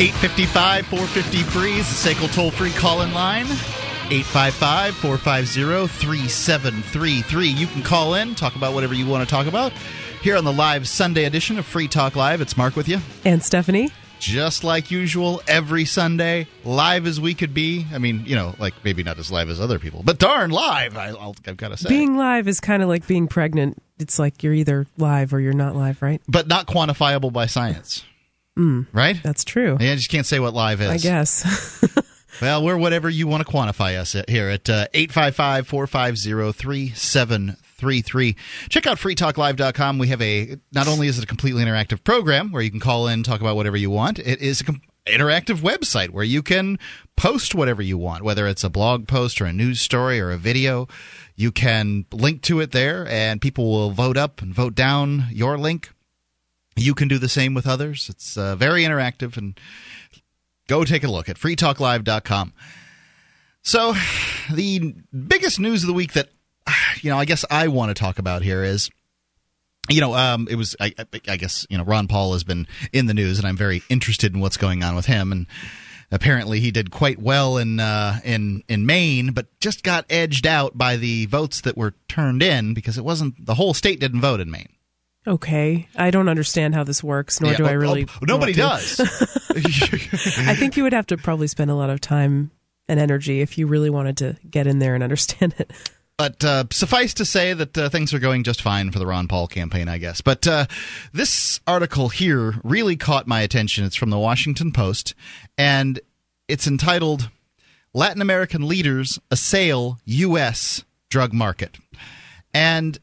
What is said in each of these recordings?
855 450 free is the SACL toll free call in line. 855 450 3733. You can call in, talk about whatever you want to talk about. Here on the live Sunday edition of Free Talk Live, it's Mark with you. And Stephanie. Just like usual, every Sunday, live as we could be. I mean, you know, like maybe not as live as other people, but darn live, I, I'll, I've got to say. Being live is kind of like being pregnant. It's like you're either live or you're not live, right? But not quantifiable by science. Mm, right? That's true. Yeah, I just can't say what live is. I guess. well, we're whatever you want to quantify us at here at uh, 855 450 3733. Check out freetalklive.com. We have a, not only is it a completely interactive program where you can call in, talk about whatever you want, it is a com- interactive website where you can post whatever you want, whether it's a blog post or a news story or a video. You can link to it there, and people will vote up and vote down your link you can do the same with others. It's uh, very interactive, and go take a look at freetalklive.com. So, the biggest news of the week that you know, I guess I want to talk about here is you know, um, it was, I, I, guess, you know, Ron Paul has been in the news, and I'm very interested in what's going on with him. And apparently, he did quite well in uh, in in Maine, but just got edged out by the votes that were turned in because it wasn't the whole state didn't vote in Maine. Okay, I don't understand how this works, nor yeah, do I really. Oh, nobody does. I think you would have to probably spend a lot of time and energy if you really wanted to get in there and understand it. But uh, suffice to say that uh, things are going just fine for the Ron Paul campaign, I guess. But uh, this article here really caught my attention. It's from the Washington Post, and it's entitled "Latin American Leaders Assail U.S. Drug Market," and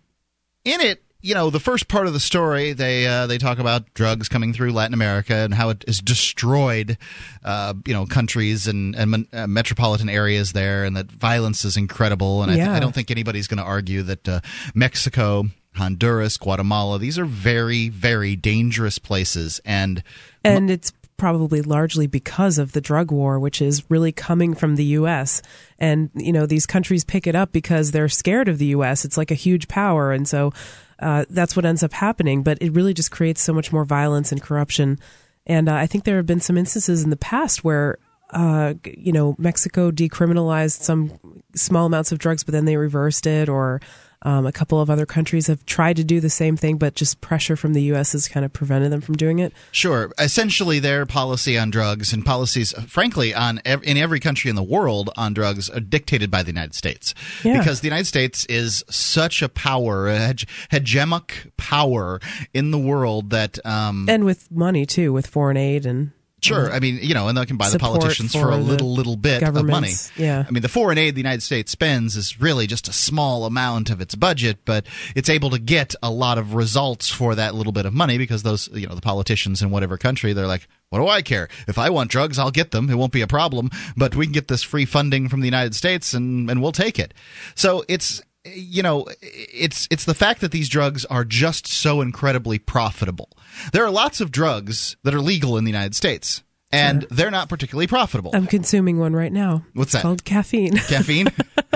in it you know, the first part of the story, they uh, they talk about drugs coming through Latin America and how it has destroyed, uh, you know, countries and, and uh, metropolitan areas there, and that violence is incredible. And I, th- I don't think anybody's going to argue that uh, Mexico. Honduras, Guatemala, these are very, very dangerous places. And and it's probably largely because of the drug war, which is really coming from the U.S. And, you know, these countries pick it up because they're scared of the U.S. It's like a huge power. And so uh, that's what ends up happening. But it really just creates so much more violence and corruption. And uh, I think there have been some instances in the past where, uh, you know, Mexico decriminalized some small amounts of drugs, but then they reversed it, or um, a couple of other countries have tried to do the same thing, but just pressure from the U.S. has kind of prevented them from doing it. Sure. Essentially, their policy on drugs and policies, frankly, on ev- in every country in the world on drugs are dictated by the United States. Yeah. Because the United States is such a power, a hege- hegemonic power in the world that. Um, and with money, too, with foreign aid and Sure, I mean, you know, and they can buy the politicians for, for a little, little bit of money. Yeah, I mean, the foreign aid the United States spends is really just a small amount of its budget, but it's able to get a lot of results for that little bit of money because those, you know, the politicians in whatever country, they're like, what do I care? If I want drugs, I'll get them. It won't be a problem. But we can get this free funding from the United States, and and we'll take it. So it's you know, it's it's the fact that these drugs are just so incredibly profitable. There are lots of drugs that are legal in the United States. And sure. they're not particularly profitable. I'm consuming one right now. What's it's that? Called caffeine. Caffeine.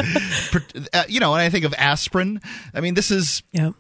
uh, you know, and I think of aspirin. I mean, this is. Yeah.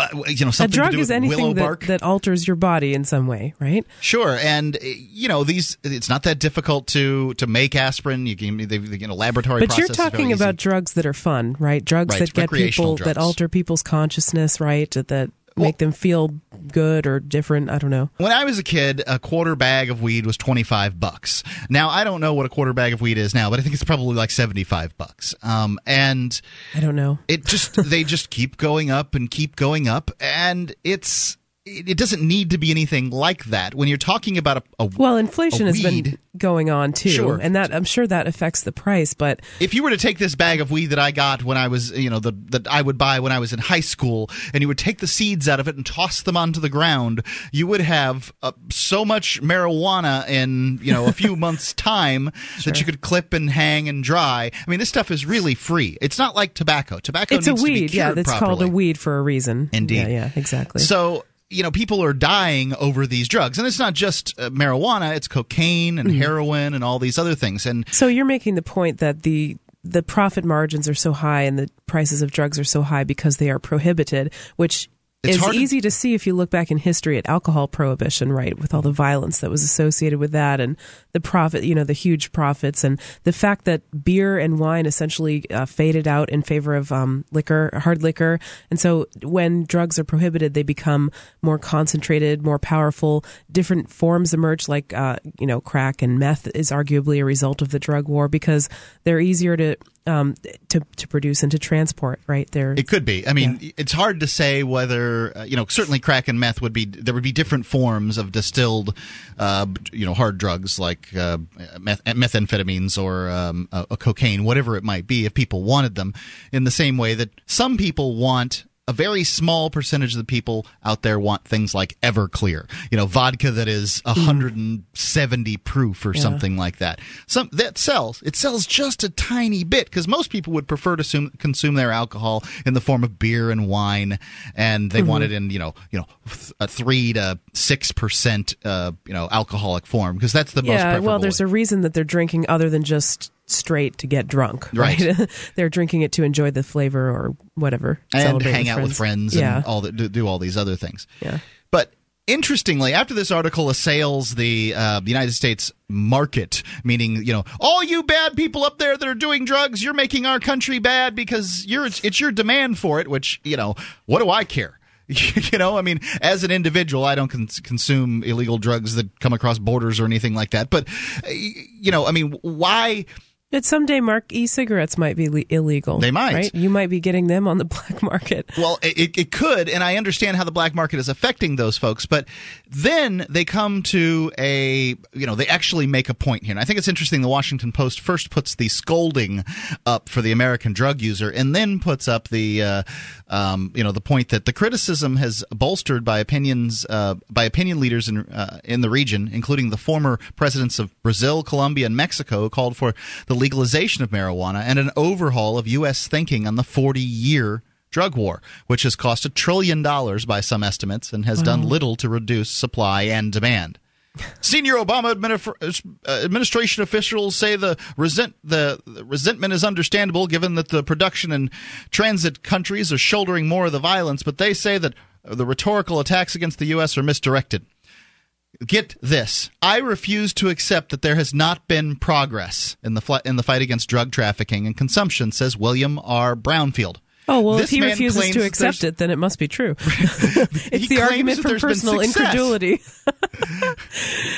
Uh, you know, something a drug to do is anything that, that, alters your body in some way, right? Sure, and uh, you know these. It's not that difficult to to make aspirin. You can, they, you know, laboratory. But you're talking about drugs that are fun, right? Drugs right, that get people drugs. that alter people's consciousness, right? That make them feel good or different. I don't know. When I was a kid, a quarter bag of weed was 25 bucks. Now, I don't know what a quarter bag of weed is now, but I think it's probably like 75 bucks. Um, and I don't know. It just, they just keep going up and keep going up. And it's, it doesn't need to be anything like that. When you're talking about a, a well, inflation a has been going on too, sure. and that I'm sure that affects the price. But if you were to take this bag of weed that I got when I was, you know, the that I would buy when I was in high school, and you would take the seeds out of it and toss them onto the ground, you would have uh, so much marijuana in you know a few months' time sure. that you could clip and hang and dry. I mean, this stuff is really free. It's not like tobacco. Tobacco it's a weed, yeah. That's properly. called a weed for a reason. Indeed, yeah, yeah, exactly. So you know, people are dying over these drugs, and it's not just uh, marijuana; it's cocaine and mm. heroin and all these other things. And so you're making the point that the the profit margins are so high and the prices of drugs are so high because they are prohibited, which it's easy to see if you look back in history at alcohol prohibition, right, with all the violence that was associated with that and the profit, you know, the huge profits and the fact that beer and wine essentially uh, faded out in favor of um, liquor, hard liquor. And so when drugs are prohibited, they become more concentrated, more powerful. Different forms emerge, like, uh, you know, crack and meth is arguably a result of the drug war because they're easier to um, to to produce and to transport. Right there, it could be. I mean, yeah. it's hard to say whether uh, you know. Certainly, crack and meth would be there would be different forms of distilled, uh, you know, hard drugs like uh, meth- methamphetamines or um, a, a cocaine, whatever it might be, if people wanted them. In the same way that some people want a very small percentage of the people out there want things like Everclear, you know, vodka that is 170 proof or yeah. something like that. Some that sells. It sells just a tiny bit because most people would prefer to consume, consume their alcohol in the form of beer and wine, and they mm-hmm. want it in you know you know a three to six percent uh, you know alcoholic form because that's the yeah, most. Yeah, well, there's way. a reason that they're drinking other than just straight to get drunk. Right. right? They're drinking it to enjoy the flavor or whatever. And hang with out friends. with friends and yeah. all that, do, do all these other things. Yeah. But interestingly, after this article assails the, uh, the United States market, meaning you know all you bad people up there that are doing drugs, you're making our country bad because you're it's your demand for it. Which you know, what do I care? you know, I mean, as an individual, I don't cons- consume illegal drugs that come across borders or anything like that. But you know, I mean, why? But someday, Mark, e-cigarettes might be le- illegal. They might. Right? You might be getting them on the black market. Well, it, it could, and I understand how the black market is affecting those folks. But then they come to a, you know, they actually make a point here. And I think it's interesting. The Washington Post first puts the scolding up for the American drug user, and then puts up the, uh, um, you know, the point that the criticism has bolstered by opinions uh, by opinion leaders in uh, in the region, including the former presidents of Brazil, Colombia, and Mexico, called for the legalization of marijuana and an overhaul of U.S. thinking on the 40 year drug war, which has cost a trillion dollars by some estimates and has wow. done little to reduce supply and demand. Senior Obama uh, administration officials say the, resent, the, the, resentment is understandable given that the production and transit countries are shouldering more of the violence, but they say that the rhetorical attacks against the U.S. are misdirected. Get this. I refuse to accept that there has not been progress in the, fl- in the fight against drug trafficking and consumption, says William R. Brownfield. Oh well, this if he refuses to accept it, then it must be true. it's the argument for personal incredulity.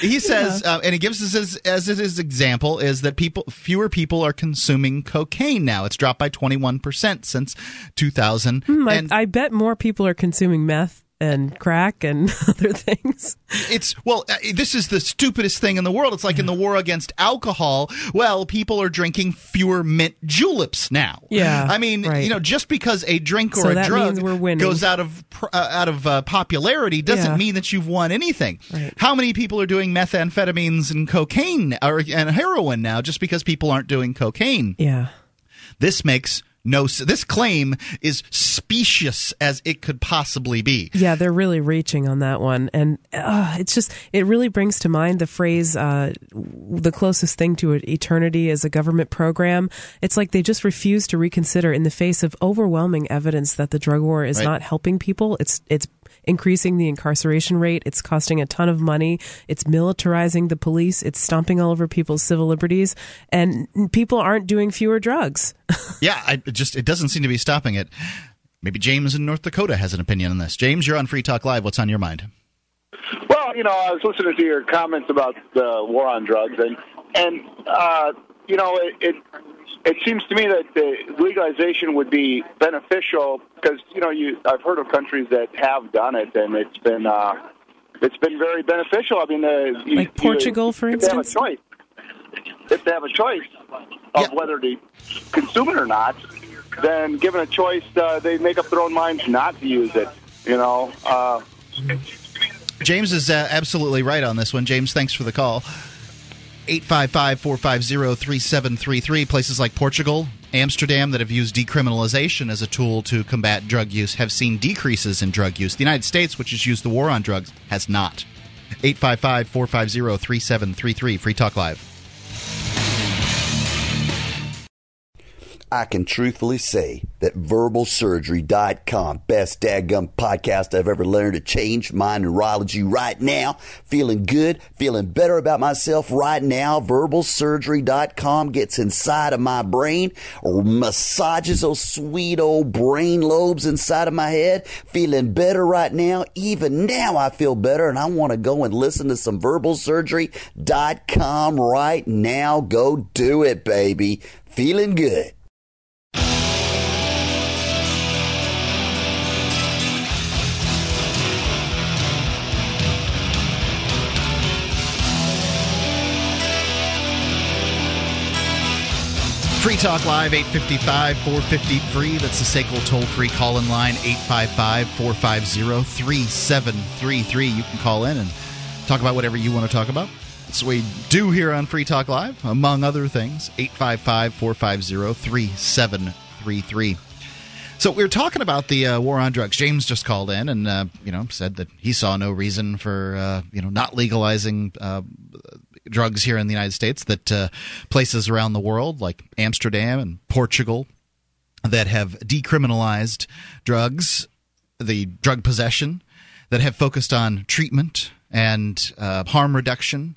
he says, yeah. uh, and he gives us as, as his example is that people, fewer people are consuming cocaine now. It's dropped by twenty one percent since two thousand. Mm, and I, I bet more people are consuming meth and crack and other things. It's well, uh, this is the stupidest thing in the world. It's like in the war against alcohol. Well, people are drinking fewer mint juleps now. Yeah, I mean, right. you know, just because a drink or so a drug goes out of uh, out of uh, popularity doesn't yeah. mean that you've won anything. Right. How many people are doing methamphetamines and cocaine or and heroin now just because people aren't doing cocaine? Yeah. This makes no this claim is specious as it could possibly be. Yeah they're really reaching on that one. And uh, it's just it really brings to mind the phrase uh, the closest thing to eternity is a government program. It's like they just refuse to reconsider in the face of overwhelming evidence that the drug war is right. not helping people. It's it's increasing the incarceration rate. It's costing a ton of money. It's militarizing the police. It's stomping all over people's civil liberties. And people aren't doing fewer drugs. yeah, I just it doesn't seem to be stopping it. Maybe James in North Dakota has an opinion on this. James, you're on Free Talk Live. What's on your mind? Well, you know, I was listening to your comments about the war on drugs, and and uh, you know, it, it it seems to me that the legalization would be beneficial because you know you I've heard of countries that have done it and it's been uh, it's been very beneficial. I mean, uh, you, like Portugal, you, for instance. They have a choice. If they have a choice of yeah. whether to consume it or not, then given a choice, uh, they make up their own minds not to use it. You know. Uh, James is uh, absolutely right on this one. James, thanks for the call. 855 450 3733. Places like Portugal, Amsterdam that have used decriminalization as a tool to combat drug use have seen decreases in drug use. The United States, which has used the war on drugs, has not. 855 450 3733. Free Talk Live. I can truthfully say that verbalsurgery.com, best dadgum podcast I've ever learned to change my neurology right now. Feeling good, feeling better about myself right now. Verbalsurgery.com gets inside of my brain massages those sweet old brain lobes inside of my head. Feeling better right now. Even now I feel better and I want to go and listen to some verbalsurgery.com right now. Go do it, baby. Feeling good. Free Talk Live, 855 450 free. That's the SACL toll free call in line, 855 450 3733. You can call in and talk about whatever you want to talk about. That's what we do here on Free Talk Live, among other things. 855 450 3733. So we were talking about the uh, war on drugs. James just called in and uh, you know said that he saw no reason for uh, you know not legalizing uh, drugs here in the United States. That uh, places around the world like Amsterdam and Portugal that have decriminalized drugs, the drug possession, that have focused on treatment and uh, harm reduction,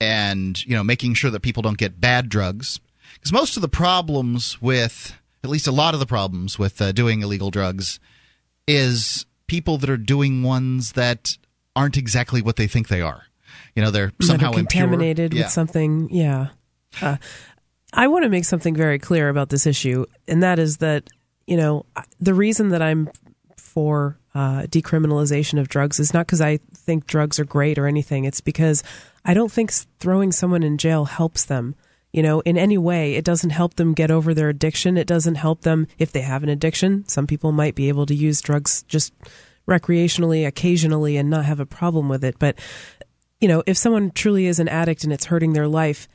and you know making sure that people don't get bad drugs. Because most of the problems with at least a lot of the problems with uh, doing illegal drugs is people that are doing ones that aren't exactly what they think they are. You know, they're somehow contaminated impure. with something. Yeah. Uh, I want to make something very clear about this issue, and that is that you know the reason that I'm for uh, decriminalization of drugs is not because I think drugs are great or anything. It's because I don't think throwing someone in jail helps them you know, in any way. It doesn't help them get over their addiction. It doesn't help them if they have an addiction. Some people might be able to use drugs just recreationally, occasionally, and not have a problem with it. But, you know, if someone truly is an addict and it's hurting their life,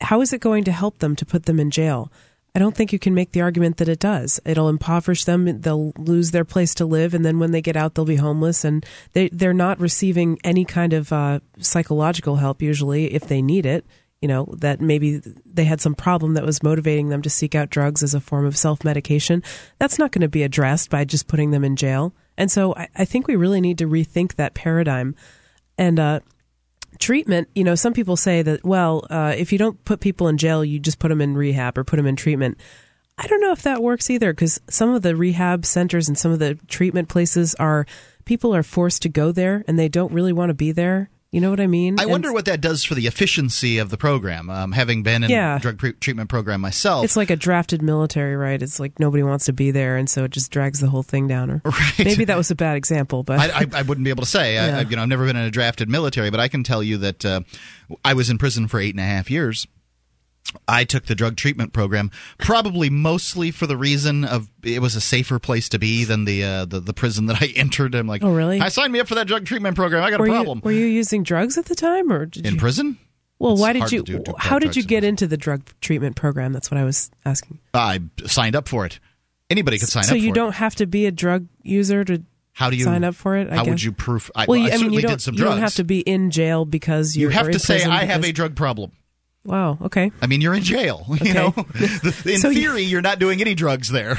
how is it going to help them to put them in jail? I don't think you can make the argument that it does. It'll impoverish them. They'll lose their place to live, and then when they get out, they'll be homeless, and they they're not receiving any kind of uh, psychological help usually if they need it you know, that maybe they had some problem that was motivating them to seek out drugs as a form of self medication. That's not going to be addressed by just putting them in jail. And so I, I think we really need to rethink that paradigm. And uh, treatment, you know, some people say that, well, uh, if you don't put people in jail, you just put them in rehab or put them in treatment. I don't know if that works either because some of the rehab centers and some of the treatment places are people are forced to go there and they don't really want to be there you know what I mean? I wonder what that does for the efficiency of the program. Um, having been in Yeah. a drug pre- treatment program myself, It's like a drafted military, right? It's like nobody wants to be there, and so it just drags the whole thing down. Or Right. maybe that was a bad example, but I, I, I wouldn't be able to say. I, Yeah. I, you know, I've never been in a drafted military, but I can tell you that uh, I was in prison for eight and a half years. I took the drug treatment program probably mostly for the reason of it was a safer place to be than the uh, the, the prison that I entered. I'm like, Oh, really? I signed me up for that drug treatment program. I got were a you problem were you using drugs at the time, or did in you? prison. well, It's why did you? do how did you get into the drug treatment program? That's what I was asking. I signed up for it. Anybody could sign so up. So you don't It. have to be a drug user to How do you sign up for it? I how would you proof? I, Well, well, you- I mean, certainly you don't. did some drugs. you don't have to be in jail because You you're. have to say I have a drug problem. Wow. Okay. I mean, you're in jail. You know, in So theory, you're not doing any drugs there.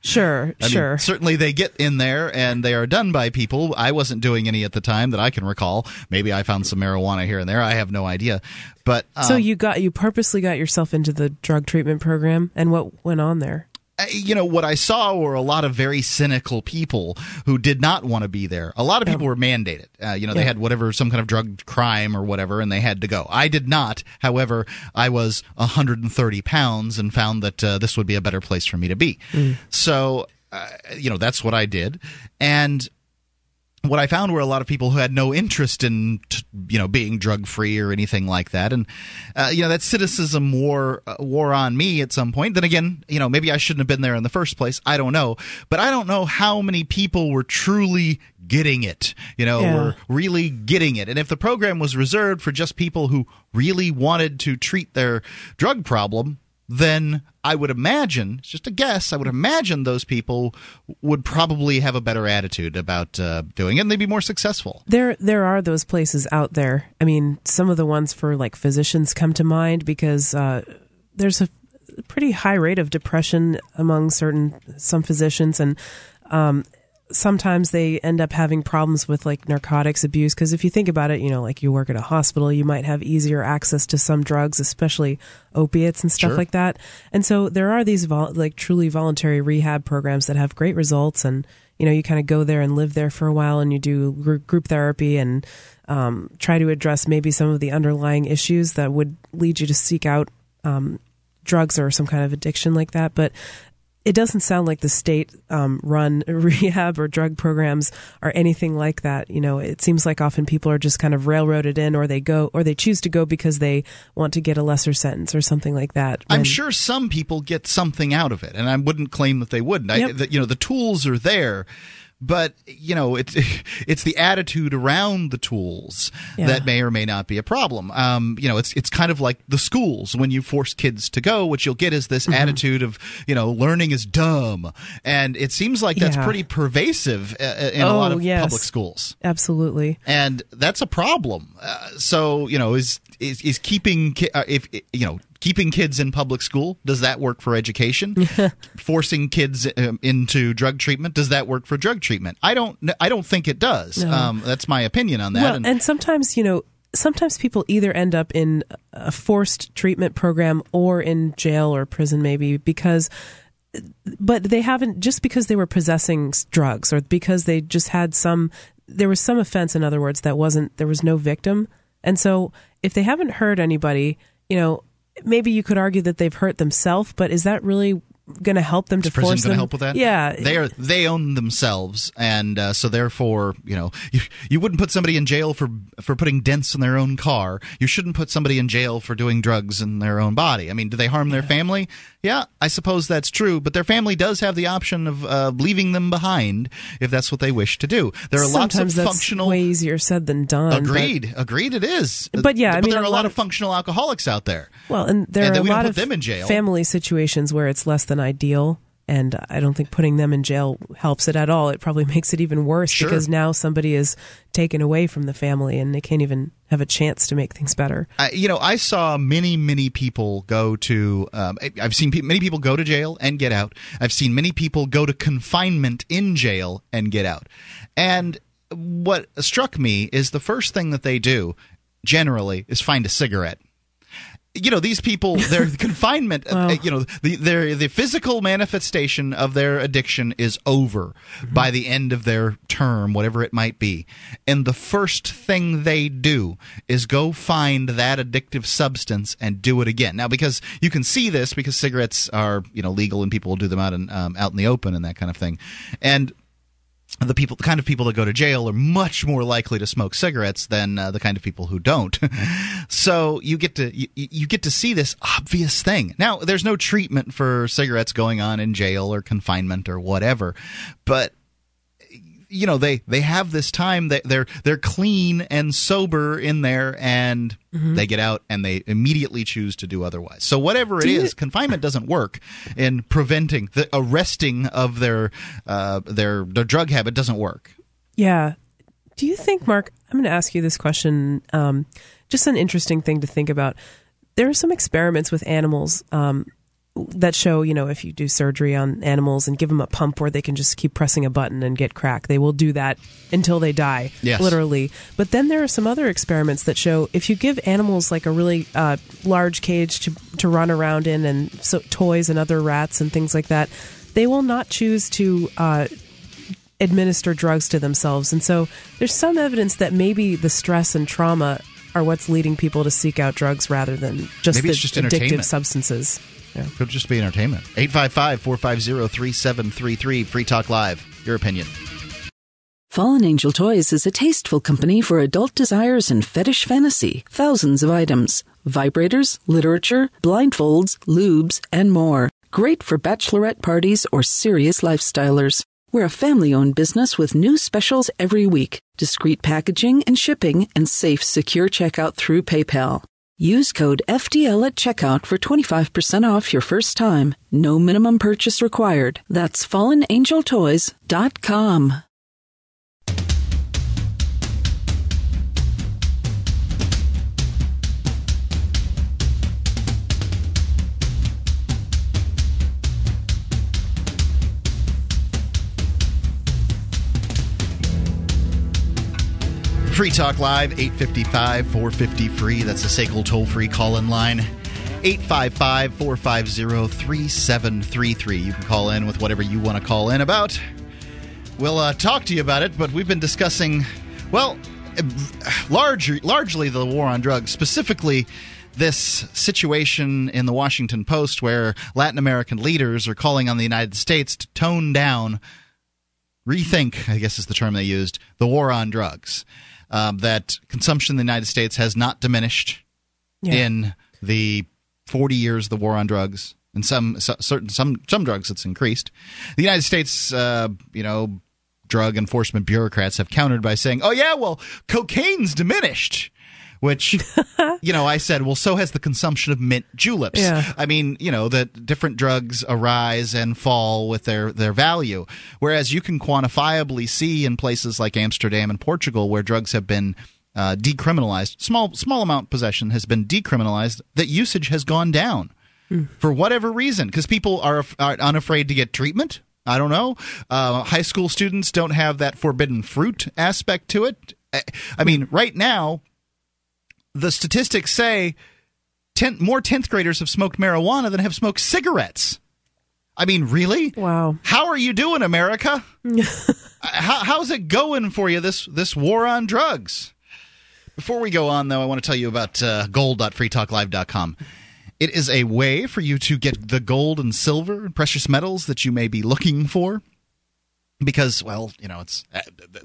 Sure. I mean, sure. certainly, they get in there and they are done by people. I wasn't doing any at the time that I can recall. Maybe I found some marijuana here and there. I have no idea. But um, so you got you purposely got yourself into the drug treatment program, and what went on there? You know what I saw were a lot of very cynical people who did not want to be there. A lot of people were mandated. Uh, you know, they had whatever some kind of drug crime or whatever, and they had to go. I did not. However, I was 130 pounds and found that uh, this would be a better place for me to be. So, uh, you know, that's what I did, and what I found were a lot of people who had no interest in, t- you know, being drug free or anything like that, and uh, you know that cynicism wore uh, wore on me at some point. Then again, you know, maybe I shouldn't have been there in the first place. I don't know, but I don't know how many people were truly getting it. You know, Yeah. were really getting it. And if the program was reserved for just people who really wanted to treat their drug problem, then I would imagine, it's just a guess, I would imagine those people would probably have a better attitude about uh, doing it and they'd be more successful. There, there are those places out there. I mean, some of the ones for like physicians come to mind because uh, there's a pretty high rate of depression among certain some physicians, and um, sometimes they end up having problems with like narcotics abuse because if you think about it you know like you work at a hospital you might have easier access to some drugs especially opiates and stuff Sure. like that and so there are these vol- like truly voluntary rehab programs that have great results and you know you kind of go there and live there for a while and you do gr- group therapy and um, try to address maybe some of the underlying issues that would lead you to seek out um, drugs or some kind of addiction like that but it doesn't sound like the state um, run rehab or drug programs are anything like that. You know, it seems like often people are just kind of railroaded in, or they go, or they choose to go because they want to get a lesser sentence or something like that. I'm sure some people get something out of it, and I wouldn't claim that they wouldn't. I, the, you know, the tools are there, but you know, it's it's the attitude around the tools Yeah. that may or may not be a problem. Um, you know, it's it's kind of like the schools when you force kids to go. What you'll get is this Mm-hmm. attitude of you know, learning is dumb, and it seems like that's Yeah. pretty pervasive uh, in a lot Oh, of yes. public schools Absolutely. and that's a problem. Uh, so you know, is is, is keeping ki- uh, if you know keeping kids in public school does that work for education? Forcing kids um, into drug treatment does that work for drug treatment? I don't. I don't think it does. No. Um, that's my opinion on that. Well, and, and sometimes, you know, sometimes people either end up in a forced treatment program or in jail or prison, maybe because, but they haven't just because they were possessing drugs or because they just had some, there was some offense, in other words, that wasn't, there was no victim. And so if they haven't hurt anybody, you know, maybe you could argue that they've hurt themselves, but is that really going to help them to prison force going to them? help with that? Yeah. they are. They own themselves, and uh, so therefore, you know, you, you wouldn't put somebody in jail for for putting dents in their own car. You shouldn't put somebody in jail for doing drugs in their own body. I mean, do they harm their family? Yeah, I suppose that's true. But their family does have the option of uh, leaving them behind if that's what they wish to do. There are Sometimes lots of that's functional. way easier said than done. but- Agreed. Agreed. It is. But yeah, I but mean, there are a lot lot of of- functional alcoholics out there. Well, and there And are a lot put of them in jail. family situations where it's less than ideal, and I don't think putting them in jail helps it at all. It probably makes it even worse Sure. because now somebody is taken away from the family and they can't even have a chance to make things better. I, you know, I saw many, many people go to. Um, I've seen pe- many people go to jail and get out. I've seen many people go to confinement in jail and get out. And what struck me is the first thing that they do, generally, is find a cigarette. You know, these people, their confinement, uh, you know, the, their the physical manifestation of their addiction is over by the end of their term, whatever it might be. And the first thing they do is go find that addictive substance and do it again. Now, because you can see this because cigarettes are, you know, legal and people will do them out in um, out in the open and that kind of thing. And the people the kind of people that go to jail are much more likely to smoke cigarettes than uh, the kind of people who don't. So you get to you, you get to see this obvious thing. Now there's no treatment for cigarettes going on in jail or confinement or whatever but you know they they have this time that they're they're clean and sober in there and they get out and they immediately choose to do otherwise so whatever it Do you- confinement doesn't work in preventing the arresting of their uh, their their drug habit doesn't work Yeah. Do you think, Mark? I'm going to ask you this question. Um, just an interesting thing to think about. There are some experiments with animals um, that show, you know, if you do surgery on animals and give them a pump where they can just keep pressing a button and get crack, they will do that until they die, Yes. literally. But then there are some other experiments that show if you give animals like a really uh, large cage to to run around in and so toys and other rats and things like that, they will not choose to. Uh, administer drugs to themselves. And so there's some evidence that maybe the stress and trauma are what's leading people to seek out drugs rather than just Maybe the just addictive substances. Yeah. could just be entertainment 855-450-3733 free talk live your opinion Fallen Angel Toys is a tasteful company for adult desires and fetish fantasy. Thousands of items. Vibrators, literature, blindfolds, lubes, and more. Great for bachelorette parties or serious lifestylers. We're a family owned business with new specials every week, discreet packaging and shipping, and safe, secure checkout through PayPal. Use code FTL at checkout for 25% off your first time. No minimum purchase required. That's fallenangeltoys.com. Free Talk Live, 855 450 free. That's the SACL toll free call in line. 855 450 3733. You can call in with whatever you want to call in about. We'll uh, talk to you about it, but we've been discussing, well, large, largely the war on drugs, specifically this situation in the Washington Post where Latin American leaders are calling on the United States to tone down, rethink, I guess is the term they used, the war on drugs. Um, that consumption in the United States has not diminished yeah. in the 40 years of the war on drugs. And some certain some some drugs it's increased. The United States, uh, you know, drug enforcement bureaucrats have countered by saying, "Oh yeah, well, cocaine's diminished." Which you know i said well so has the consumption of mint juleps yeah. i mean you know that different drugs arise and fall with their their value whereas you can quantifiably see in places like amsterdam and portugal where drugs have been uh, decriminalized small small amount possession has been decriminalized that usage has gone down mm. for whatever reason because people are, are unafraid to get treatment I don't know. Uh, high school students don't have that forbidden fruit aspect to it. I mean, right now, the statistics say ten, more 10th graders have smoked marijuana than have smoked cigarettes. I mean, really? Wow. How are you doing, America? How, how's it going for you, this, this war on drugs? Before we go on, though, I want to tell you about uh, gold.freetalklive.com. It is a way for you to get the gold and silver and precious metals that you may be looking for because well you know it's uh,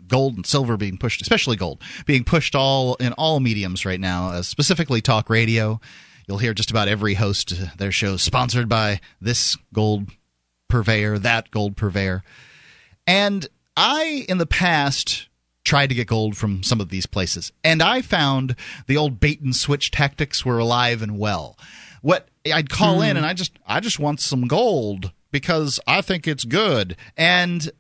gold and silver being pushed especially gold being pushed all in all mediums right now uh, specifically talk radio you'll hear just about every host uh, their shows sponsored by this gold purveyor that gold purveyor and i in the past tried to get gold from some of these places and i found the old bait and switch tactics were alive and well what I'd call mm. in hmm. and I just I just want some gold because I think it's good. And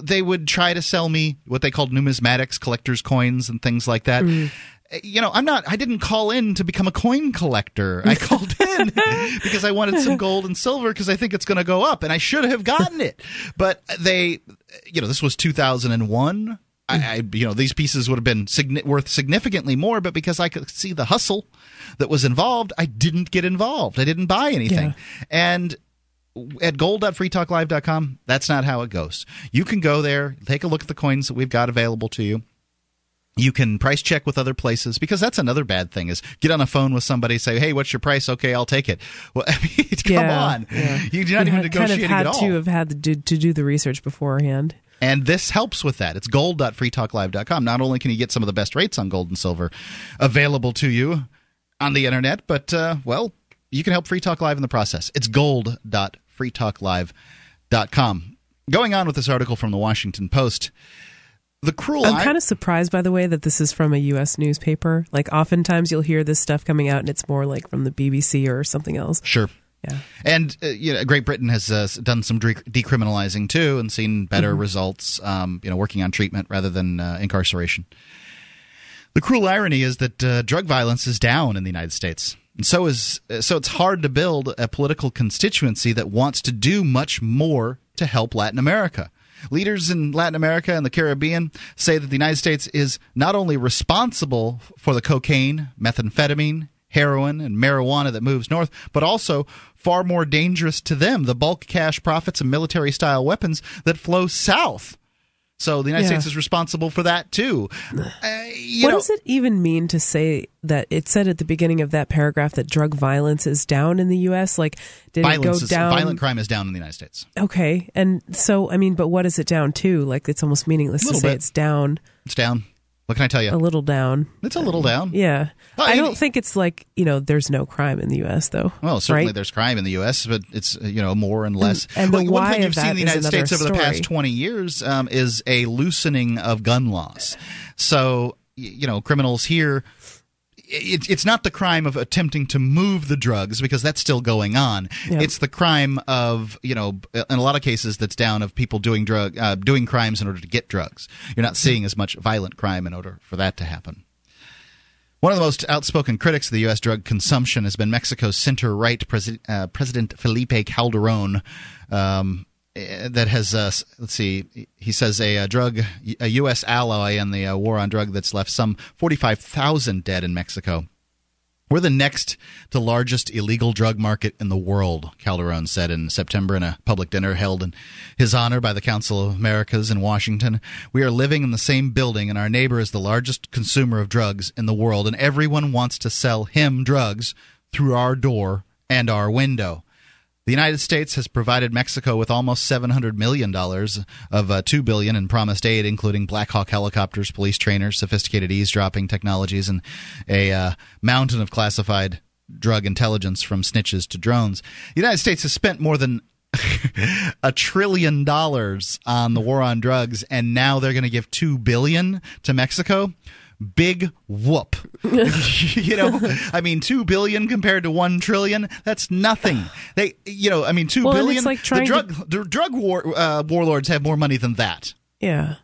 they would try to sell me what they called numismatics, collector's coins and things like that. Mm. You know, I'm not I didn't call in to become a coin collector. I called in because I wanted some gold and silver because I think it's going to go up and I should have gotten it. But they you know, this was 2001 I, I, you know, these pieces would have been signi- worth significantly more, but because I could see the hustle that was involved, I didn't get involved. I didn't buy anything. Yeah. And at gold.freetalklive.com, that's not how it goes. You can go there, take a look at the coins that we've got available to you. You can price check with other places because that's another bad thing is get on a phone with somebody, say, "Hey, what's your price? Okay, I'll take it." Well, I mean, come yeah, on, yeah. you're not you even negotiating kind of had at all. To have had to do, to do the research beforehand. And this helps with that. It's gold.freetalklive.com. Not only can you get some of the best rates on gold and silver available to you on the internet, but, uh, well, you can help Free Talk Live in the process. It's gold.freetalklive.com. Going on with this article from the Washington Post. The cruel. I'm kind of surprised, by the way, that this is from a U.S. newspaper. Like, oftentimes you'll hear this stuff coming out, and it's more like from the BBC or something else. Sure. Yeah. And uh, you know, Great Britain has uh, done some de- decriminalizing too, and seen better mm-hmm. results. Um, you know, working on treatment rather than uh, incarceration. The cruel irony is that uh, drug violence is down in the United States, and so is so it's hard to build a political constituency that wants to do much more to help Latin America. Leaders in Latin America and the Caribbean say that the United States is not only responsible for the cocaine, methamphetamine, heroin and marijuana that moves north, but also far more dangerous to them the bulk cash profits and military style weapons that flow south. So the United yeah. States is responsible for that too. Uh, what know, does it even mean to say that it said at the beginning of that paragraph that drug violence is down in the U.S.? Like, did it go is, down? Violent crime is down in the United States. Okay, and so I mean, but what is it down to? Like, it's almost meaningless to say bit. it's down. It's down. What can I tell you? A little down. It's a little down. Yeah. Oh, I don't think it's like, you know, there's no crime in the U.S., though. Well, certainly right? there's crime in the U.S., but it's, uh, you know, more and less. And, and one thing you've seen in the United States over the past 20 years um, is a loosening of gun laws. So, you know, criminals here it, it's not the crime of attempting to move the drugs because that's still going on. It's the crime of you know in a lot of cases that's down of people doing drug uh, doing crimes in order to get drugs. You're not seeing as much violent crime in order for that to happen. One of the most outspoken critics of the U.S. drug consumption has been Mexico's center right Presi- uh, President Felipe Calderon. Um, that has uh, let's see he says a, a, drug a US ally in the uh, war on drug that's left some 45,000 dead in Mexico we're the next to largest illegal drug market in the world, Calderon said in September in a public dinner held in his honor by the Council of Americas in Washington. We are living in the same building, and our neighbor is the largest consumer of drugs in the world, and everyone wants to sell him drugs through our door and our window. The United States has provided Mexico with almost $700 million of uh, 2 billion in promised aid, including Black Hawk helicopters, police trainers, sophisticated eavesdropping technologies, and a uh, mountain of classified drug intelligence from snitches to drones. The United States has spent more than a trillion dollars on the war on drugs, and now they're going to give 2 billion to Mexico big whoop. you know, I mean, two billion compared to one trillion, that's nothing. They, you know, I mean, two well, billion. Like the drug, to... the drug war uh, warlords have more money than that. Yeah.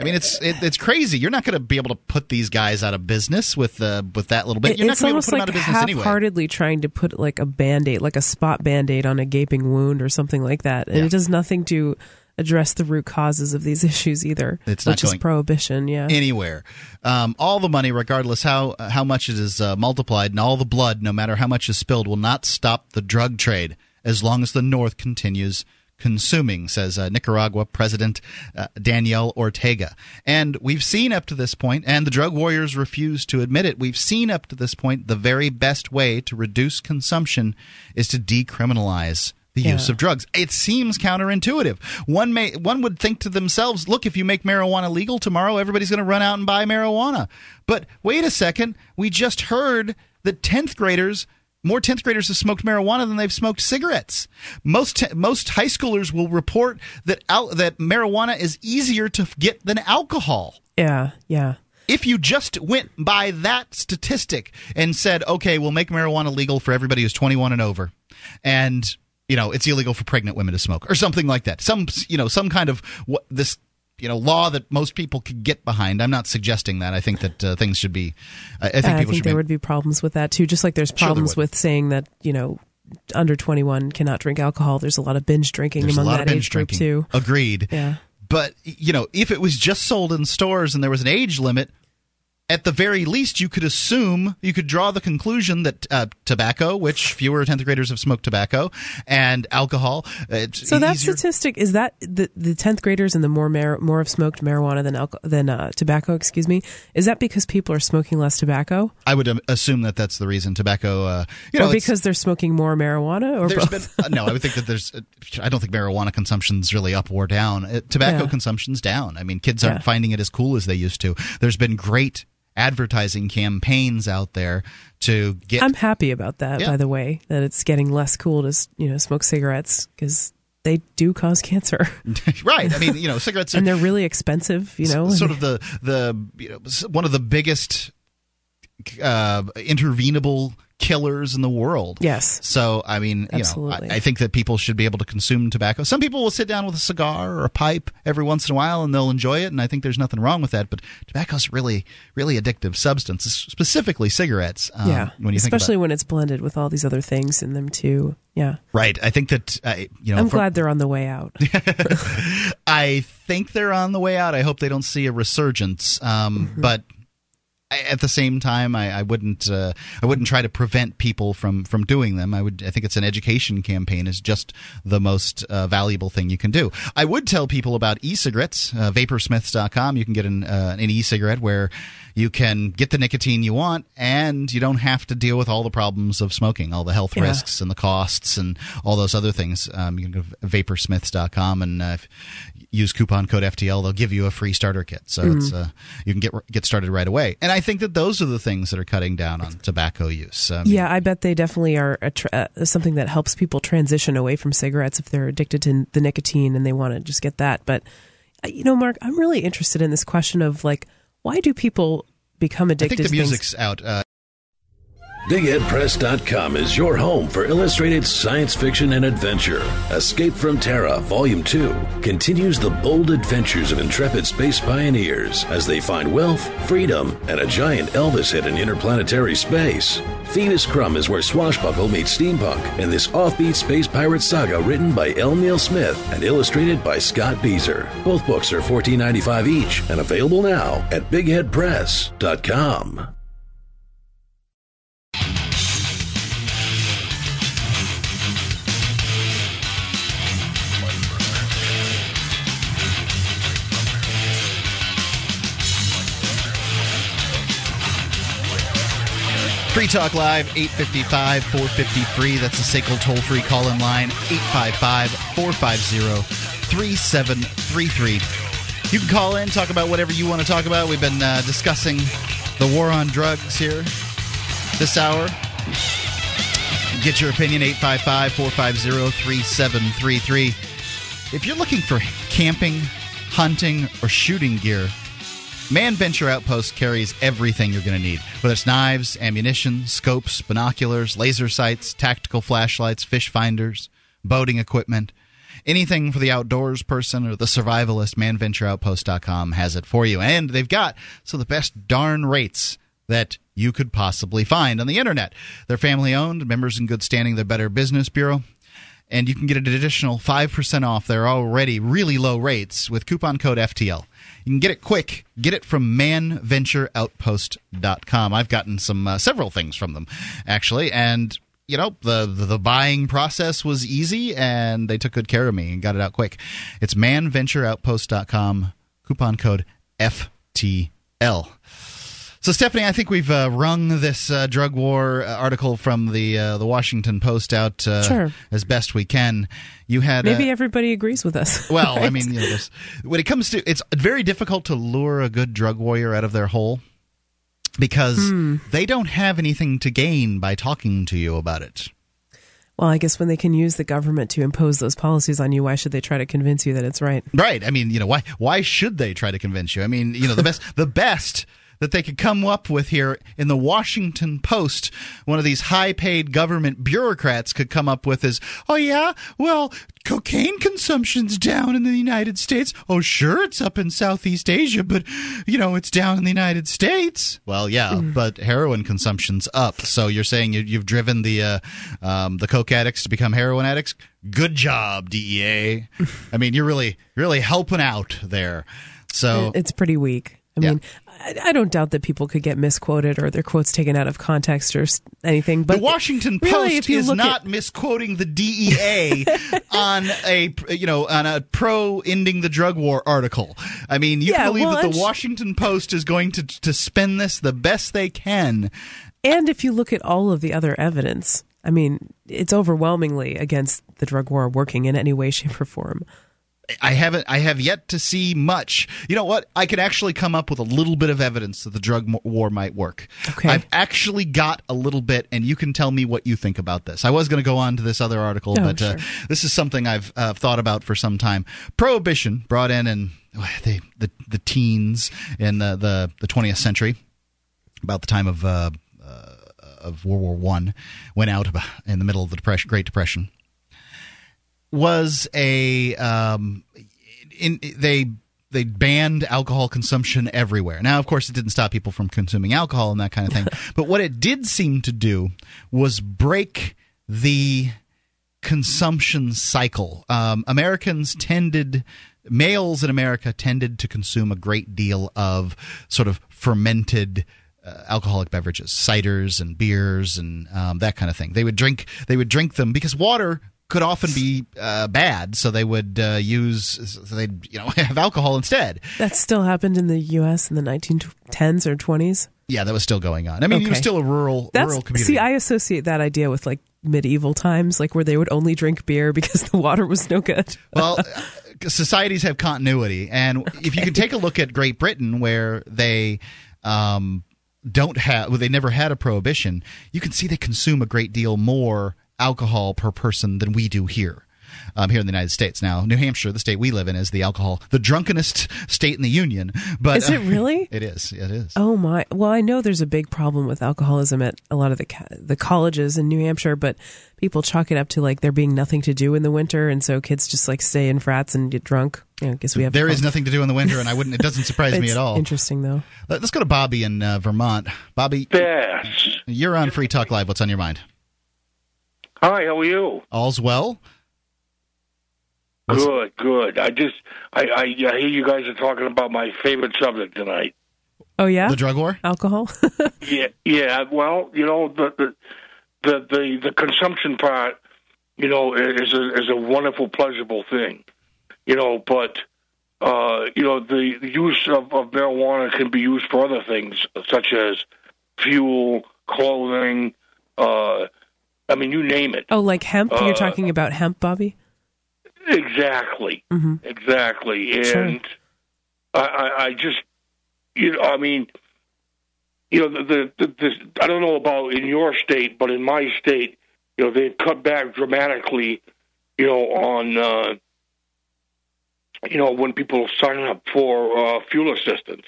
I mean, it's it, it's crazy. You're not going to be able to put these guys out of business with uh, with that little bit. You're it's not going to be able to put like them out of business anyway. half-heartedly trying to put like a band-aid, like a spot band-aid on a gaping wound or something like that, and Yeah. it does nothing to address the root causes of these issues either. It's not which is prohibition. Yeah. anywhere. Um, all the money, regardless how how much it is uh, multiplied, and all the blood, no matter how much is spilled, will not stop the drug trade as long as the North continues consuming, says uh, Nicaragua President uh, Daniel Ortega. And we've seen up to this point, and the drug warriors refuse to admit it. We've seen up to this point the very best way to reduce consumption is to decriminalize the Yeah. use of drugs. It seems counterintuitive. One may one would think to themselves, look, if you make marijuana legal tomorrow, everybody's going to run out and buy marijuana. But wait a second, we just heard that 10th graders more 10th graders have smoked marijuana than they've smoked cigarettes. Most te- most high schoolers will report that al- that marijuana is easier to get than alcohol yeah. Yeah. if you just went by that statistic and said, okay, we'll make marijuana legal for everybody who's 21 and over, and you know it's illegal for pregnant women to smoke or something like that, some you know some kind of what this you know law that most people could get behind. I'm not suggesting that. I think that uh, things should be. I, I think I think there be, would be problems with that too. Just like there's Sure there problems would. with saying that you know under 21 cannot drink alcohol. There's a lot of binge drinking there's a among lot that of binge age group drinking. too. Agreed. Yeah. But you know, if it was just sold in stores and there was an age limit, at the very least, you could assume you could draw the conclusion that uh, tobacco, which fewer tenth graders have smoked tobacco, and alcohol. uh, It's So that easier. statistic is that the the tenth graders and the more mar- more have smoked marijuana than alco- than uh, tobacco. Excuse me. Is that because people are smoking less tobacco, I would um, assume that that's the reason tobacco. Uh, you know, or because they're smoking more marijuana, or there's both? been uh, no. I would think that there's. Uh, I don't think marijuana consumption's really up or down. Tobacco Yeah. consumption's down. I mean, kids aren't Yeah. finding it as cool as they used to. There's been great advertising campaigns out there to get I'm happy about that. Yeah. By the way, that it's getting less cool to you know smoke cigarettes because they do cause cancer, right. I mean, you know, cigarettes are and they're really expensive. You know, sort of the the you know one of the biggest uh, intervenable killers in the world. yes. So I mean, you Absolutely. know, I, I think that people should be able to consume tobacco. Some people will sit down with a cigar or a pipe every once in a while, and they'll enjoy it. And I think there's nothing wrong with that. But tobacco's really, really addictive substance, specifically cigarettes. Um, yeah, when you especially when it's blended with all these other things in them too. Yeah, right, I think that uh, you know. I'm from- glad they're on the way out. I think they're on the way out. I hope they don't see a resurgence. Um, Mm-hmm. But I- at the same time, I, I wouldn't. Uh, I wouldn't try to prevent people from from doing them. I would. I think it's an education campaign is just the most uh, valuable thing you can do. I would tell people about e-cigarettes. Uh, Vaporsmiths.com. You can get an uh, an e-cigarette where you can get the nicotine you want, and you don't have to deal with all the problems of smoking, all the health Yeah. risks and the costs and all those other things. Um, you can go to vaporsmiths.com and uh, if, use coupon code FTL. They'll give you a free starter kit, so Mm-hmm. it's uh, you can get get started right away. And I think that those are the things that are cutting down on tobacco use. I mean, Yeah, I bet they definitely are a tr- uh, something that helps people transition away from cigarettes if they're addicted to the nicotine and they want to just get that. But uh, you know, Mark, I'm really interested in this question of like, why do people become I addicted? think the music's out. Uh, BigHeadPress.com is your home for illustrated science fiction and adventure. Escape from Terra, Volume 2, continues the bold adventures of intrepid space pioneers as they find wealth, freedom, and a giant Elvis hit in interplanetary space. Phoebus Krumm is where Swashbuckle meets steampunk in this offbeat space pirate saga written by L. Neil Smith and illustrated by Scott Bieser. Both books are $14.95 each and available now at BigHeadPress.com. Free Talk Live, 855 453. That's the SACL toll free call in line, 855 450 3733. You can call in, talk about whatever you want to talk about. We've been uh, discussing the war on drugs here this hour. Get your opinion, 855 450 3733. If you're looking for camping, hunting, or shooting gear, Man Venture Outpost carries everything you're going to need, whether it's knives, ammunition, scopes, binoculars, laser sights, tactical flashlights, fish finders, boating equipment. Anything for the outdoors person or the survivalist, manventureoutpost.com has it for you. And they've got so the best darn rates that you could possibly find on the internet. They're family owned, members in good standing, the Better Business Bureau and you can get an additional 5% off their already really low rates with coupon code FTL. You can get it quick. Get it from manventureoutpost.com. I've gotten some uh, several things from them actually and you know the, the, the buying process was easy and they took good care of me and got it out quick. It's manventureoutpost.com coupon code FTL. So, Stephanie, I think we've uh, wrung this uh, drug war article from the uh, the Washington Post out uh, Sure. as best we can. You had Maybe uh, everybody agrees with us. well, I mean, you know, when it comes to it's very difficult to lure a good drug warrior out of their hole because Hmm. they don't have anything to gain by talking to you about it. well, I guess when they can use the government to impose those policies on you, why should they try to convince you that it's right? Right. I mean, you know, why why should they try to convince you? I mean, you know, the best the best that they could come up with here in the Washington Post, one of these high-paid government bureaucrats could come up with is, "Oh yeah, well, cocaine consumption's down in the United States. Oh, sure, it's up in Southeast Asia, but you know, it's down in the United States." Well, yeah, but heroin consumption's up. So you're saying you, you've driven the uh, um, the coke addicts to become heroin addicts? Good job, DEA. I mean, you're really really helping out there. So It's pretty weak. I Yeah. mean, I, I don't doubt that people could get misquoted or their quotes taken out of context or anything. But the Washington really, Post if you is not at- misquoting the DEA on a you know on a pro ending the drug war article. I mean, you Yeah, believe well, that the sh- Washington Post is going to to spin this the best they can. And if you look at all of the other evidence, I mean, it's overwhelmingly against the drug war working in any way, shape, or form. I haven't. I have yet to see much. You know what? I could actually come up with a little bit of evidence that the drug war might work. Okay. I've actually got a little bit, and you can tell me what you think about this. I was going to go on to this other article, Oh, but uh, this is something I've uh, thought about for some time. Prohibition brought in in the the, the teens in the, the the 20th century, about the time of. Uh, uh, of World War One, went out in the middle of the depression, Great Depression was a um, in, they they banned alcohol consumption everywhere. Now, of course, it didn't stop people from consuming alcohol and that kind of thing. but what it did seem to do was break the consumption cycle. Um, Americans tended males in America tended to consume a great deal of sort of fermented uh, alcoholic beverages, ciders and beers and um, that kind of thing. They would drink they would drink them because water could often be uh, bad, so they would uh, use so they'd you know have alcohol instead. That still happened in the U.S. in the 1910s or 20s. Yeah, that was still going on. I mean, it was still a rural That's rural community. see, I associate that idea with like medieval times, like where they would only drink beer because the water was no good. well, uh, societies have continuity, and if you can take a look at Great Britain, where they um, don't have, well, they never had a prohibition, you can see they consume a great deal more alcohol per person than we do here. um, here in the United States. Now, New Hampshire, the state we live in, is the alcohol, the drunkenest state in the union. But Is it uh, really? it is. It is. Oh my! Well, I know there's a big problem with alcoholism at a lot of the ca- the colleges in New Hampshire, but people chalk it up to like there being nothing to do in the winter, and so kids just like stay in frats and get drunk. You know, I guess we have There is nothing to do in the winter, and I wouldn't. It doesn't surprise me at all. Interesting though. Let- Let's go to Bobby in uh, Vermont. Bobby, Yes. you're on Free Talk Live. What's on your mind? Hi, how are you? All's well. What's- Good, good. I just, I, I, I hear you guys are talking about my favorite subject tonight. Oh yeah, The drug war. alcohol. Yeah, yeah. Well, you know, the the the the, the consumption part, you know, is a is a wonderful, pleasurable thing. You know, but uh, you know, the, the use of, of marijuana can be used for other things, such as fuel, clothing. Uh, I mean, you name it. oh, like hemp. Uh, You're talking about hemp, Bobby. Exactly. hmm Exactly. And Sure. I, I, I just, you know, I mean, you know, the, the, the, the, I don't know about in your state, but in my state, you know, they've cut back dramatically, you know, on, uh, you know, when people sign up for uh, fuel assistance,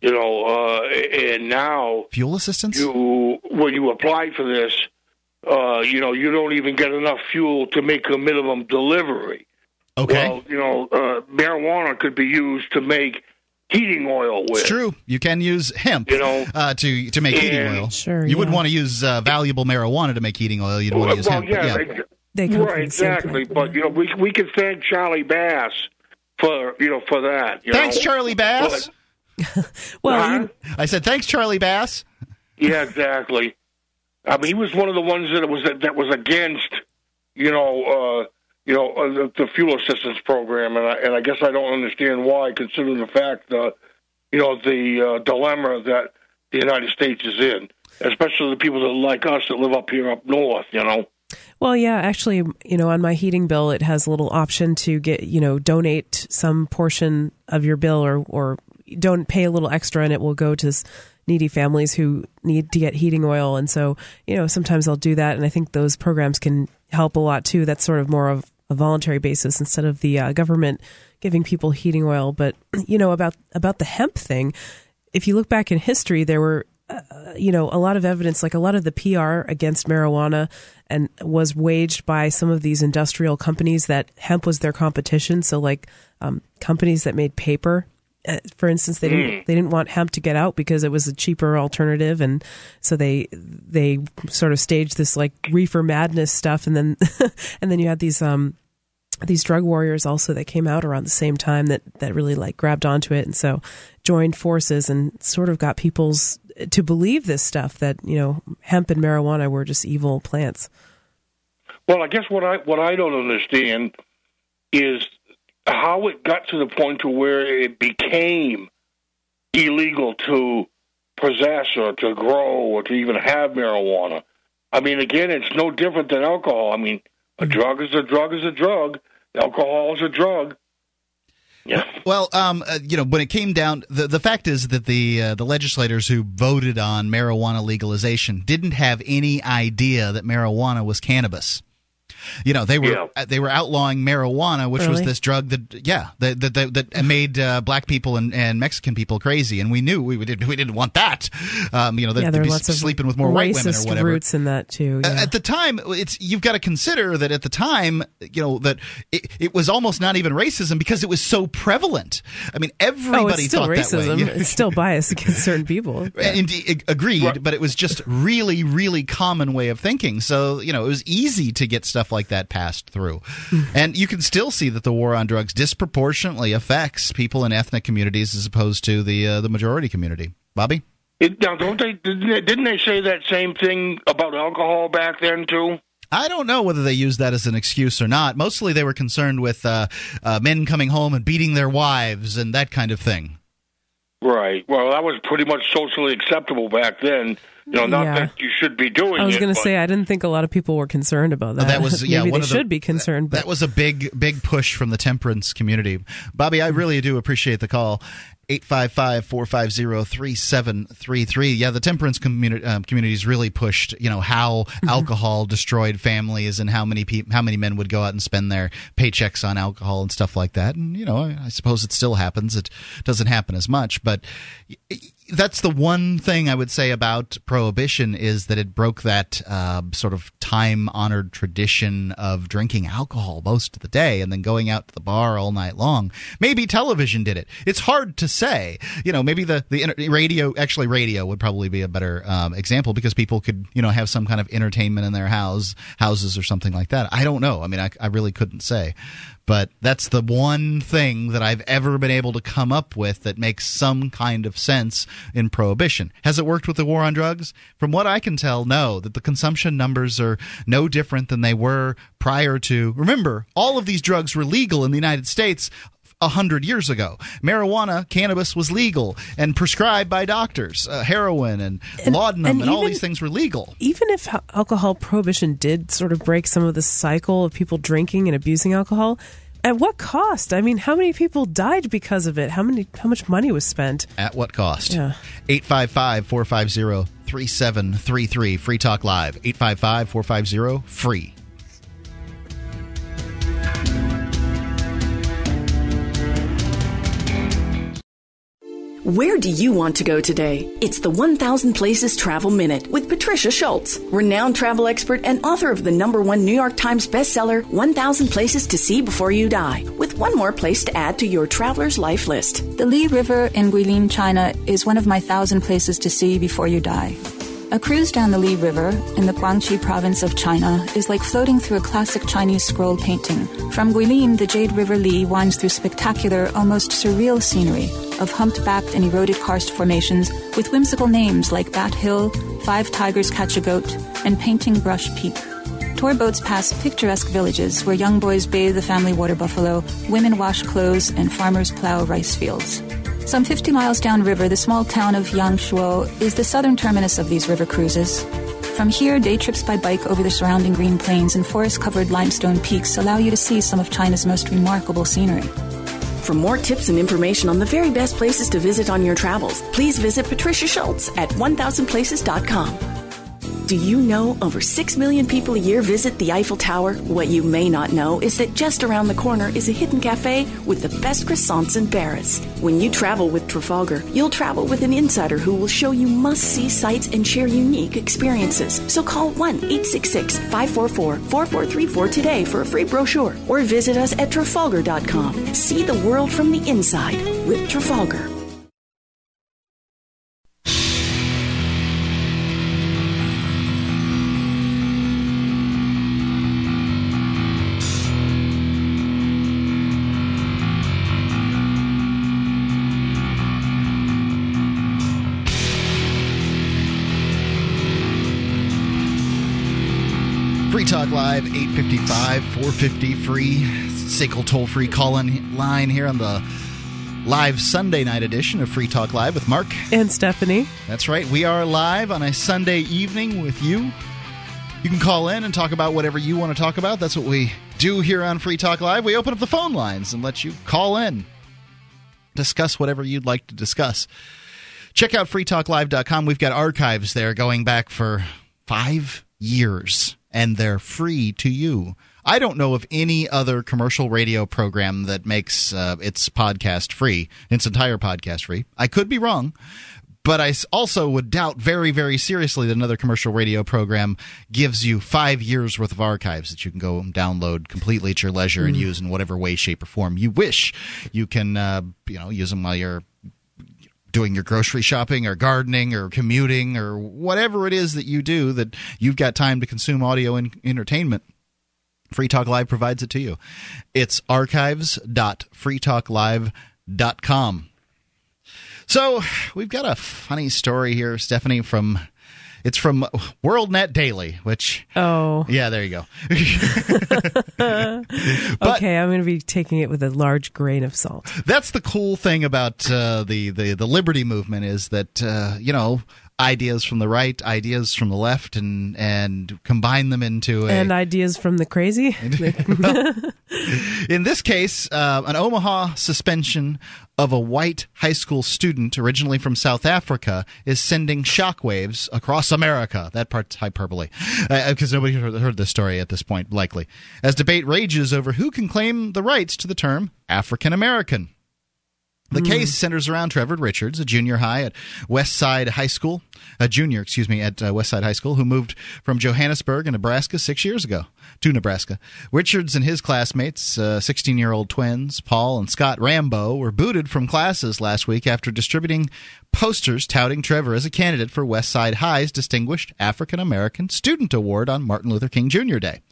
you know, uh, and now Fuel assistance. you when you apply for this, uh, you know, you don't even get enough fuel to make a minimum delivery. Okay. Well, you know, uh, marijuana could be used to make heating oil with. It's true. You can use hemp, You know, uh, to to make heating oil. Sure, You wouldn't want to use uh, valuable marijuana to make heating oil. You'd want to use well, hemp. yeah, but ex- They come right, from the exactly. plant. But you know, we we can thank Charlie Bass for you know for that. You Thanks, know? Charlie Bass. Well, Huh? you, I said thanks, Charlie Bass. Yeah, exactly. I mean, he was one of the ones that was that was against, you know, uh, you know, uh, the, the fuel assistance program, and I, and I guess I don't understand why, considering the fact, uh, you know, the uh, dilemma that the United States is in, especially the people that like us that live up here up north. You know. Well, yeah, actually, you know, on my heating bill, it has a little option to get, you know, donate some portion of your bill or, or don't pay a little extra and it will go to needy families who need to get heating oil. And so, you know, sometimes I'll do that. And I think those programs can help a lot too. That's sort of more of a voluntary basis instead of the uh, government giving people heating oil. But, you know, about, about the hemp thing, if you look back in history, there were you know, a lot of evidence, like a lot of the PR against marijuana and was waged by some of these industrial companies that hemp was their competition. So like, um, companies that made paper, uh, for instance, they didn't, they didn't want hemp to get out because it was a cheaper alternative. And so they, they sort of staged this like reefer madness stuff. And then, and then you had these, um, these drug warriors also that came out around the same time that that really like grabbed onto it and so joined forces and sort of got people's to believe this stuff that you know hemp and marijuana were just evil plants Well, I guess what I what I don't understand is how it got to the point to where it became illegal to possess or to grow or to even have marijuana. I mean, again, it's no different than alcohol. I mean, a drug is a drug is a drug. Alcohol is a drug. Yeah. Well, um, uh, you know, when it came down, the the fact is that the uh, the legislators who voted on marijuana legalization didn't have any idea that marijuana was cannabis. You know, they were Yeah. uh, they were outlawing marijuana, which was this drug that yeah that that that, that made uh, black people and, and Mexican people crazy, and we knew we we didn't we didn't want that. Um, you know, that yeah to there are be lots of sleeping with more white women or racist whatever. roots in that too Uh. At the time, it's you've got to consider that at the time, you know that it, it was almost not even racism because it was so prevalent. I mean, everybody oh it's still thought that way. racism Yeah. it's still biased against certain people Indeed, agreed, but it was just really, really common way of thinking. So you know, it was easy to get stuff like that passed through, and you can still see that the war on drugs disproportionately affects people in ethnic communities as opposed to the uh, the majority community. Bobby, It, now, don't they didn't, they didn't they say that same thing about alcohol back then too? I don't know whether they used that as an excuse or not. Mostly, they were concerned with uh, uh, men coming home and beating their wives and that kind of thing. Right. Well, that was pretty much socially acceptable back then. You know, not Yeah. that you should be doing it. I was going to say I didn't think a lot of people were concerned about that. That was yeah. maybe one they of the, should be concerned, but That was a big big push from the temperance community. Bobby, I really do appreciate the call. 855-450-3733. Yeah, the temperance community um, community's really pushed, you know, how Mm-hmm. alcohol destroyed families and how many peop how many men would go out and spend their paychecks on alcohol and stuff like that. And you know, I, I suppose it still happens. It doesn't happen as much, but that's the one thing I would say about prohibition is that it broke that uh, sort of time honored tradition of drinking alcohol most of the day and then going out to the bar all night long. Maybe television did it. It's hard to say. You know, maybe the the radio actually radio would probably be a better um, example because people could you know have some kind of entertainment in their house houses or something like that. I don't know. I mean, I, I really couldn't say. But that's the one thing that I've ever been able to come up with that makes some kind of sense in prohibition. Has it worked with the war on drugs? From what I can tell, no. That the consumption numbers are no different than they were prior to. Remember, all of these drugs were legal in the United States a hundred years ago. Marijuana, cannabis was legal and prescribed by doctors. Uh, heroin and, laudanum and, and all these things were legal. even if alcohol prohibition did sort of break some of the cycle of people drinking and abusing alcohol, at what cost? I mean, how many people died because of it? How many? How much money was spent? At what cost? Yeah. 855 450 3733. Free Talk Live. 855 Where do you want to go today? It's the 1000 Places Travel Minute with Patricia Schultz, renowned travel expert and author of the number one New York Times bestseller, 1000 Places to See Before You Die, with one more place to add to your traveler's life list. The Li River in Guilin, China is one of my thousand places to see before you die. A cruise down the Li River in the Guangxi province of China is like floating through a classic Chinese scroll painting. From Guilin, the Jade River Li winds through spectacular, almost surreal scenery of humped-backed and eroded karst formations with whimsical names like Bat Hill, Five Tigers Catch a Goat, and Painting Brush Peak. Tour boats pass picturesque villages where young boys bathe the family water buffalo, women wash clothes, and farmers plow rice fields. Some 50 miles downriver, the small town of Yangshuo is the southern terminus of these river cruises. From here, day trips by bike over the surrounding green plains and forest covered limestone peaks allow you to see some of China's most remarkable scenery. For more tips and information on the very best places to visit on your travels, please visit Patricia Schultz at 1000places.com. Do you know over 6 million people a year visit the Eiffel Tower? What you may not know is that just around the corner is a hidden cafe with the best croissants in Paris. When you travel with Trafalgar, you'll travel with an insider who will show you must see sights and share unique experiences. So call 1 866 544 4434 today for a free brochure or visit us at Trafalgar.com. See the world from the inside with Trafalgar. Free Talk Live, 855 450 free. SACL toll free call in line here on the live Sunday night edition of Free Talk Live with Mark. And Stephanie, That's right. We are live on a Sunday evening with you. You can call in and talk about whatever you want to talk about. That's what we do here on Free Talk Live. We open up the phone lines and let you call in, discuss whatever you'd like to discuss. Check out freetalklive.com. We've got archives there going back for five years, and they're free to you. I don't know of any other commercial radio program that makes uh, its podcast free, its entire podcast free. I could be wrong, but I also would doubt very, very seriously that another commercial radio program gives you five years worth of archives that you can go and download completely at your leisure and use in whatever way, shape, or form you wish. You can, uh, you know, use them while you're doing your grocery shopping or gardening or commuting or whatever it is that you do that you've got time to consume audio and entertainment. Free Talk Live provides it to you. It's archives.freetalklive.com. So, we've got a funny story here, Stephanie, from it's from WorldNet Daily, which oh, yeah, there you go. okay, I'm going to be taking it with a large grain of salt. That's the cool thing about uh, the, the the liberty movement is that uh, you know ideas from the right, ideas from the left, and and combine them into a. And ideas from the crazy. in this case, uh, an Omaha suspension of a white high school student originally from South Africa is sending shockwaves across America. That part's hyperbole, because uh, nobody heard this story at this point, likely. As debate rages over who can claim the rights to the term African American. The mm. case centers around Trevor Richards, a junior high at Westside High School, a junior, excuse me, at uh, Westside High School, who moved from Johannesburg in Nebraska six years ago to Nebraska. Richards and his classmates, 16 uh, year old twins, Paul and Scott Rambo, were booted from classes last week after distributing posters touting Trevor as a candidate for Westside High's Distinguished African American Student Award on Martin Luther King Jr. Day.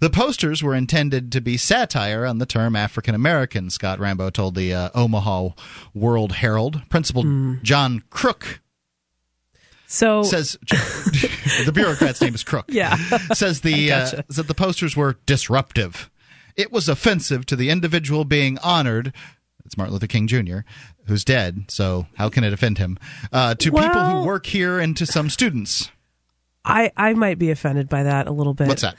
The posters were intended to be satire on the term African American, Scott Rambo told the uh, Omaha World Herald. Principal mm. John Crook so says the bureaucrat's name is Crook. Yeah, says the uh, that the posters were disruptive. It was offensive to the individual being honored. It's Martin Luther King Jr., who's dead. So how can it offend him? Uh, to well, people who work here and to some students. I I might be offended by that a little bit. What's that?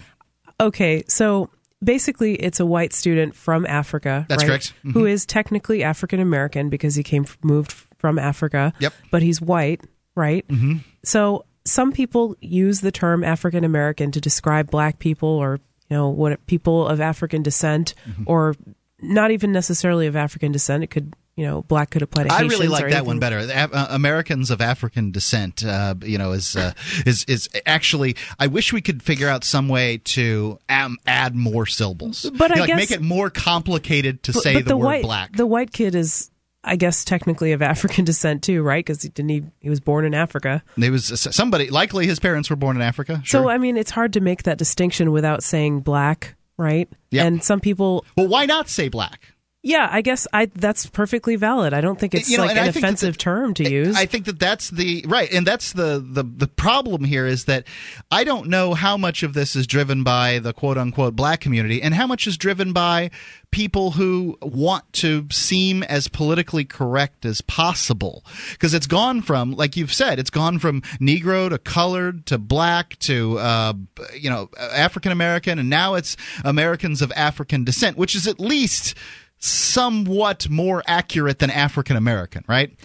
Okay, so basically it's a white student from Africa. That's right, correct. Mm-hmm. Who is technically African American because he came moved from Africa. Yep. But he's white, right? Mm-hmm. So some people use the term African American to describe black people or you know what people of African descent mm-hmm. or not even necessarily of African descent. It could you know, black could apply to I really like that one better. Uh, Americans of African descent, uh, you know, is uh, is is actually. I wish we could figure out some way to um, add more syllables, but you I know, like guess, make it more complicated to but, say but the, the, word white, black. The white kid is. I guess technically of African descent too, right? Because he didn't he, he was born in Africa. He was somebody likely his parents were born in Africa. Sure. So I mean, it's hard to make that distinction without saying black, right? Yep. And some people. Well, why not say black? Yeah, I guess I that's perfectly valid. I don't think it's you know, like an offensive term to use. I think that that's the right, and that's the, the the problem here is that I don't know how much of this is driven by the quote unquote black community, and how much is driven by people who want to seem as politically correct as possible. Because it's gone from, like you've said, it's gone from Negro to colored to black to uh, you know African American, and now it's Americans of African descent, which is at least somewhat more accurate than African American, right?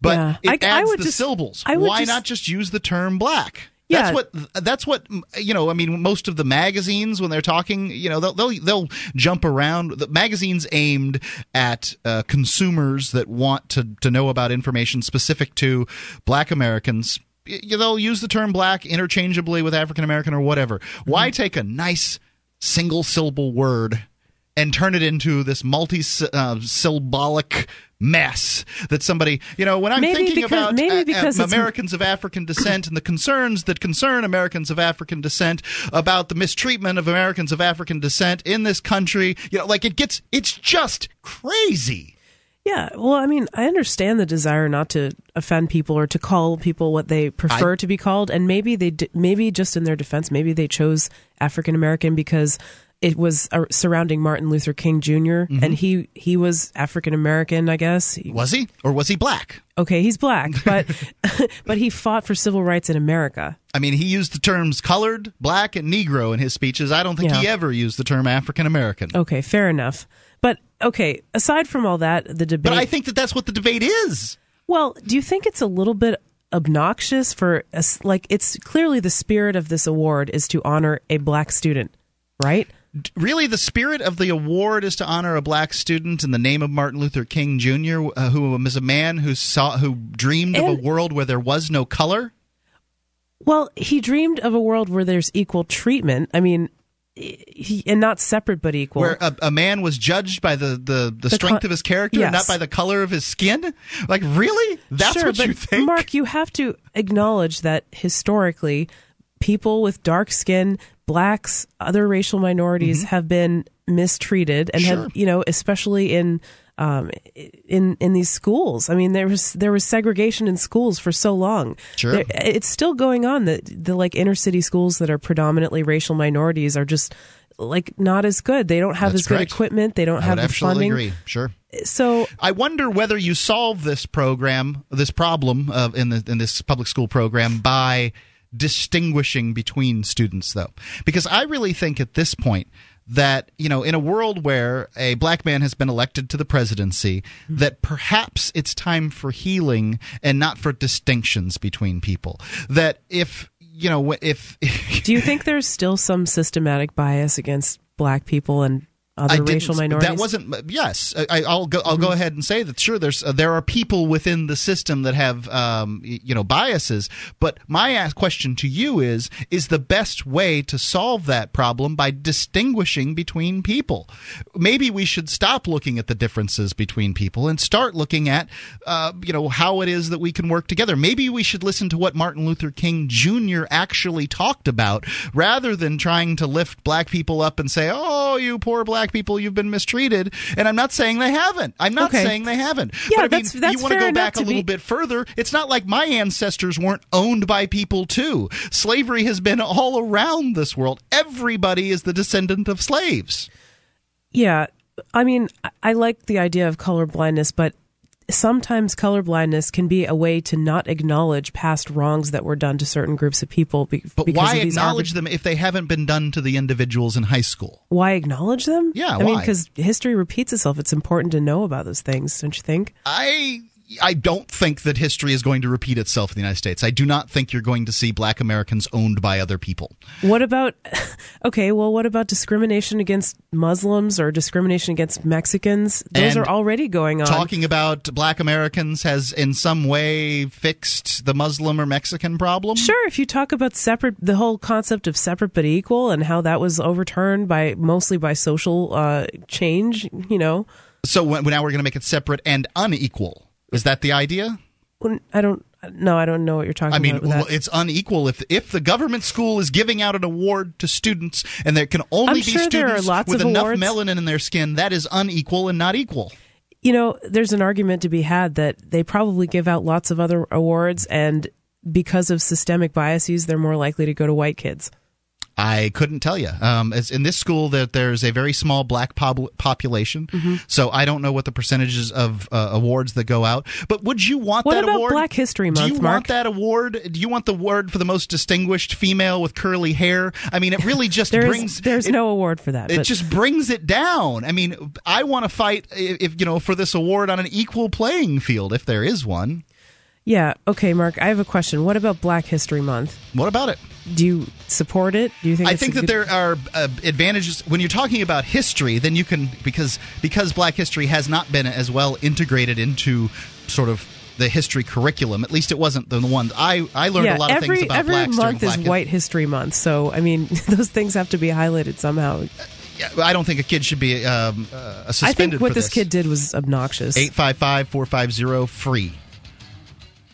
But yeah. it I, adds I the just, syllables. Why just, not just use the term black? Yeah. That's what that's what you know. I mean, most of the magazines when they're talking, you know, they'll they'll, they'll jump around. The magazines aimed at uh, consumers that want to to know about information specific to Black Americans. They'll use the term black interchangeably with African American or whatever. Mm-hmm. Why take a nice single syllable word and turn it into this multi uh, mess that somebody you know when i'm maybe thinking because, about because uh, americans of african descent and the concerns that concern americans of african descent about the mistreatment of americans of african descent in this country you know like it gets it's just crazy. Yeah, well, I mean, I understand the desire not to offend people or to call people what they prefer I, to be called, and maybe they, maybe just in their defense, maybe they chose African American because it was uh, surrounding Martin Luther King junior mm-hmm. and he he was African American, I guess. Was he, or was he black? Okay, he's black, but but he fought for civil rights in America. I mean, he used the terms colored, black, and Negro in his speeches. I don't think Yeah. he ever used the term African American. Okay, fair enough. But okay, aside from all that, the debate. But I think that that's what the debate is. Well, do you think it's a little bit obnoxious for? Like, it's clearly the spirit of this award is to honor a black student, right? Really the spirit of the award is to honor a black student in the name of Martin Luther King Jr., uh, who was a man who saw who dreamed of a world where there was no color. Well, he dreamed of a world where there's equal treatment. I mean, he, and not separate but equal. Where a, a man was judged by the, the, the, The strength co- of his character and not by the color of his skin? Like, really? That's sure, what you think? Mark, you have to acknowledge that historically, people with dark skin, blacks, other racial minorities have been mistreated, and Mm-hmm. Sure. have you know, especially in. Um, in in these schools, I mean, there was there was segregation in schools for so long. Sure. There- it's still going on. The the like inner city schools that are predominantly racial minorities are just like not as good. They don't have That's as good equipment. They don't I have the funding. agree. Sure. So I wonder whether you solve this program, this problem of in the in this public school program by distinguishing between students, though, because I really think at this point that you know in a world where a black man has been elected to the presidency that perhaps it's time for healing and not for distinctions between people. That if you know if do you think there's still some systematic bias against black people and other racial minorities? That wasn't. Yes, I, I'll go. I'll go ahead and say that. Sure, there's uh, there are people within the system that have um, you know biases. But my ask question to you is: Is the best way to solve that problem by distinguishing between people? Maybe we should stop looking at the differences between people and start looking at uh, you know how it is that we can work together. Maybe we should listen to what Martin Luther King Jr. actually talked about, rather than trying to lift black people up and say, "Oh, you poor black people, you've been mistreated." And I'm not saying they haven't. I'm not Okay. saying they haven't. Yeah, but I mean, that's- that's you want to go back a little be- bit further. It's not like my ancestors weren't owned by people too. Slavery has been all around this world. Everybody is the descendant of slaves. Yeah, I mean, I- I like the idea of color blindness, but sometimes colorblindness can be a way to not acknowledge past wrongs that were done to certain groups of people. Be- But because why of these acknowledge arbit- them if they haven't been done to the individuals in high school? Why acknowledge them? Yeah, I mean, because history repeats itself. It's important to know about those things, don't you think? I I don't think that history is going to repeat itself in the United States. I do not think you're going to see black Americans owned by other people. What about okay? Well, what about discrimination against Muslims or discrimination against Mexicans? Those And are already going on. Talking about black Americans has in some way fixed the Muslim or Mexican problem? Sure, if you talk about separate, the whole concept of separate but equal, and how that was overturned by mostly by social uh, change, you know, So now we're going to make it separate and unequal. Is that the idea? I don't. No, I don't know what you're talking about. I mean, well, it's unequal if if the government school is giving out an award to students and there can only I'm be sure students with enough awards. melanin in their skin, that is unequal and not equal. you know, there's an argument to be had that they probably give out lots of other awards, and because of systemic biases, they're more likely to go to white kids. I couldn't tell you. Um, as in this school, that there's a very small black pop- population, Mm-hmm. so I don't know what the percentages of uh, awards that go out. But would you want What that about award? Black History Month. Do you Mark? want that award? Do you want the award for the most distinguished female with curly hair? I mean, it really just There's brings. there's it, no award for that. It but- just brings it down. I mean, I want to fight if you know for this award on an equal playing field, if there is one. Yeah. Okay, Mark. I have a question. What about Black History Month? What about it? Do you support it? Do you think? I think that good- there are uh, advantages when you're talking about history. Then you can because because Black history has not been as well integrated into sort of the history curriculum. At least it wasn't the one I I learned yeah, a lot of every things about every blacks month is Black White History Month, so I mean those things have to be highlighted somehow. Yeah, I don't think a kid should be um, uh, I think what for this kid did was obnoxious. 855-450 free.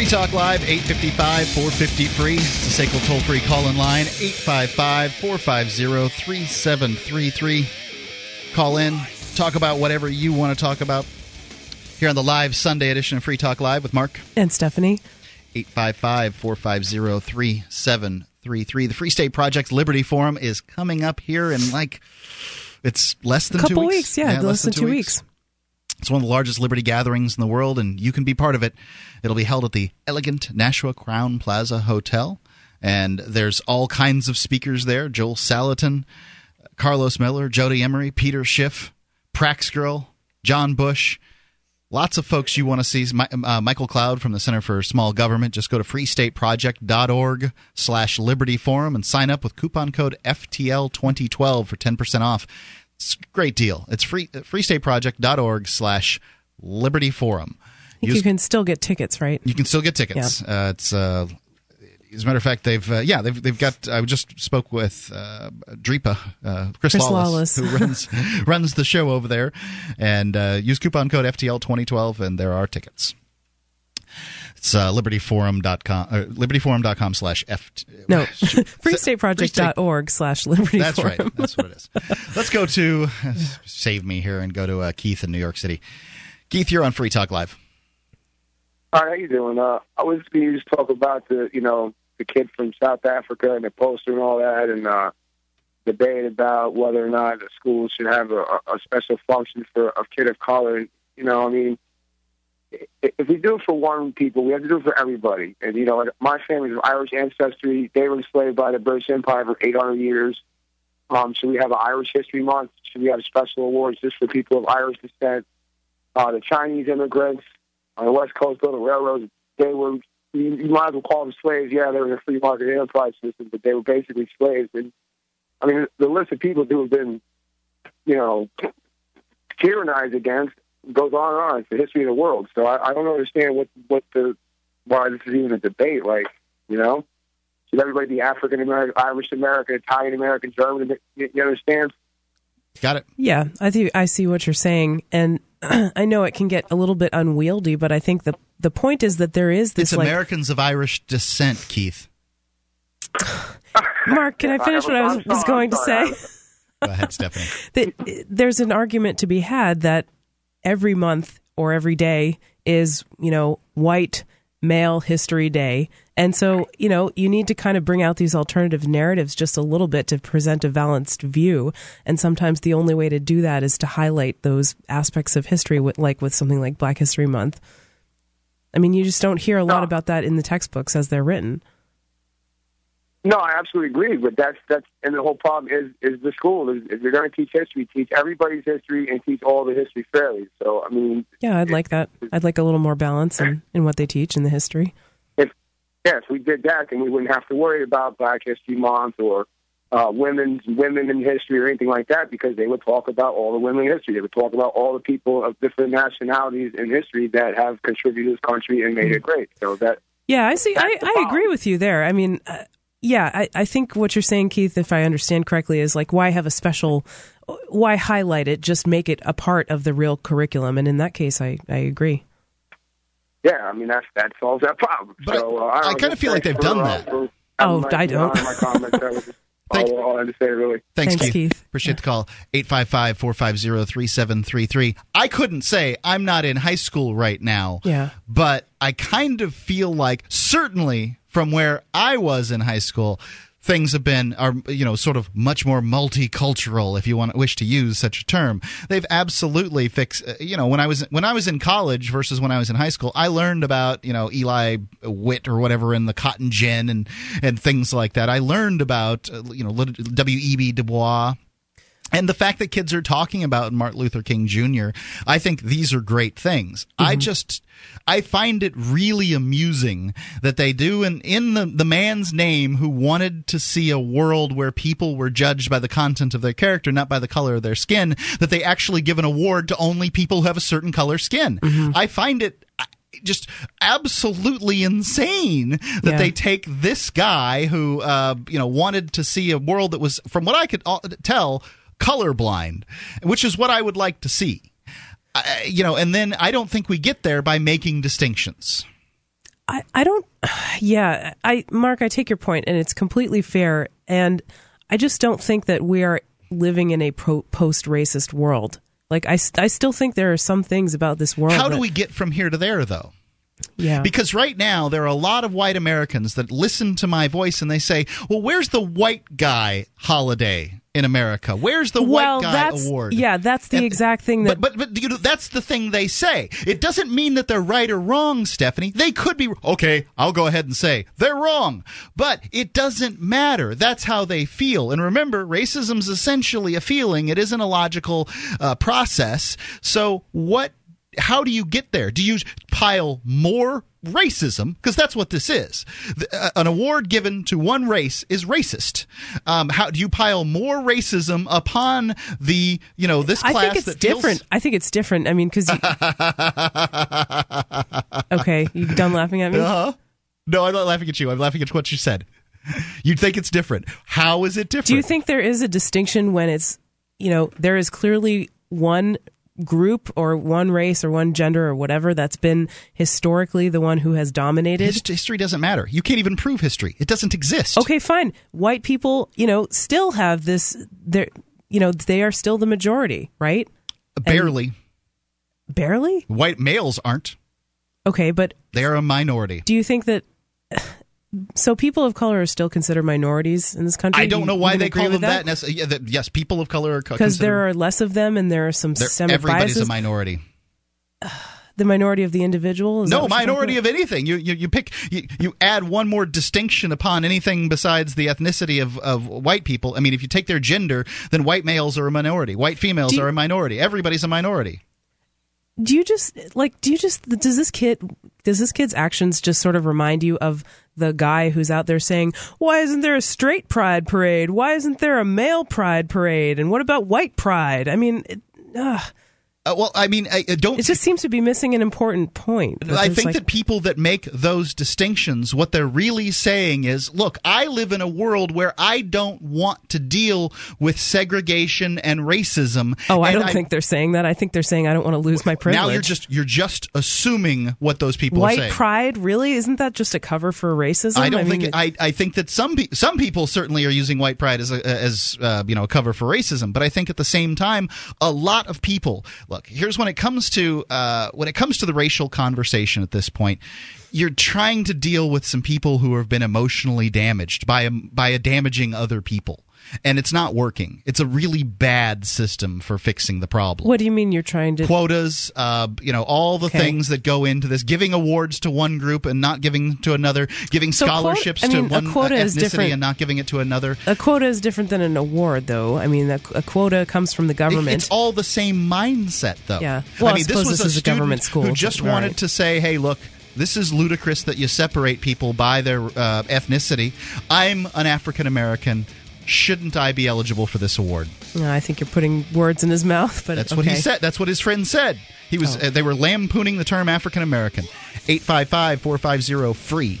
Free Talk Live, 855 450 free. It's the SACL toll free call in line, 855 450 3733. Call in, talk about whatever you want to talk about here on the live Sunday edition of Free Talk Live with Mark. and Stephanie. 855 450 3733. The Free State Project Liberty Forum is coming up here in like, it's less than couple two weeks, yeah, less than two weeks. It's one of the largest liberty gatherings in the world, and you can be part of it. It'll be held at the elegant Nashua Crowne Plaza Hotel, and there's all kinds of speakers there Joel Salatin, Carlos Miller, Jodie Emery, Peter Schiff, Prax Girl, John Bush. Lots of folks you want to see. Uh, Michael Cloud from the Center for Small Government. Just go to freestateproject.org slash Liberty Forum and sign up with coupon code FTL2012 for 10% off. It's a great deal. It's free freestateproject.org slash Liberty Forum. Think you can still get tickets, right? You can still get tickets. Uh, it's uh, as a matter of fact, they've uh, yeah they've they've got. I just spoke with uh, Dreepa, uh, Chris, Chris Lawless, Lawless. who runs runs the show over there, and uh, use coupon code FTL twenty twelve, and there are tickets. It's uh, libertyforum.com, uh, libertyforum.com slash F. No, freestateproject.org slash liberty That's right. That's what it is. Let's go to, save me here, and go to uh, Keith in New York City. Keith, you're on Free Talk Live. Hi, how you doing? Uh, I was going to just talk about the, you know, the kid from South Africa and the poster and all that, and uh, debate about whether or not the schools should have a, a special function for a kid of color. You know, I mean, i- if we do it for one people, we have to do it for everybody. And you know, my family's of Irish ancestry. They were enslaved by the British Empire for 800 years. Um, should we have an Irish History Month? Should we have special awards just for people of Irish descent? Uh, the Chinese immigrants on the West Coast building railroads, they were, you, you might as well call them slaves. Yeah, they were a free market enterprise system, but they were basically slaves. And I mean, the list of people who have been, you know, tyrannized against goes on and on. It's the history of the world. So I, I don't understand what what the why this is even a debate. Like, you know, should everybody be African American, Irish American, Italian American, German? You, you understand? Got it. Yeah, I think I see what you're saying, and I know it can get a little bit unwieldy, but I think the the point is that there is this It's like Americans of Irish descent, Keith. Mark. Can I finish what I was, was going to say? Go ahead, Stephanie. that there's an argument to be had that every month or every day is, you know, white male history day. And so, you know, you need to kind of bring out these alternative narratives just a little bit to present a balanced view. And sometimes the only way to do that is to highlight those aspects of history, with, like with something like Black History Month. I mean, you just don't hear a lot about that in the textbooks as they're written. No, I absolutely agree. But that's that's and the whole problem is is the school is if you're going to teach history, teach everybody's history and teach all the history fairly. So I mean, Yeah, I'd like that. I'd like a little more balance in, in what they teach in the history. if yes, we did that, then we wouldn't have to worry about Black History Month or uh, women's women in history or anything like that because they would talk about all the women in history. They would talk about all the people of different nationalities in history that have contributed to this country and made it great. So that Yeah, I see. I, I agree with you there. I mean, uh, yeah, I, I think what you're saying, Keith, if I understand correctly, is like why have a special, why highlight it? Just make it a part of the real curriculum. And in that case, I, I agree. yeah, I mean that's that solves that problem. But so, uh, I don't kinda feel like they've for, done uh, that. for Oh, having my- I don't. My comments. That all, all I had to say, really. Thanks, Thanks, Keith. Keith. Appreciate the call. 855 450 3733. I couldn't say I'm not in high school right now. Yeah. But I kind of feel like, certainly from where I was in high school, things have been are you know sort of much more multicultural if you want wish to use such a term. They've absolutely fixed uh, you know when i was when i was in college versus when i was in high school i learned about you know eli witt or whatever in the cotton gin and and things like that. I learned about uh, you know w.e.b du bois and the fact that kids are talking about Martin Luther King Jr., I think these are great things. I just, I find it really amusing that they do in, in the, the man's name who wanted to see a world where people were judged by the content of their character, not by the color of their skin, that they actually give an award to only people who have a certain color skin. I find it just absolutely insane that Yeah. they take this guy who uh, you know wanted to see a world that was from what i could uh, tell colorblind which is what i would like to see. Uh, you know and then i don't think we get there by making distinctions. I, I don't yeah i mark i take your point and it's completely fair and i just don't think that we are living in a pro- post-racist world. Like I, I still think there are some things about this world how do that- we get from here to there though yeah Because right now there are a lot of white Americans that listen to my voice and they say, "Well, where's the white guy holiday in America? Where's the well white guy that's award?" yeah that's the And- exact thing that But but but you know, that's the thing they say. It doesn't mean that they're right or wrong, Stephanie. They could be okay. I'll go ahead and say they're wrong, but it doesn't matter. That's how they feel. And remember, racism's essentially a feeling. It isn't a logical uh, process. So what? How do you get there? Do you pile more racism? Because that's what this is. The, uh, an award given to one race is racist. Um, how do you pile more racism upon the you know this class I think it's different. Feels, I think it's different. I mean, because okay, you done laughing at me? uh-huh. No, I'm not laughing at you. I'm laughing at what you said. You'd think it's different. How is it different? Do you think there is a distinction when it's you know there is clearly one group or one race or one gender or whatever that's been historically the one who has dominated. Hist- history doesn't matter. You can't even prove history. It doesn't exist. Okay, fine. White people, you know, still have this They're, you know, they are still the majority, right? Barely. And barely? White males aren't. Okay, but they are a minority. Do you think that so people of color are still considered minorities in this country. I don't know why they call them that. that. Yeah, that. Yes, people of color are because there are less of them, and there are some systemic everybody's biases. a minority. The minority of the individual. Is no minority of anything. You you, you pick you, you add one more distinction upon anything besides the ethnicity of, of white people. I mean, if you take their gender, then white males are a minority. White females you, are a minority. Everybody's a minority. Do you just like? Do you just? Does this kid? Does this kid's actions just sort of remind you of the guy who's out there saying, "Why isn't there a straight pride parade? Why isn't there a male pride parade? And what about white pride?" I mean, it, uh, uh, well, I mean, I, I don't. It just seems to be missing an important point. I think like, that people that make those distinctions, what they're really saying is, look, I live in a world where I don't want to deal with segregation and racism. Oh, I don't I, think they're saying that. I think they're saying I don't want to lose my privilege. Now you're just you're just assuming what those people White are saying. pride, really? Isn't that just a cover for racism? I don't think. mean, It, I I think that some pe- some people certainly are using white pride as a, as uh, you know a cover for racism. But I think at the same time, a lot of people look. Here's when it comes to uh, when it comes to the racial conversation at this point, you're trying to deal with some people who have been emotionally damaged by a, by a damaging other people. And it's not working. It's a really bad system for fixing the problem. What do you mean you're trying to quotas? Uh, you know all the Okay. things that go into this, giving awards to one group and not giving to another, giving So scholarships I mean, to one uh, quota is ethnicity different. and not giving it to another. A quota is different than an award, though. I mean, a, a quota comes from the It- government. It's all the same mindset, though. Yeah. Well, I mean, this was this a is a government school, who just so- wanted to say, "Hey, look." This is ludicrous that you separate people by their uh, ethnicity. I'm an African American. Shouldn't I be eligible for this award? No, I think you're putting words in his mouth, but That's what he said. That's what his friend said. He was. Oh. Uh, they were lampooning the term African American. 855 450 free.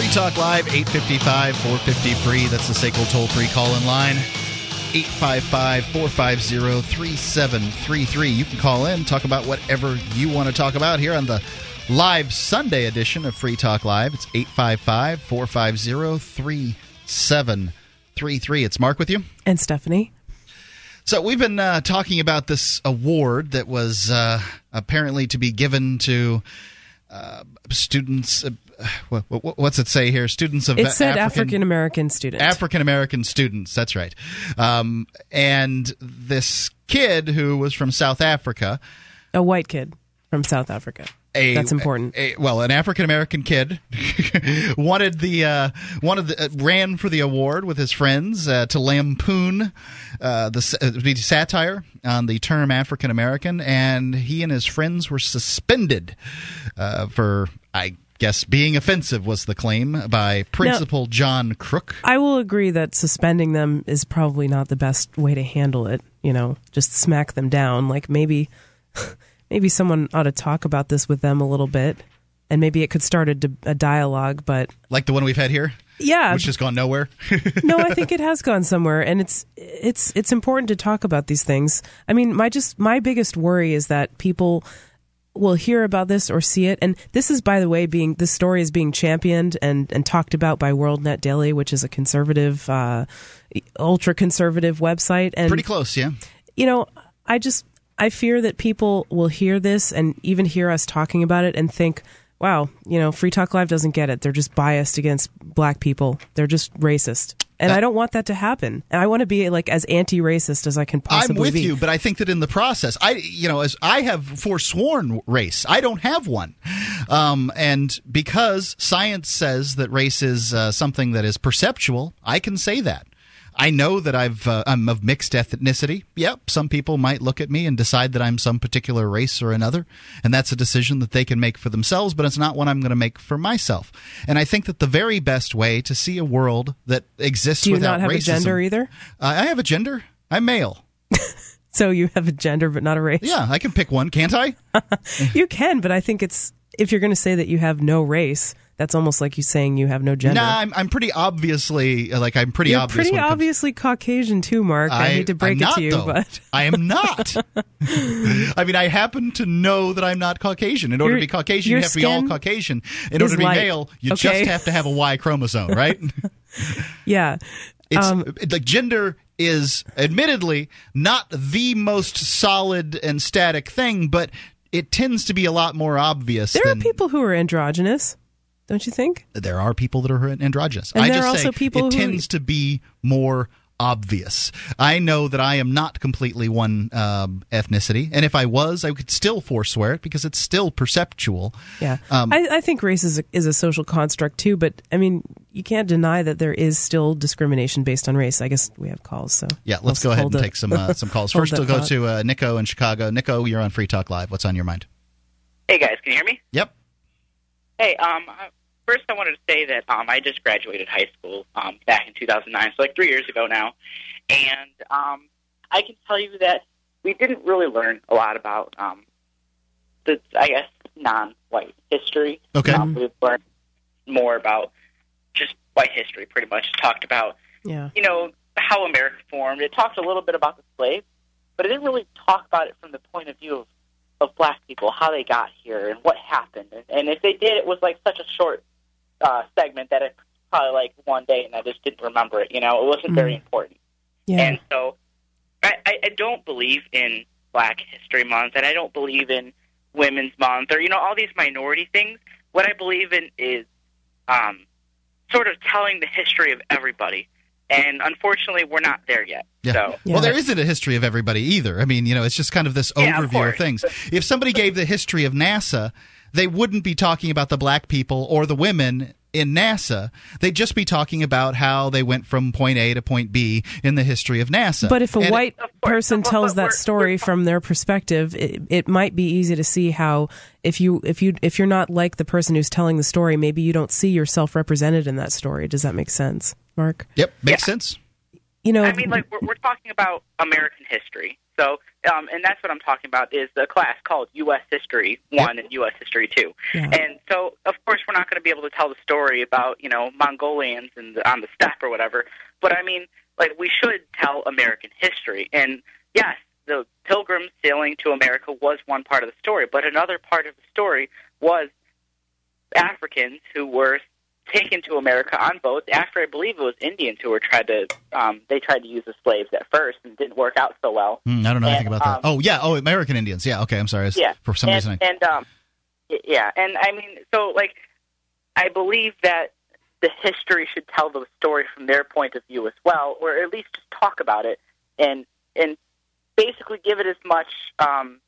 Free Talk Live, 855 450 free. That's the SACL toll free call in line. 855 450 3733. You can call in, talk about whatever you want to talk about here on the live Sunday edition of Free Talk Live. It's 855 450 3733. It's Mark with you. And Stephanie. So we've been uh, talking about this award that was uh, apparently to be given to uh, students. What, what, what's it say here? Students of It said African African American students. African American students. That's right. Um, and this kid who was from South Africa, a white kid from South Africa. a That's important. a- well, an African American kid wanted the uh, wanted the, uh, ran for the award with his friends uh, to lampoon uh, the uh, the satire on the term African American, and he and his friends were suspended uh, for I guess being offensive was the claim by Principal John Crook. I will agree that suspending them is probably not the best way to handle it. You know, just smack them down. Like maybe, maybe someone ought to talk about this with them a little bit, and maybe it could start a, di- a dialogue. But Like the one we've had here, yeah, which has gone nowhere. no, I think it has gone somewhere, and it's it's it's important to talk about these things. I mean, my just my biggest worry is that people will hear about this or see it. And this is, by the way, being this story is being championed and, and talked about by WorldNet Daily, which is a conservative, uh, ultra conservative website. And Pretty close, yeah. You know, I just I fear that people will hear this and even hear us talking about it and think, wow, you know, Free Talk Live doesn't get it. They're just biased against black people. They're just racist. And I don't want that to happen. And I want to be like as anti-racist as I can possibly be. I'm with be. you, but I think that in the process, I you know, as I have forsworn race, I don't have one, um, and because science says that race is uh, something that is perceptual, I can say that. I know that I've uh, I'm of mixed ethnicity. Yep, some people might look at me and decide that I'm some particular race or another, and that's a decision that they can make for themselves. But it's not one I'm going to make for myself. And I think that the very best way to see a world that exists Do you without not have racism, a gender either? Uh, I have a gender. I'm male. So you have a gender but not a race. Yeah, I can pick one, can't I? you can, but I think it's if you're going to say that you have no race, that's almost like you saying you have no gender. Nah, I'm, I'm pretty obviously like I'm pretty You're obvious. pretty when it comes- obviously Caucasian too, Mark. I, hate to break I'm it not, to you, though. but I am not. I mean, I happen to know that I'm not Caucasian. In order Your- to be Caucasian, you have to be all Caucasian. In order to be light. male, you Okay. just have to have a Y chromosome, right? yeah. It's Um, like gender is admittedly not the most solid and static thing, but it tends to be a lot more obvious There are people who are androgynous, don't you think? there are people that are androgynous. And I there just are say also people it who- tends to be more obvious. I know that I am not completely one um, ethnicity, and if I was, I could still forswear it because it's still perceptual. Yeah, Um, I, I think race is a, is a social construct too, but I mean, you can't deny that there is still discrimination based on race. I guess we have calls, so Yeah, let's I'll go ahead and it. take some uh, some calls. First, we'll go thought. to uh, Nico in Chicago. Nico, you're on Free Talk Live. What's on your mind? Hey guys, can you hear me? Yep. Hey, um, first I wanted to say that um, I just graduated high school um, back in 2009, so like three years ago now, and um, I can tell you that we didn't really learn a lot about um, the, I guess, non-white history. Okay. Um, we learned more about just white history, pretty much. Talked about Yeah. you know, how America formed. It talked a little bit about the slaves, but it didn't really talk about it from the point of view of, of black people, how they got here and what happened. And, and if they did, it was like such a short uh, segment that it probably like one day and I just didn't remember it. You know, it wasn't very important. Yeah. And so I, I, I don't believe in Black History Month and I don't believe in Women's Month or, you know, all these minority things. What I believe in is um, sort of telling the history of everybody. And unfortunately, we're not there yet. Yeah. So, Well, there isn't a history of everybody either. I mean, you know, it's just kind of this Yeah, of overview of, course. things. If somebody gave the history of NASA, they wouldn't be talking about the black people or the women in NASA. They'd just be talking about how they went from point A to point B in the history of NASA. But if a And- white person tells that story from their perspective, it, it might be easy to see how if you if you if you're not like the person who's telling the story, maybe you don't see yourself represented in that story. Does that make sense, Mark? Yep, makes sense. You know, I mean, like we're, we're talking about American history. So, um, and that's what I'm talking about is the class called U.S. History One and U.S. History Two. And so, of course, we're not going to be able to tell the story about you know Mongolians and the, on the steppe or whatever. But I mean, like we should tell American history. And yes, the Pilgrims sailing to America was one part of the story, but another part of the story was Africans who were taken to America on boats after I believe it was Indians who were tried to um, they tried to use the slaves at first and didn't work out so well. Hmm, I don't know anything And, about that. um, oh, yeah. Oh, American Indians. Yeah. Okay. I'm sorry. Yeah. For some and, reason. I- And um, yeah, and I mean, so like, I believe that the history should tell the story from their point of view as well, or at least just talk about it and and basically give it as much, um,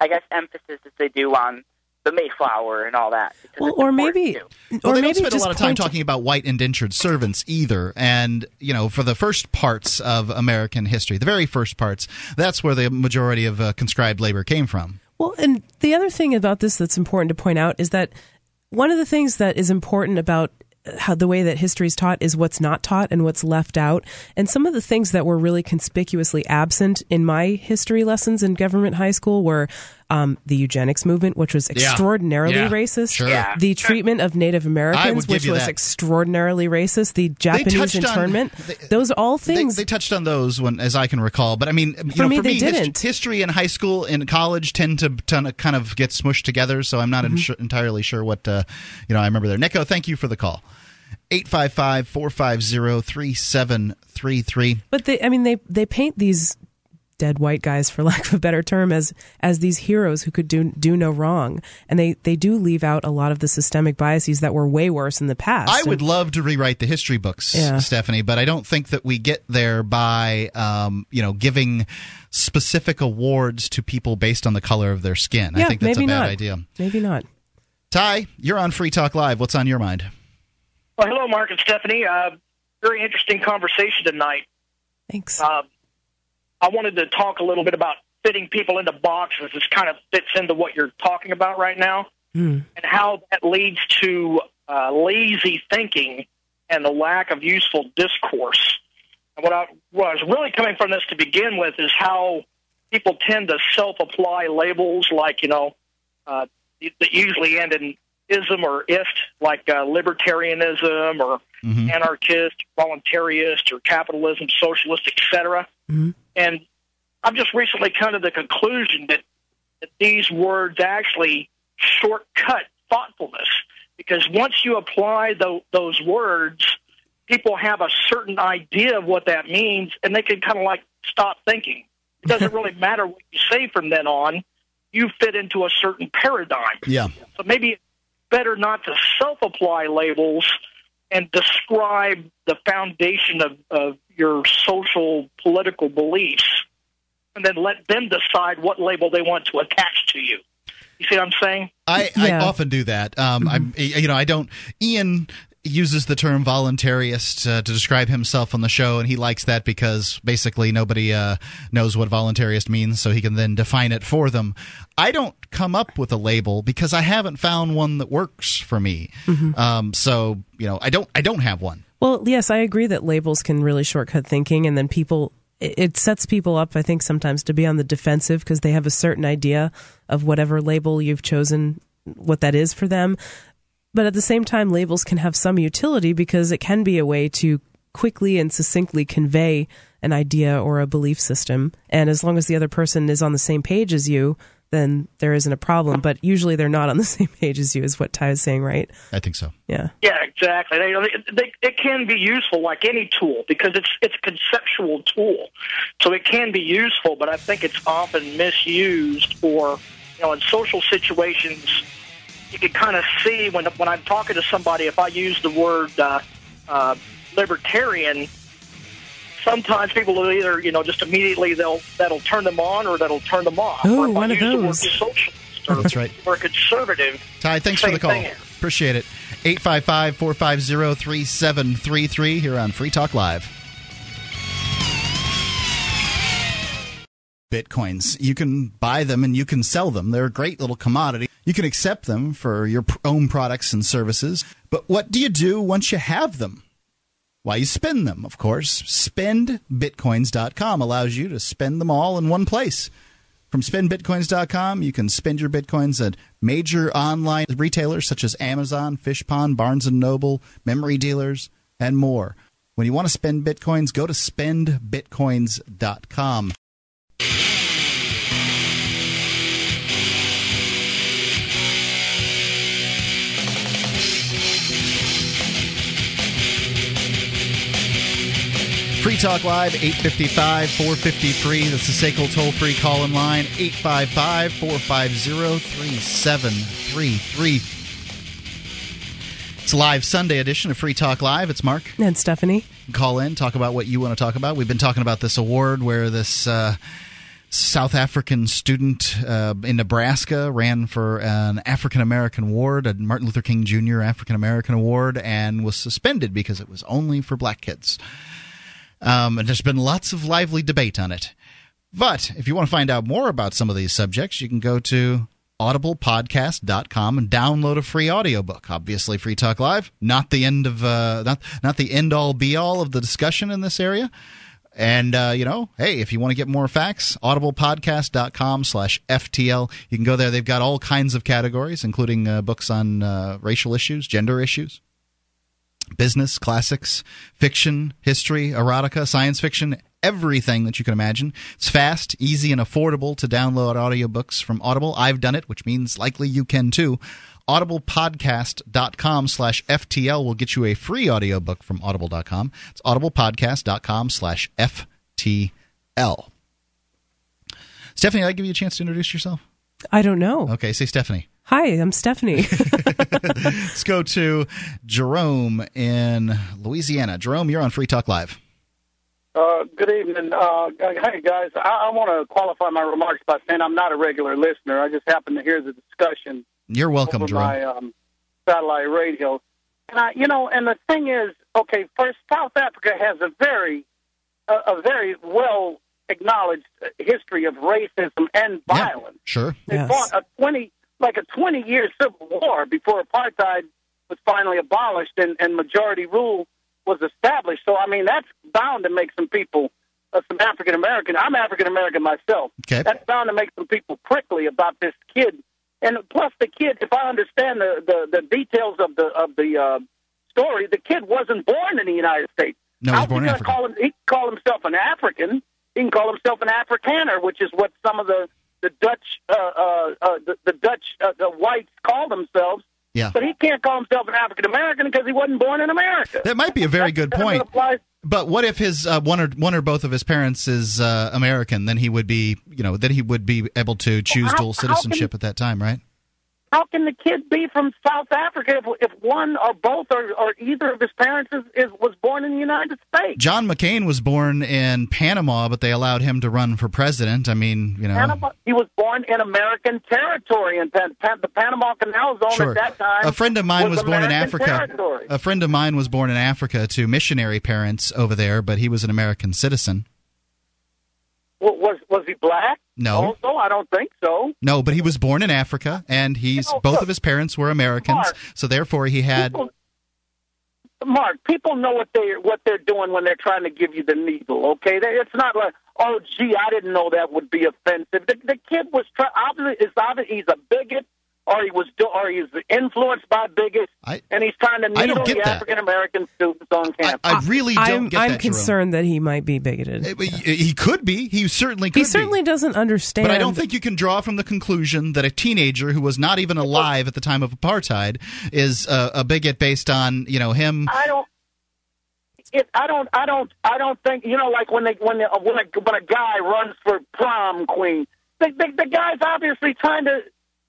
I guess, emphasis as they do on the Mayflower and all that. well, or maybe too. Well, or they maybe don't spend a lot of time talking about white indentured servants either. And, you know, for the first parts of American history, the very first parts, that's where the majority of uh, conscribed labor came from. Well, and the other thing about this that's important to point out is that one of the things that is important about how the way that history is taught is what's not taught and what's left out. And some of the things that were really conspicuously absent in my history lessons in government high school were um, the eugenics movement, which was extraordinarily Yeah. racist. Sure. Yeah. The treatment of Native Americans, which was that. extraordinarily racist. The Japanese touched on- internment. those are all things. They, they touched on those when, as I can recall. But I mean, you For know, me, for they me, didn't. history in high school and college tend to, tend to kind of get smushed together. So I'm not Mm-hmm. insur- entirely sure what uh, you know. I remember there. Nico, thank you for the call. 855-450-3733. But they, I mean, they they paint these dead white guys, for lack of a better term, as as these heroes who could do do no wrong, and they they do leave out a lot of the systemic biases that were way worse in the past. I And- would love to rewrite the history books, Yeah. Stephanie, but I don't think that we get there by, um, you know, giving specific awards to people based on the color of their skin. I Yeah, think that's a maybe bad not. idea. Maybe not. Ty, you're on Free Talk Live. What's on your mind? Well, hello, Mark and Stephanie. Uh, very interesting conversation tonight. Thanks. Uh, I wanted to talk a little bit about fitting people into boxes. This kind of fits into what you're talking about right now, Hmm. and how that leads to uh, lazy thinking and the lack of useful discourse. And what I, what I was really coming from this to begin with is how people tend to self-apply labels like, you know, uh, that usually end in ism or ist, like uh, libertarianism or Mhm. anarchist, voluntarist, or capitalism, socialist, etc. Mm-hmm. And I've just recently come to the conclusion that, that these words actually shortcut thoughtfulness because once you apply tho- those words, people have a certain idea of what that means and they can kind of like stop thinking. It doesn't really matter what you say from then on. You fit into a certain paradigm. Yeah. So maybe it's better not to self apply labels and describe the foundation of, of your social political beliefs and then let them decide what label they want to attach to you. You see what I'm saying? I, I often do that. Um, I'm, you know, I don't. Ian uses the term voluntarist uh, to describe himself on the show, and he likes that because basically nobody uh, knows what voluntarist means, so he can then define it for them. I don't come up with a label because I haven't found one that works for me. Um, so you know, I don't. I don't have one. Well, yes, I agree that labels can really shortcut thinking, and then people. It sets people up, I think, sometimes to be on the defensive because they have a certain idea of whatever label you've chosen, what that is for them. But at the same time, labels can have some utility because it can be a way to quickly and succinctly convey an idea or a belief system. And as long as the other person is on the same page as you, then there isn't a problem. But usually they're not on the same page as you, is what Ty is saying, right? I think so. Yeah. Yeah, exactly. They, they, it can be useful like any tool because it's it's a conceptual tool, so it can be useful. But I think it's often misused for you know in social situations. You can kind of see when when I'm talking to somebody if I use the word uh, uh, libertarian. Sometimes people will either you know just immediately they'll that'll turn them on or that'll turn them off. Ooh, or if I one of use the word those. socialist or, That's right. or conservative. Ty, thanks for the call. thing. Appreciate it. 855 450 3733 here on Free Talk Live. Bitcoins. You can buy them and you can sell them. They're a great little commodity. You can accept them for your own products and services. But what do you do once you have them? Why, you spend them, of course. SpendBitcoins.com allows you to spend them all in one place. From spendbitcoins.com, you can spend your bitcoins at major online retailers such as Amazon, Fishpond, Barnes and Noble, memory dealers, and more. When you want to spend bitcoins, go to spendbitcoins.com. Free Talk Live, 855 453. That's the SACL toll free call in line, 855 450 3733. It's a live Sunday edition of Free Talk Live. It's Mark. And Stephanie. Call in, talk about what you want to talk about. We've been talking about this award where this. Uh, South African student uh, in Nebraska ran for an African American award, a Martin Luther King Jr. African American award, and was suspended because it was only for black kids. Um, and there's been lots of lively debate on it. But if you want to find out more about some of these subjects, you can go to audiblepodcast.com and download a free audiobook. Obviously, Free Talk Live, not the end of uh, not not the end all be all of the discussion in this area. And, uh, you know, hey, if you want to get more facts, audiblepodcast.com slash FTL. You can go there. They've got all kinds of categories, including uh, books on uh, racial issues, gender issues, business, classics, fiction, history, erotica, science fiction, everything that you can imagine. It's fast, easy, and affordable to download audiobooks from Audible. I've done it, which means likely you can too audiblepodcast.com slash FTL will get you a free audiobook from audible.com. It's audiblepodcast.com slash FTL. Stephanie, did I give you a chance to introduce yourself? I don't know. Okay, say Stephanie. Hi, I'm Stephanie. Let's go to Jerome in Louisiana. Jerome, you're on Free Talk Live. Uh, good evening. Uh, hey, guys. I, I want to qualify my remarks by saying I'm not a regular listener. I just happen to hear the discussion you're welcome, over Jerome. my um, satellite radio. And I, you know, and the thing is, okay, first, South Africa has a very, a, a very well acknowledged history of racism and violence. Sure. They fought a twenty, like a twenty-year civil war before apartheid was finally abolished and, and majority rule was established. So, I mean, that's bound to make some people, uh, some African American. I'm African American myself. Okay. That's bound to make some people prickly about this kid and plus the kid, if I understand the the, the details of the of the uh, story, the kid wasn't born in the United States. No, he was born in Africa. Call him, he can call himself an African. He can call himself an Afrikaner, which is what some of the the Dutch uh, uh, uh, the, the Dutch uh, the whites call themselves. Yeah. But he can't call himself an African American because he wasn't born in America. That might be a very good point. But what if his uh, one or one or both of his parents is uh, American? Then he would be, you know, then he would be able to choose how- dual how can- citizenship at that time, right? How can the kid be from South Africa if, if one or both or, or either of his parents is, is was born in the United States? John McCain was born in Panama, but they allowed him to run for president. I mean, you know, Panama, he was born in American territory, and Pan, Pan, the Panama Canal Zone Sure. at that time. a friend of mine was, born in Africa. Territory. A friend of mine was born in Africa to missionary parents over there, but he was an American citizen. Wa- Was was he black? No. Also, I don't think so. No, but he was born in Africa, and he's No, both look, of his parents were Americans, Mark, so therefore he had. People, Mark, people know what they what they're doing when they're trying to give you the needle. Okay, it's not like, oh, gee, I didn't know that would be offensive. The, the kid was try, obviously is obviously he's a bigot, or he was or he's influenced by bigots, and he's trying to needle the. African American students on campus. I really don't I'm, get I'm that, Jerome. concerned that he might be bigoted. Eh, he could be. He certainly could He certainly doesn't understand. But I don't think you can draw from the conclusion that a teenager who was not even alive at the time of apartheid is a, a bigot based on you know him. I don't. It, I don't. I don't. I don't think you know. Like when they when they, when a when a guy runs for prom queen, the the, the guy's obviously trying to.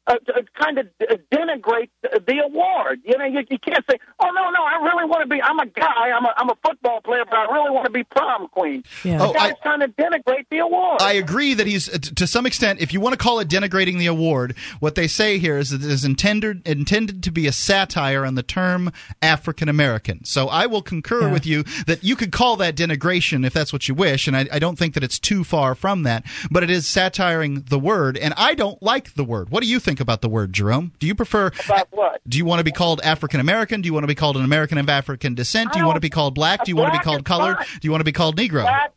Uh, to- kind of denigrate the, award. You know, you, you can't say, "Oh no, no, I really want to be. I'm a guy. I'm a I'm a football player, but I really want to be prom queen." Yeah. Oh, guy's I- trying to denigrate the award. I agree that he's uh, to some extent. If you want to call it denigrating the award, what they say here is that it is intended intended to be a satire on the term African American. So I will concur with you that you could call that denigration if that's what you wish, and I, I don't think that it's too far from that. But it is satiring the word, and I don't like the word. What do you think about the word, Jerome? Do you prefer? About what? Do you want to be called African American? Do you want to be called an American of African descent? Do you want to be called black? Do you want to be called colored? fine. Do you want to be called Negro? Black,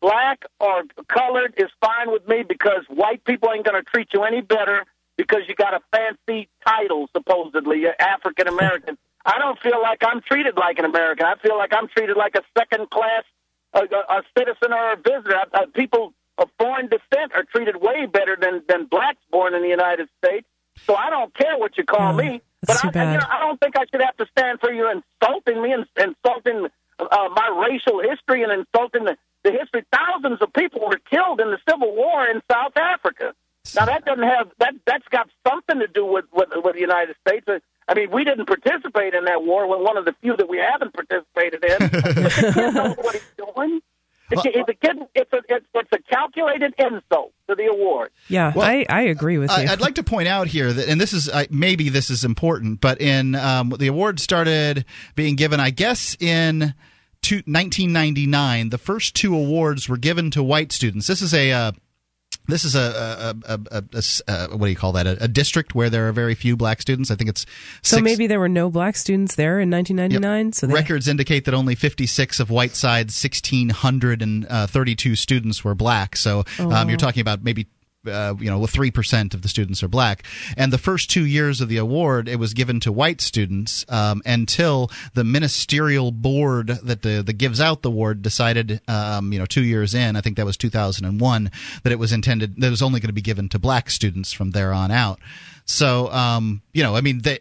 black or colored is fine with me because white people ain't going to treat you any better because you got a fancy title, supposedly, African American. I don't feel like I'm treated like an American. I feel like I'm treated like a second class a, a, a citizen or a visitor. Uh, people of foreign descent are treated way better than, than blacks born in the United States. So I don't care what you call me. But I. You know, I don't think I should have to stand for you insulting me and insulting uh, my racial history and insulting the, the history. Thousands of people were killed in the Civil War in South Africa. Now that doesn't have that. That's got something to do with with, with the United States. I mean, we didn't participate in that war. We're one of the few that we haven't participated in. But the kid knows what he's doing. It's, it's a. It's a it's, it's a calculated insult to the award. Yeah, I, I agree with you. I, I'd like to point out here that, and this is uh, maybe this is important, but in um, the award started being given, I guess, in two, 1999. The first two awards were given to white students. This is a uh, This is a, a, a, a, a, a what do you call that? A, a, district where there are very few black students. I think it's so six, maybe there were no black students there in 1999. Yep. So they, records indicate that only 56 of Westside's 1,632 students were black. So oh. um, you're talking about maybe uh, you know, three percent of the students are black. And the first two years of the award, it was given to white students um, until the ministerial board that the, that gives out the award decided, um, you know, two years in, I think that was 2001, that it was intended that it was only going to be given to black students from there on out. So, um, you know, I mean, they.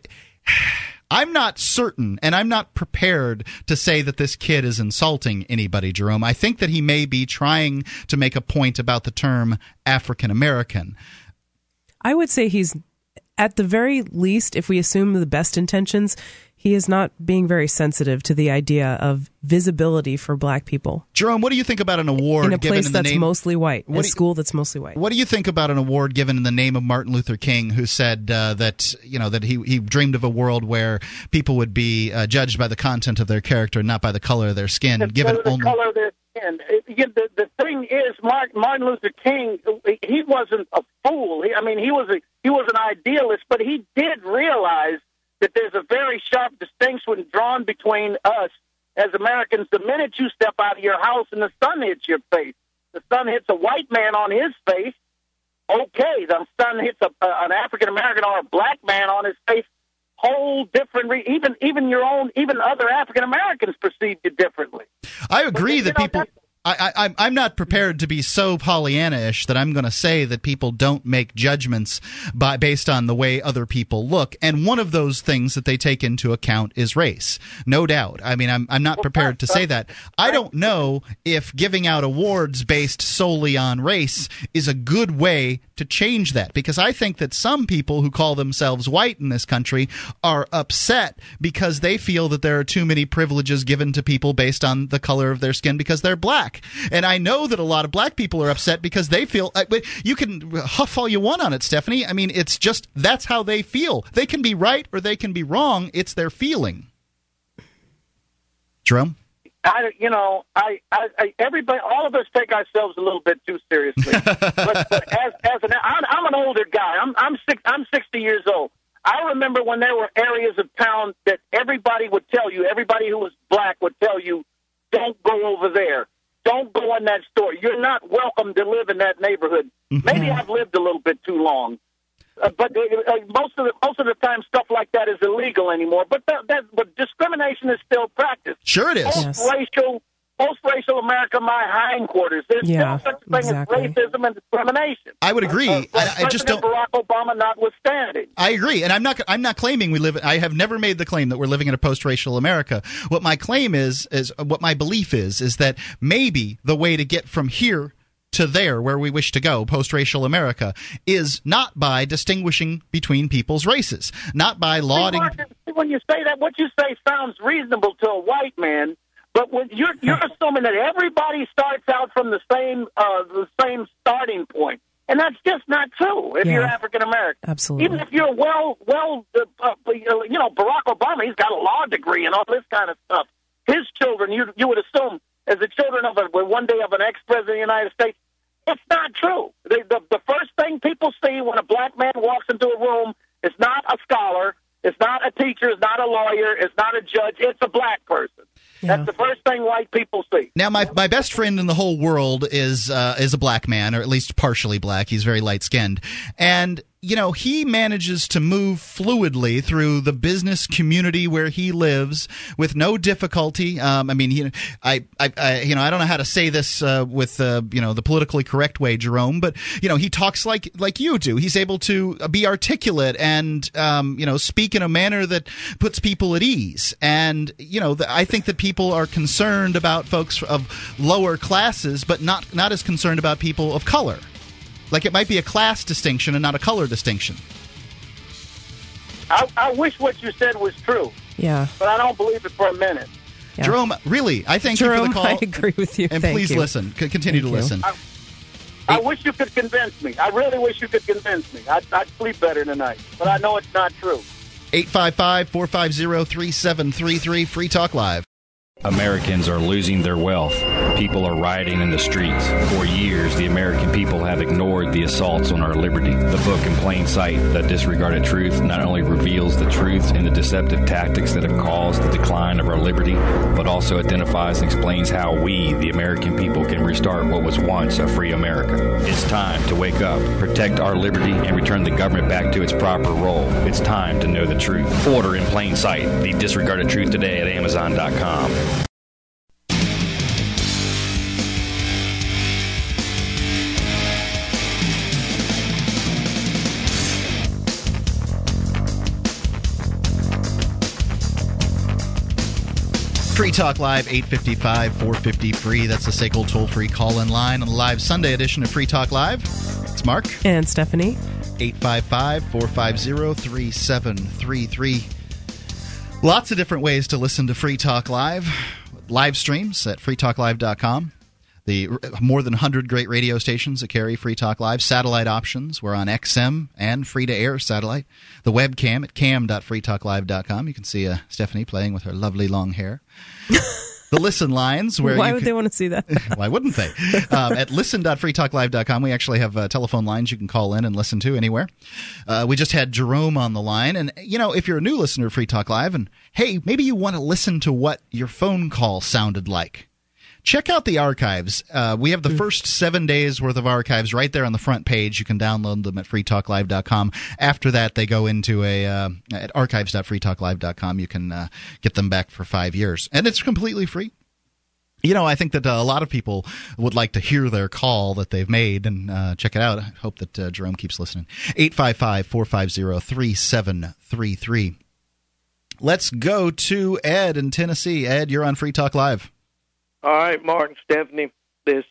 I'm not certain, and I'm not prepared to say that this kid is insulting anybody, Jerome. I think that he may be trying to make a point about the term African American. I would say he's, at the very least, if we assume the best intentions, he is not being very sensitive to the idea of visibility for black people. Jerome, what do you think about an award in a place in that's name, mostly white, a school that's mostly white? What do you think about an award given in the name of Martin Luther King, who said uh, that you know that he he dreamed of a world where people would be uh, judged by the content of their character, not by the color of their skin, the, given the only color of their skin. The, the thing is, Martin Luther King, he wasn't a fool. He, I mean, he was a he was an idealist, but he did realize that there's a very sharp distinction drawn between us as Americans. The minute you step out of your house and the sun hits your face, the sun hits a white man on his face. Okay, the sun hits a, uh, an African American or a black man on his face. Whole different. Re- even even your own, even other African Americans perceive you differently. I agree that people. I, I, am not prepared to be so Pollyanna-ish that I'm going to say that people don't make judgments by, based on the way other people look. And one of those things that they take into account is race, no doubt. I mean, I'm, I'm not prepared to say that. I don't know if giving out awards based solely on race is a good way to change that because I think that some people who call themselves white in this country are upset because they feel that there are too many privileges given to people based on the color of their skin because they're black. And I know that a lot of black people are upset because they feel. Uh, you can huff all you want on it, Stephanie. I mean, it's just that's how they feel. They can be right or they can be wrong. It's their feeling. Jerome. I, you know, I, I, I, everybody, all of us take ourselves a little bit too seriously. but, but as, as an, I'm, I'm an older guy. I'm, I'm six, I'm 60 years old. I remember when there were areas of town that everybody would tell you, everybody who was black would tell you, don't go over there. Don't go in that store. You're not welcome to live in that neighborhood. Mm-hmm. Maybe I've lived a little bit too long. Uh, but uh, uh, most of the most of the time, stuff like that is illegal anymore. But that, that but discrimination is still practiced. Sure, it is. Post racial post racial America, my hindquarters. There's yeah, still such a thing exactly. as racism and discrimination. I would agree. Uh, I, I just don't. Barack Obama notwithstanding. I agree, and I'm not. I'm not claiming we live. I have never made the claim that we're living in a post racial America. What my claim is is what my belief is is that maybe the way to get from here to there where we wish to go, post racial America, is not by distinguishing between people's races, not by lauding. When you say that, what you say sounds reasonable to a white man but when you're you're assuming that everybody starts out from the same uh, the same starting point, and that's just not true. If yeah. you're African American, absolutely. Even if you're well well, uh, uh, you know Barack Obama, he's got a law degree and all this kind of stuff. His children, you you would assume, as the children of a one day of an ex president of the United States, it's not true. The, the the first thing people see when a black man walks into a room is not a scholar, it's not a teacher, it's not a lawyer, it's not a judge, it's a black person. Yeah. That's the first thing white people see. Now, my, my best friend in the whole world is uh, is a black man, or at least partially black. He's very light skinned, and you know, he manages to move fluidly through the business community where he lives with no difficulty. Um, I mean, he, I, I, I, you know, I don't know how to say this uh, with uh, you know the politically correct way, Jerome, but you know, he talks like like you do. He's able to be articulate and um, you know speak in a manner that puts people at ease. And you know, the, I think that people are concerned about folks of lower classes, but not not as concerned about people of color. Like it might be a class distinction and not a color distinction. I, I wish what you said was true. Yeah. But I don't believe it for a minute. Yeah. Jerome, really, I thank Jerome, you for the call. I agree with you. And Thank please you. listen. C- continue Thank to you. listen. I, I wish you could convince me. I really wish you could convince me. I'd, I'd sleep better tonight. But I know it's not true. 855 450 3733 Free Talk Live. Americans are losing their wealth. People are rioting in the streets. For years, the American people have ignored the assaults on our liberty. The book In Plain Sight, The Disregarded Truth, not only reveals the truth and the deceptive tactics that have caused the decline of our liberty, but also identifies and explains how we, the American people, can restart what was once a free America. It's time to wake up, protect our liberty, and return the government back to its proper role. It's time to know the truth. Order In Plain Sight, The Disregarded Truth today at Amazon.com. Free Talk Live, 855 450 free. That's the SACL toll free call in line on the live Sunday edition of Free Talk Live. It's Mark. And Stephanie. 855 450 3733. Lots of different ways to listen to Free Talk Live. Live streams at freetalklive.com. The more than 100 great radio stations that carry Free Talk Live. Satellite options. We're on XM and free to air satellite. The webcam at cam.freetalklive.com. You can see uh, Stephanie playing with her lovely long hair. the listen lines where why would can- they want to see that why wouldn't they um, at listen.freetalklive.com we actually have uh, telephone lines you can call in and listen to anywhere uh, we just had jerome on the line and you know if you're a new listener of free talk live and hey maybe you want to listen to what your phone call sounded like check out the archives. Uh, we have the first seven days worth of archives right there on the front page. You can download them at freetalklive.com. After that, they go into a uh, at archives.freetalklive.com. You can uh, get them back for five years, and it's completely free. You know, I think that uh, a lot of people would like to hear their call that they've made and uh, check it out. I hope that uh, Jerome keeps listening. 855 450 3733. Let's go to Ed in Tennessee. Ed, you're on Free Talk Live. All right, Mark and Stephanie, this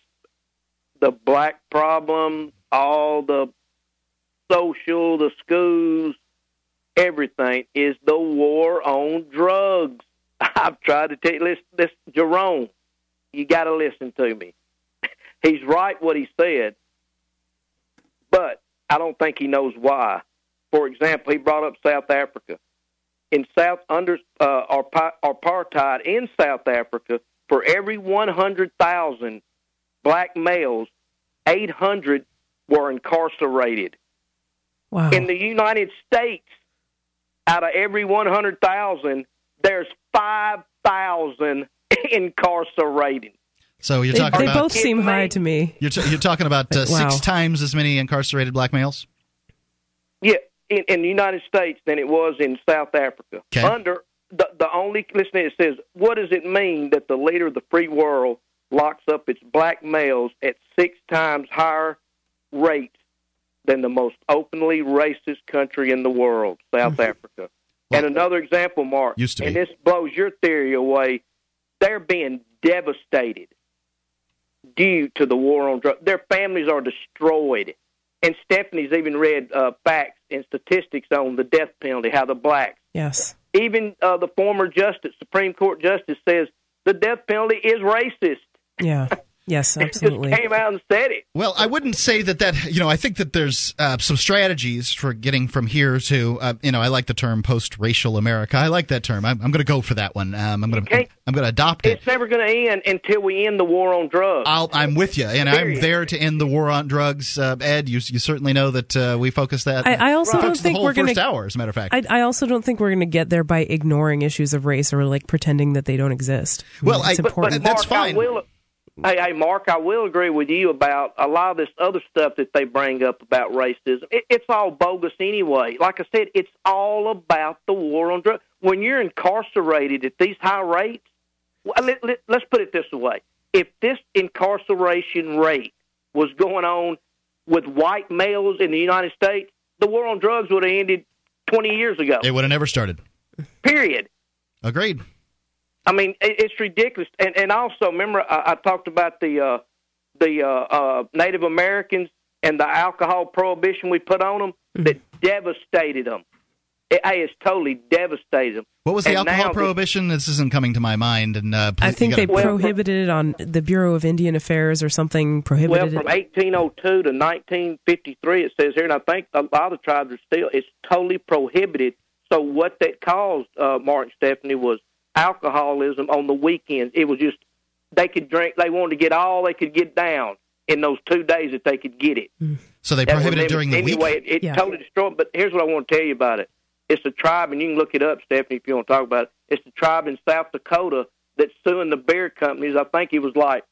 the black problem, all the social, the schools, everything is the war on drugs. I've tried to tell you, listen, this Jerome, you got to listen to me. He's right what he said, but I don't think he knows why. For example, he brought up South Africa. In South under uh, apartheid in South Africa, for every 100,000 black males, 800 were incarcerated. Wow. In the United States, out of every 100,000, there's 5,000 incarcerated. So you're They, talking they about both seem high to me. you're, t- you're talking about uh, Wow. six times as many incarcerated black males. Yeah, in, in the United States than it was in South Africa. Okay. Under the the only listen, it says, what does it mean that the leader of the free world locks up its black males at six times higher rates than the most openly racist country in the world, South Africa? and another example, Mark, Used to and be. this blows your theory away. They're being devastated due to the war on drugs. Their families are destroyed. And Stephanie's even read uh, facts and statistics on the death penalty, how the blacks, Yes. Even uh, the former justice, Supreme Court justice, says the death penalty is racist. Yeah. Yes, absolutely. Just came out and said it. Well, I wouldn't say that that you know. I think that there's uh, some strategies for getting from here to uh, you know. I like the term post-racial America. I like that term. I'm, I'm going to go for that one. Um, I'm going to Okay. I'm going to adopt it. It's never going to end until we end the war on drugs. I'll, I'm with you, and I'm there to end the war on drugs. Uh, Ed, you you certainly know that uh, we focus that. I, I also we don't the think whole we're going first hour. As a matter of fact, I, I also don't think we're going to get there by ignoring issues of race or like pretending that they don't exist. Well, it's I- but- important. but that's Mark, fine. Hey, hey, Mark, I will agree with you about a lot of this other stuff that they bring up about racism. It, it's all bogus anyway. Like I said, it's all about the war on drugs. When you're incarcerated at these high rates, well, let, let, let's put it this way: if this incarceration rate was going on with white males in the United States, the war on drugs would have ended 20 years ago. it would have never started. Period. Agreed. I mean, it, it's ridiculous. And and also, remember, I, I talked about the uh, the uh, uh, Native Americans and the alcohol prohibition we put on them that devastated them. It, hey, it's totally devastated them. What was the And alcohol now prohibition? This isn't coming to my mind. And uh, I think they gotta- prohibited it on the Bureau of Indian Affairs or something. Well, Prohibited from it. 1802 to 1953, it says here, and I think a lot of tribes are still. It's totally prohibited. So what that caused, uh, Mark and Stephanie, was alcoholism on the weekends. It was just they could drink. They wanted to get all they could get down in those two days that they could get it. Hmm. So they That was prohibited them- during the anyway, week. It, it totally destroyed. But here's what I want to tell you about it. It's a tribe, and you can look it up, Stephanie, if you want to talk about it. It's the tribe in South Dakota that's suing the beer companies. I think it was like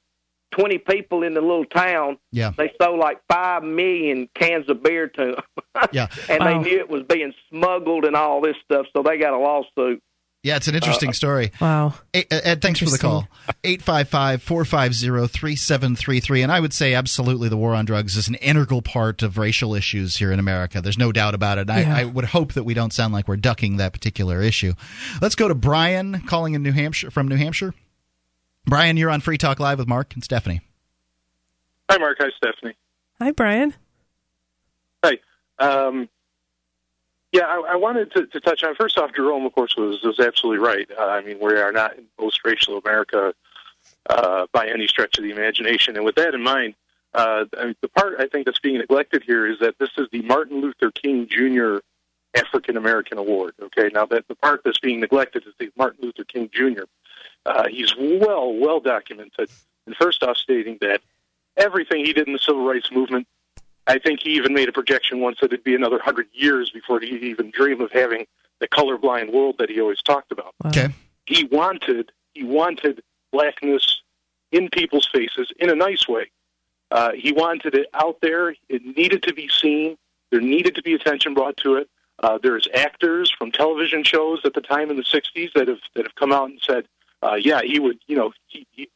20 people in the little town. Yeah. They sold like 5 million cans of beer to them. Yeah. and Wow. they knew it was being smuggled and all this stuff, so they got a lawsuit. Yeah, it's an interesting Uh, story. Wow. Ed, Ed, thanks for the call. 855 450 3733. And I would say absolutely the war on drugs is an integral part of racial issues here in America. There's no doubt about it. Yeah. I, I would hope that we don't sound like we're ducking that particular issue. Let's go to Brian calling in New Hampshire from New Hampshire. Brian, you're on Free Talk Live with Mark and Stephanie. Hi, Mark. Hi, Stephanie. Hi, Brian. Hi. Um, yeah, I, I wanted to, to touch on first off. Jerome, of course, was was absolutely right. Uh, I mean, we are not in post-racial America uh, by any stretch of the imagination. And with that in mind, uh, I mean, the part I think that's being neglected here is that this is the Martin Luther King Jr. African American Award. Okay, now that the part that's being neglected is the Martin Luther King Jr. Uh, he's well, well documented. And first off, stating that everything he did in the civil rights movement I think he even made a projection once that it'd be another hundred years before he'd even dream of having the colorblind world that he always talked about. Okay. He wanted he wanted blackness in people's faces in a nice way. Uh, he wanted it out there. It needed to be seen. There needed to be attention brought to it. Uh, there's actors from television shows at the time in the '60s that have that have come out and said, uh, "Yeah, he would, you know, he, he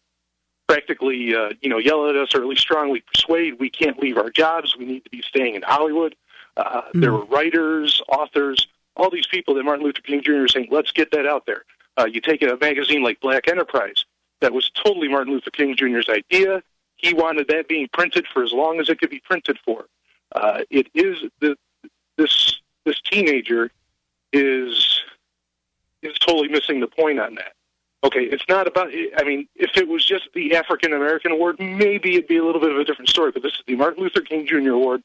practically, uh, you know, yell at us or at least strongly persuade we can't leave our jobs. We need to be staying in Hollywood. Uh, There were writers, authors, all these people that Martin Luther King Jr. was saying, let's get that out there. Uh, you take a magazine like Black Enterprise, that was totally Martin Luther King Jr.'s idea. He wanted that being printed for as long as it could be printed for. Uh, it is the, this this teenager is is totally missing the point on that. Okay, it's not about. I mean, if it was just the African American Award, maybe it'd be a little bit of a different story. But this is the Martin Luther King Jr. Award,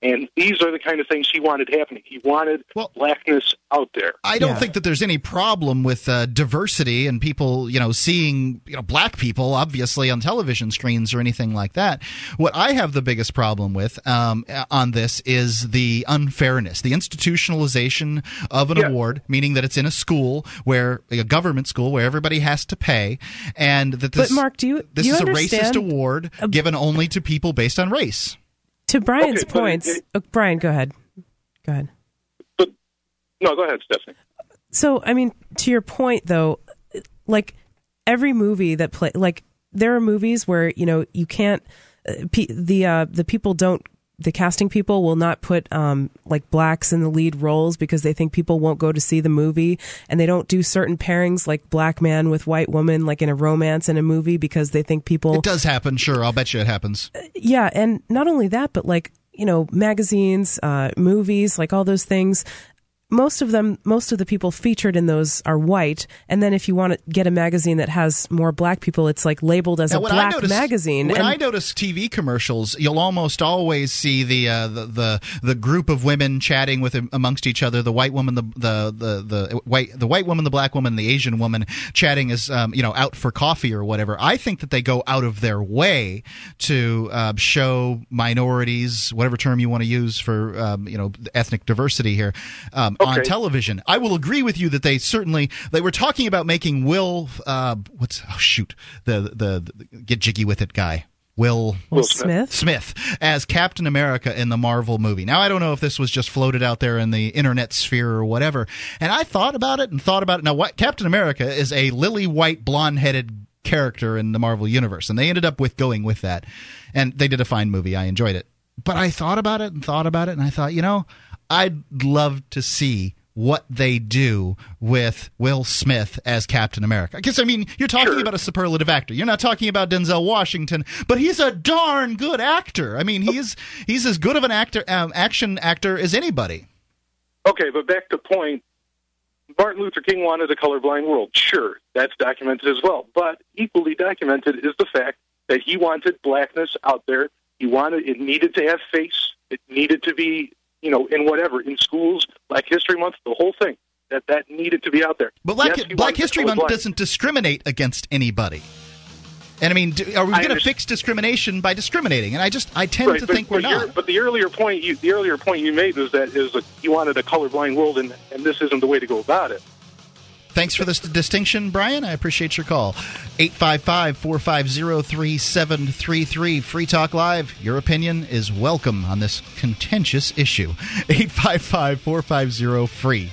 and these are the kind of things he wanted happening. He wanted blackness out there. I don't think that there's any problem with uh, diversity and people, you know, seeing you know black people obviously on television screens or anything like that. What I have the biggest problem with um, on this is the unfairness, the institutionalization of an award, meaning that it's in a school where a government school where everybody has to pay, and that this But Mark, do you this do you is a racist award given only to people based on race. To Brian's Okay, points, it- oh, Brian, go ahead. Go ahead. No, go ahead, Stephanie. So, I mean, to your point though, like every movie that play, like there are movies where you know you can't uh, pe- the uh, the people don't the casting people will not put um, like blacks in the lead roles because they think people won't go to see the movie, and they don't do certain pairings like black man with white woman like in a romance in a movie because they think people It does happen, sure. I'll bet you it happens. yeah, and not only that, but like you know, magazines, uh, movies, like all those things. Most of them, most of the people featured in those are white, and then if you want to get a magazine that has more black people, it's like labeled as Now, a black notice- magazine. When and I notice TV commercials, you'll almost always see the uh, the, the the group of women chatting with amongst each other. The white woman, the the the, the white the white woman, the black woman, the Asian woman chatting as um, you know out for coffee or whatever. I think that they go out of their way to uh, show minorities, whatever term you want to use for um, you know ethnic diversity here um, on television. I will agree with you that they certainly they were talking about making Will uh, what's oh shoot the, the the get jiggy with it guy. Will, Will Smith. Smith as Captain America in the Marvel movie. Now I don't know if this was just floated out there in the internet sphere or whatever. And I thought about it and thought about it. Now what Captain America is a lily white blonde headed character in the Marvel universe and they ended up with going with that. And they did a fine movie. I enjoyed it. But I thought about it and thought about it and I thought, you know, I'd love to see what they do with Will Smith as Captain America. Because I mean, you're talking about a superlative actor. You're not talking about Denzel Washington, but he's a darn good actor. I mean, he's he's as good of an actor, um, action actor as anybody. Okay, but back to point. Martin Luther King wanted a colorblind world. Sure, that's documented as well. But equally documented is the fact that he wanted blackness out there. He wanted it needed to have face. It needed to be, you know, in whatever in schools, Black History Month, the whole thing. that that needed to be out there. But Black, Yes, Black History Month black- doesn't discriminate against anybody. And I mean, do, are we going to fix discrimination by discriminating? And I just I tend Right, to but- think we're not. But the earlier point you the earlier point you made was that is that you wanted a colorblind world, and and this isn't the way to go about it. Thanks for this distinction, Brian. I appreciate your call. 855 450 3733. Free Talk Live. Your opinion is welcome on this contentious issue. 855 450 free.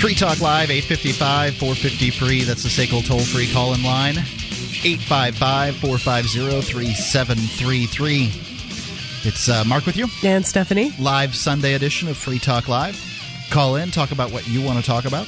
Free Talk Live, 855 450 free. That's the SACL toll free call in line. 855 450 3733. It's uh, Mark with you. And Stephanie. Live Sunday edition of Free Talk Live. Call in, talk about what you want to talk about.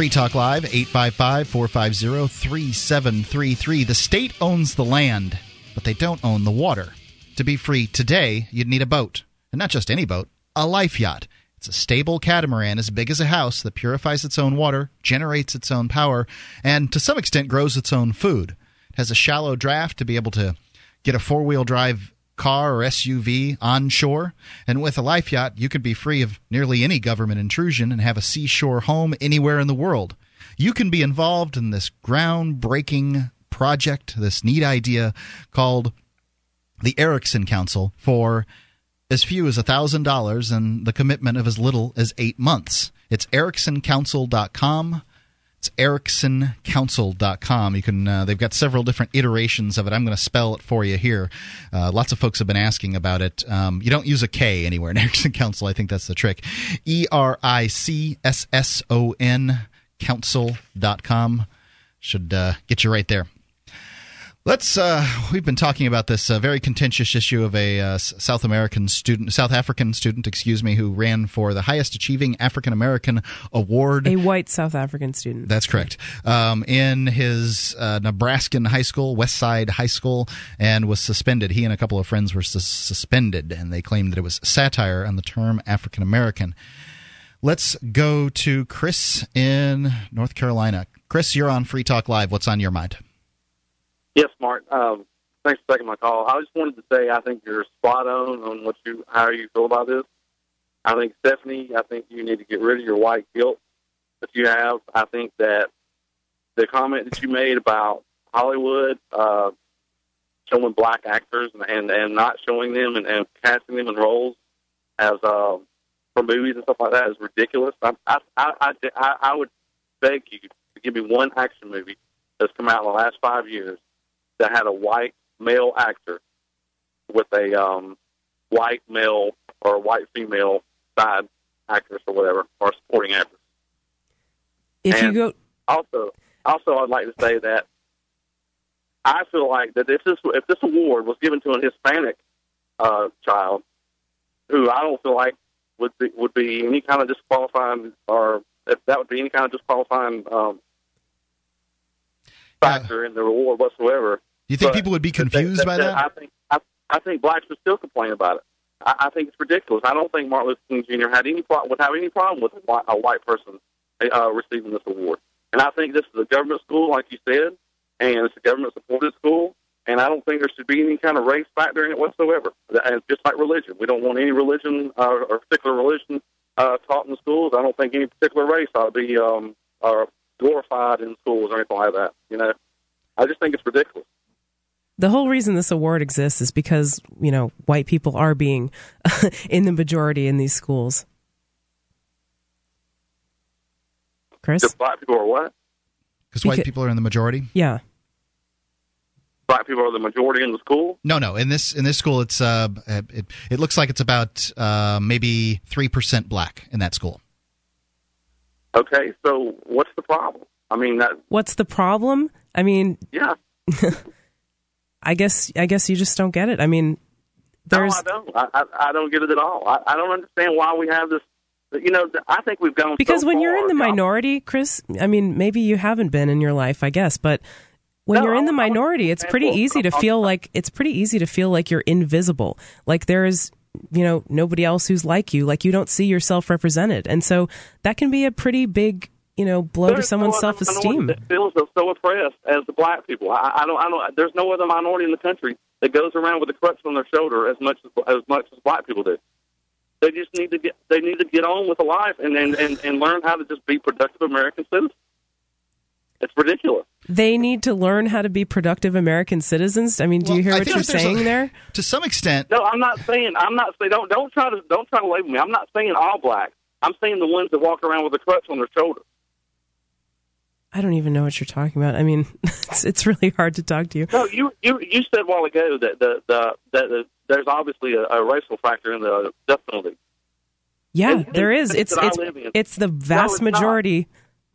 Free Talk Live, 855 450 3733. The state owns the land, but they don't own the water. To be free today, you'd need a boat. And not just any boat, a life yacht. It's a stable catamaran as big as a house that purifies its own water, generates its own power, and to some extent grows its own food. It has a shallow draft to be able to get a four wheel drive car or SUV on shore. And with a life yacht, you could be free of nearly any government intrusion and have a seashore home anywhere in the world. You can be involved in this groundbreaking project, this neat idea called the Ericsson Council for as few as $1,000 and the commitment of as little as eight months. It's ericssoncouncil.com. It's ericssoncouncil.com. You can uh, they've got several different iterations of it. I'm going to spell it for you here. Uh, lots of folks have been asking about it. Um, you don't use a K anywhere in Ericsson Council. I think that's the trick. E R I C S S O N council.com should uh, get you right there. Let's. Uh, we've been talking about this uh, very contentious issue of a uh, South American student, South African student, excuse me, who ran for the highest achieving African American award. A white South African student. That's correct. Um, in his uh, Nebraskan high school, Westside High School, and was suspended. He and a couple of friends were sus- suspended, and they claimed that it was satire on the term African American. Let's go to Chris in North Carolina. Chris, you're on Free Talk Live. What's on your mind? Yes, Mark. Um, thanks for taking my call. I just wanted to say I think you're spot on on what you how you feel about this. I think Stephanie, I think you need to get rid of your white guilt that you have. I think that the comment that you made about Hollywood uh, showing black actors and, and and not showing them and, and casting them in roles as uh, for movies and stuff like that is ridiculous. I I I, I, I would beg you to give me one action movie that's come out in the last five years that had a white male actor with a um, white male or white female side actress or whatever or supporting actress. If And you go, Also, also, I'd like to say that I feel like that if this if this award was given to a Hispanic uh, child, who I don't feel like would be, would be any kind of disqualifying or if that would be any kind of disqualifying um, factor in the award whatsoever. You think But people would be confused by that? I think I, I think blacks would still complain about it. I, I think it's ridiculous. I don't think Martin Luther King Jr. had any pro- would have any problem with a white, a white person uh, receiving this award. And I think this is a government school, like you said, and it's a government supported school. And I don't think there should be any kind of race factor in it whatsoever. And just like religion, we don't want any religion uh, or particular religion uh, taught in the schools. I don't think any particular race ought to be um, uh, glorified in schools or anything like that. You know, I just think it's ridiculous. The whole reason this award exists is because you know white people are being in the majority in these schools. Chris, If black people are what? Because white Beca- people are in the majority. yeah, black people are the majority in the school. No, no. In this in this school, it's uh, it it looks like it's about uh, maybe three percent black in that school. Okay, so what's the problem? I mean, that What's the problem? I mean, yeah. I guess I guess you just don't get it. I mean, there's No, I don't. I, I, don't get it at all. I, I don't understand why we have this. You know, I think we've gone because so when you're in the minority, Chris, I mean, maybe you haven't been in your life, I guess, but when No, you're in the I- I was minority, it's pretty easy to feel like it's pretty easy to feel like you're invisible. Like there is, you know, nobody else who's like you. Like you don't see yourself represented, and so that can be a pretty big, you know, blow to someone's no self-esteem. minority That feels so- so oppressed as the black people. I, I don't. I don't. There's no other minority in the country that goes around with a crutch on their shoulder as much as as much as black people do. They just need to get. They need to get on with the life and and and, and learn how to just be productive American citizens. It's ridiculous. They need to learn how to be productive American citizens. I mean, do you hear I what you're there's a- saying there? To some extent, No, I'm not saying. I'm not saying. Don't don't try to don't try to label me. I'm not saying all blacks. I'm saying the ones that walk around with a crutch on their shoulder. I don't even know what you're talking about. I mean, it's, it's really hard to talk to you. No, you you you said a while ago that the the that the, there's obviously a, a racial factor in the death penalty. Yeah, In- in there the is. state It's it's it's the vast it's not. majority.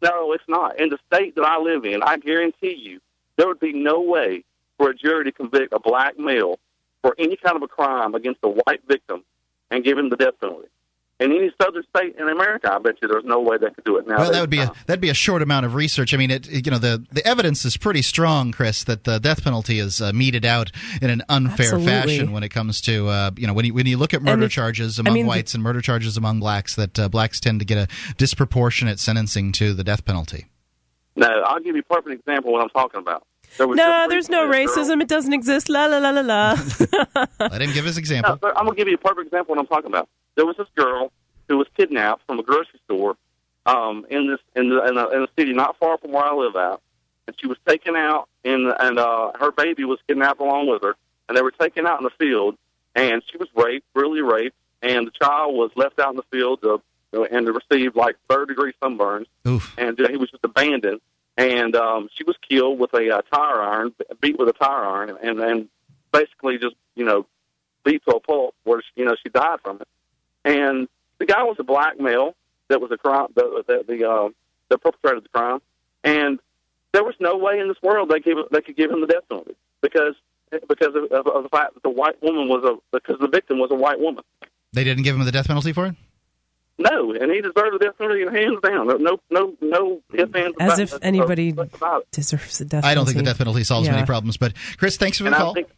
No, it's not. In the state that I live in, I guarantee you, there would be no way for a jury to convict a black male for any kind of a crime against a white victim and give him the death penalty. In any southern state in America, I bet you there's no way they could do it now. well, that would be a that'd be a short amount of research. I mean, it you know the the evidence is pretty strong, Chris, that the death penalty is uh, meted out in an unfair Absolutely. fashion when it comes to uh, you know when you when you look at murder if- charges I among mean, whites and murder charges among blacks, that uh, blacks tend to get a disproportionate sentencing to the death penalty. No, I'll give you a perfect example of what I'm talking about. There No, there's no recently a girl- racism. It doesn't exist. La la la la la. Let him give his No, example. but I'm gonna give you a perfect example of what I'm talking about. There was this girl who was kidnapped from a grocery store um, in this in the, in, a, in a city not far from where I live at, and she was taken out, and and uh, her baby was kidnapped along with her, and they were taken out in the field, and she was raped, brutally raped, and the child was left out in the field to, and to receive like third degree sunburns, and uh, he was just abandoned, and um, she was killed with a uh, tire iron, beat with a tire iron, and and basically just you know beat to a pulp where she, you know she died from it. And the guy was a black male that was a crime, the the the, uh, the perpetrator of the crime, and there was no way in this world they gave they could give him the death penalty because because of, of, of the fact that the white woman was a because the victim was a white woman. They didn't give him the death penalty for it. No, and he deserved the death penalty hands down. No, no, no, no ifs, ands, As about- if anybody deserves the death. I don't think the death penalty solves Yeah. many problems, but Chris, thanks for the And I call. think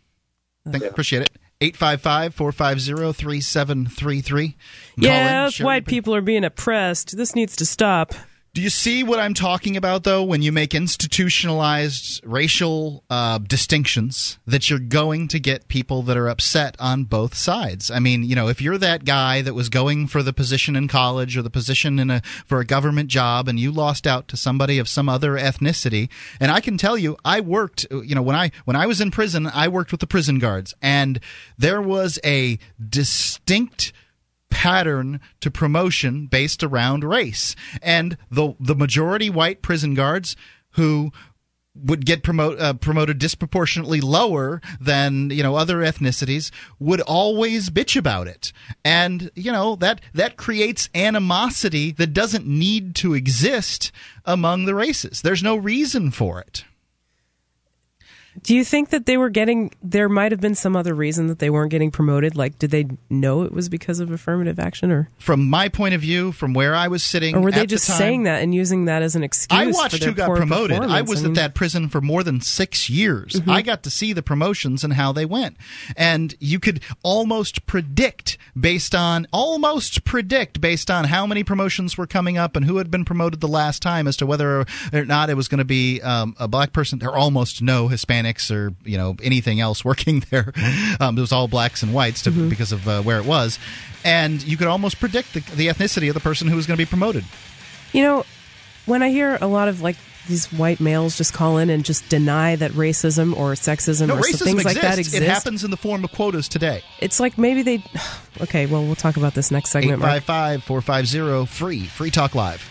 Thank, Appreciate it. 855 450 3733. Yes, white people are being oppressed. This needs to stop. Do you see what I'm talking about, though, when you make institutionalized racial uh, distinctions that you're going to get people that are upset on both sides? I mean, you know, if you're that guy that was going for the position in college or the position in a for a government job and you lost out to somebody of some other ethnicity, and I can tell you, I worked, you know, when I when I was in prison, I worked with the prison guards, and there was a distinct pattern to promotion based around race. And the the majority white prison guards who would get promote, uh, promoted disproportionately lower than you know other ethnicities would always bitch about it. And you know that that creates animosity that doesn't need to exist among the races. There's no reason for it Do you think that they were getting? There might have been some other reason that they weren't getting promoted. Like, did they know it was because of affirmative action, or from my point of view from where i was sitting or were they at the just time- saying that and using that as an excuse? I watched who got promoted. I was mean- at that prison for more than six years. Mhm. I got to see the promotions and how they went. And you could almost predict based on, almost predict based on how many promotions were coming up and who had been promoted the last time as to whether or not it was going to be um, a black person or almost no Hispanics or, you know, anything else working there. Um, it was all blacks and whites to, Mm-hmm. because of uh, where it was. And you could almost predict the, the ethnicity of the person who was going to be promoted. You know, when I hear a lot of like these white males just call in and just deny that racism or sexism No, or racism things exists. like that exist, It happens in the form of quotas today. it's like maybe they. Okay, well, we'll talk about this next segment. Mark. 855 450 free. Free Talk Live.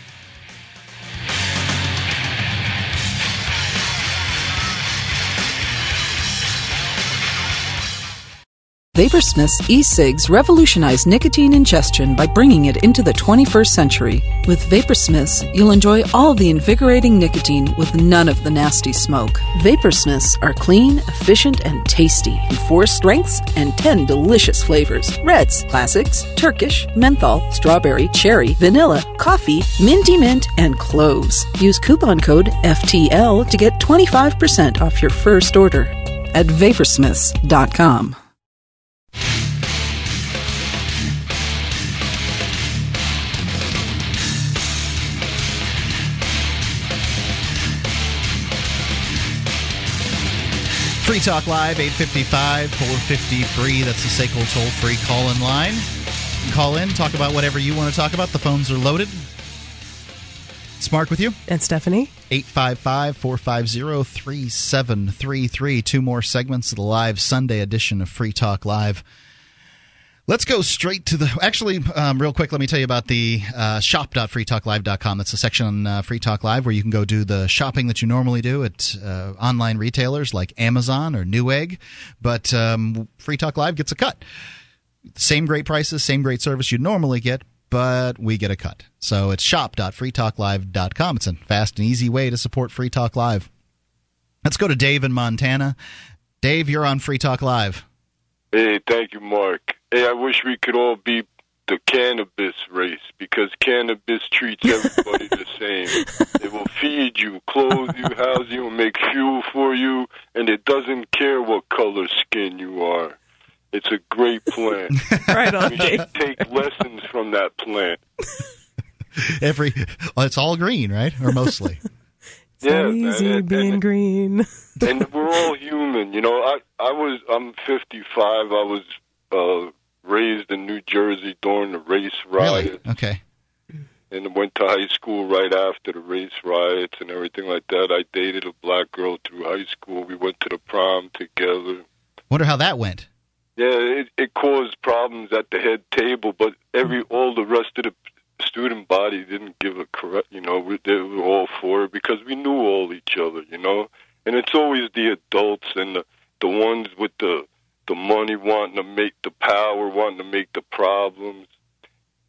Vaporsmith's e-cigs revolutionize nicotine ingestion by bringing it into the 21st century. With Vaporsmiths, you'll enjoy all the invigorating nicotine with none of the nasty smoke. Vaporsmiths are clean, efficient, and tasty in four strengths and 10 delicious flavors. Reds, classics, Turkish, menthol, strawberry, cherry, vanilla, coffee, minty mint, and cloves. Use coupon code FTL to get 25% off your first order at vaporsmiths.com. Free Talk Live, 855 450 free. That's the SACL toll free call in line. Call in, talk about whatever you want to talk about. The phones are loaded. It's Mark with you. And Stephanie. 855 450 3733. Two more segments of the live Sunday edition of Free Talk Live. Let's go straight to the. Actually, um, real quick, let me tell you about the uh, shop.freetalklive.com. That's a section on uh, Free Talk Live where you can go do the shopping that you normally do at uh, online retailers like Amazon or Newegg. But um, Free Talk Live gets a cut. Same great prices, same great service you'd normally get, but we get a cut. So it's shop.freetalklive.com. It's a fast and easy way to support Free Talk Live. Let's go to Dave in Montana. Dave, you're on Free Talk Live. Hey, thank you, Mark. Hey, I wish we could all be the cannabis race because cannabis treats everybody the same. It will feed you, clothe you, house you, and make fuel for you, and it doesn't care what color skin you are. It's a great plant. right on, we should take lessons from that plant. Every, well, it's all green, right? Or mostly. It's yeah, Easy and, being and, green. and we're all human. You know, I I was I'm 55. I was uh, raised in New Jersey during the race riots, Really? Okay. and went to high school right after the race riots and everything like that. I dated a black girl through high school. We went to the prom together. Wonder how that went. Yeah, it, it caused problems at the head table, but every mm-hmm. all the rest of the student body didn't give a correct. You know, we, they were all for it because we knew all each other. You know, and it's always the adults and the the ones with the the money wanting to make the power, wanting to make the problems,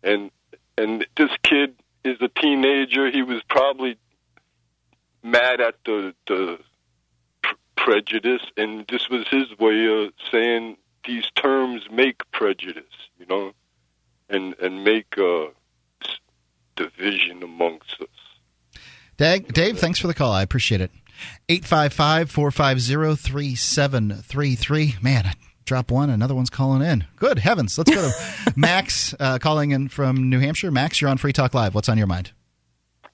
and and this kid is a teenager. He was probably mad at the the pr- prejudice, and this was his way of saying these terms make prejudice, you know, and and make uh, division amongst us. Dag, Dave, thanks for the call. I appreciate it. 855 450 3733. Man, I drop one, another one's calling in. Good heavens. Let's go to Max uh, calling in from New Hampshire. Max, you're on Free Talk Live. What's on your mind?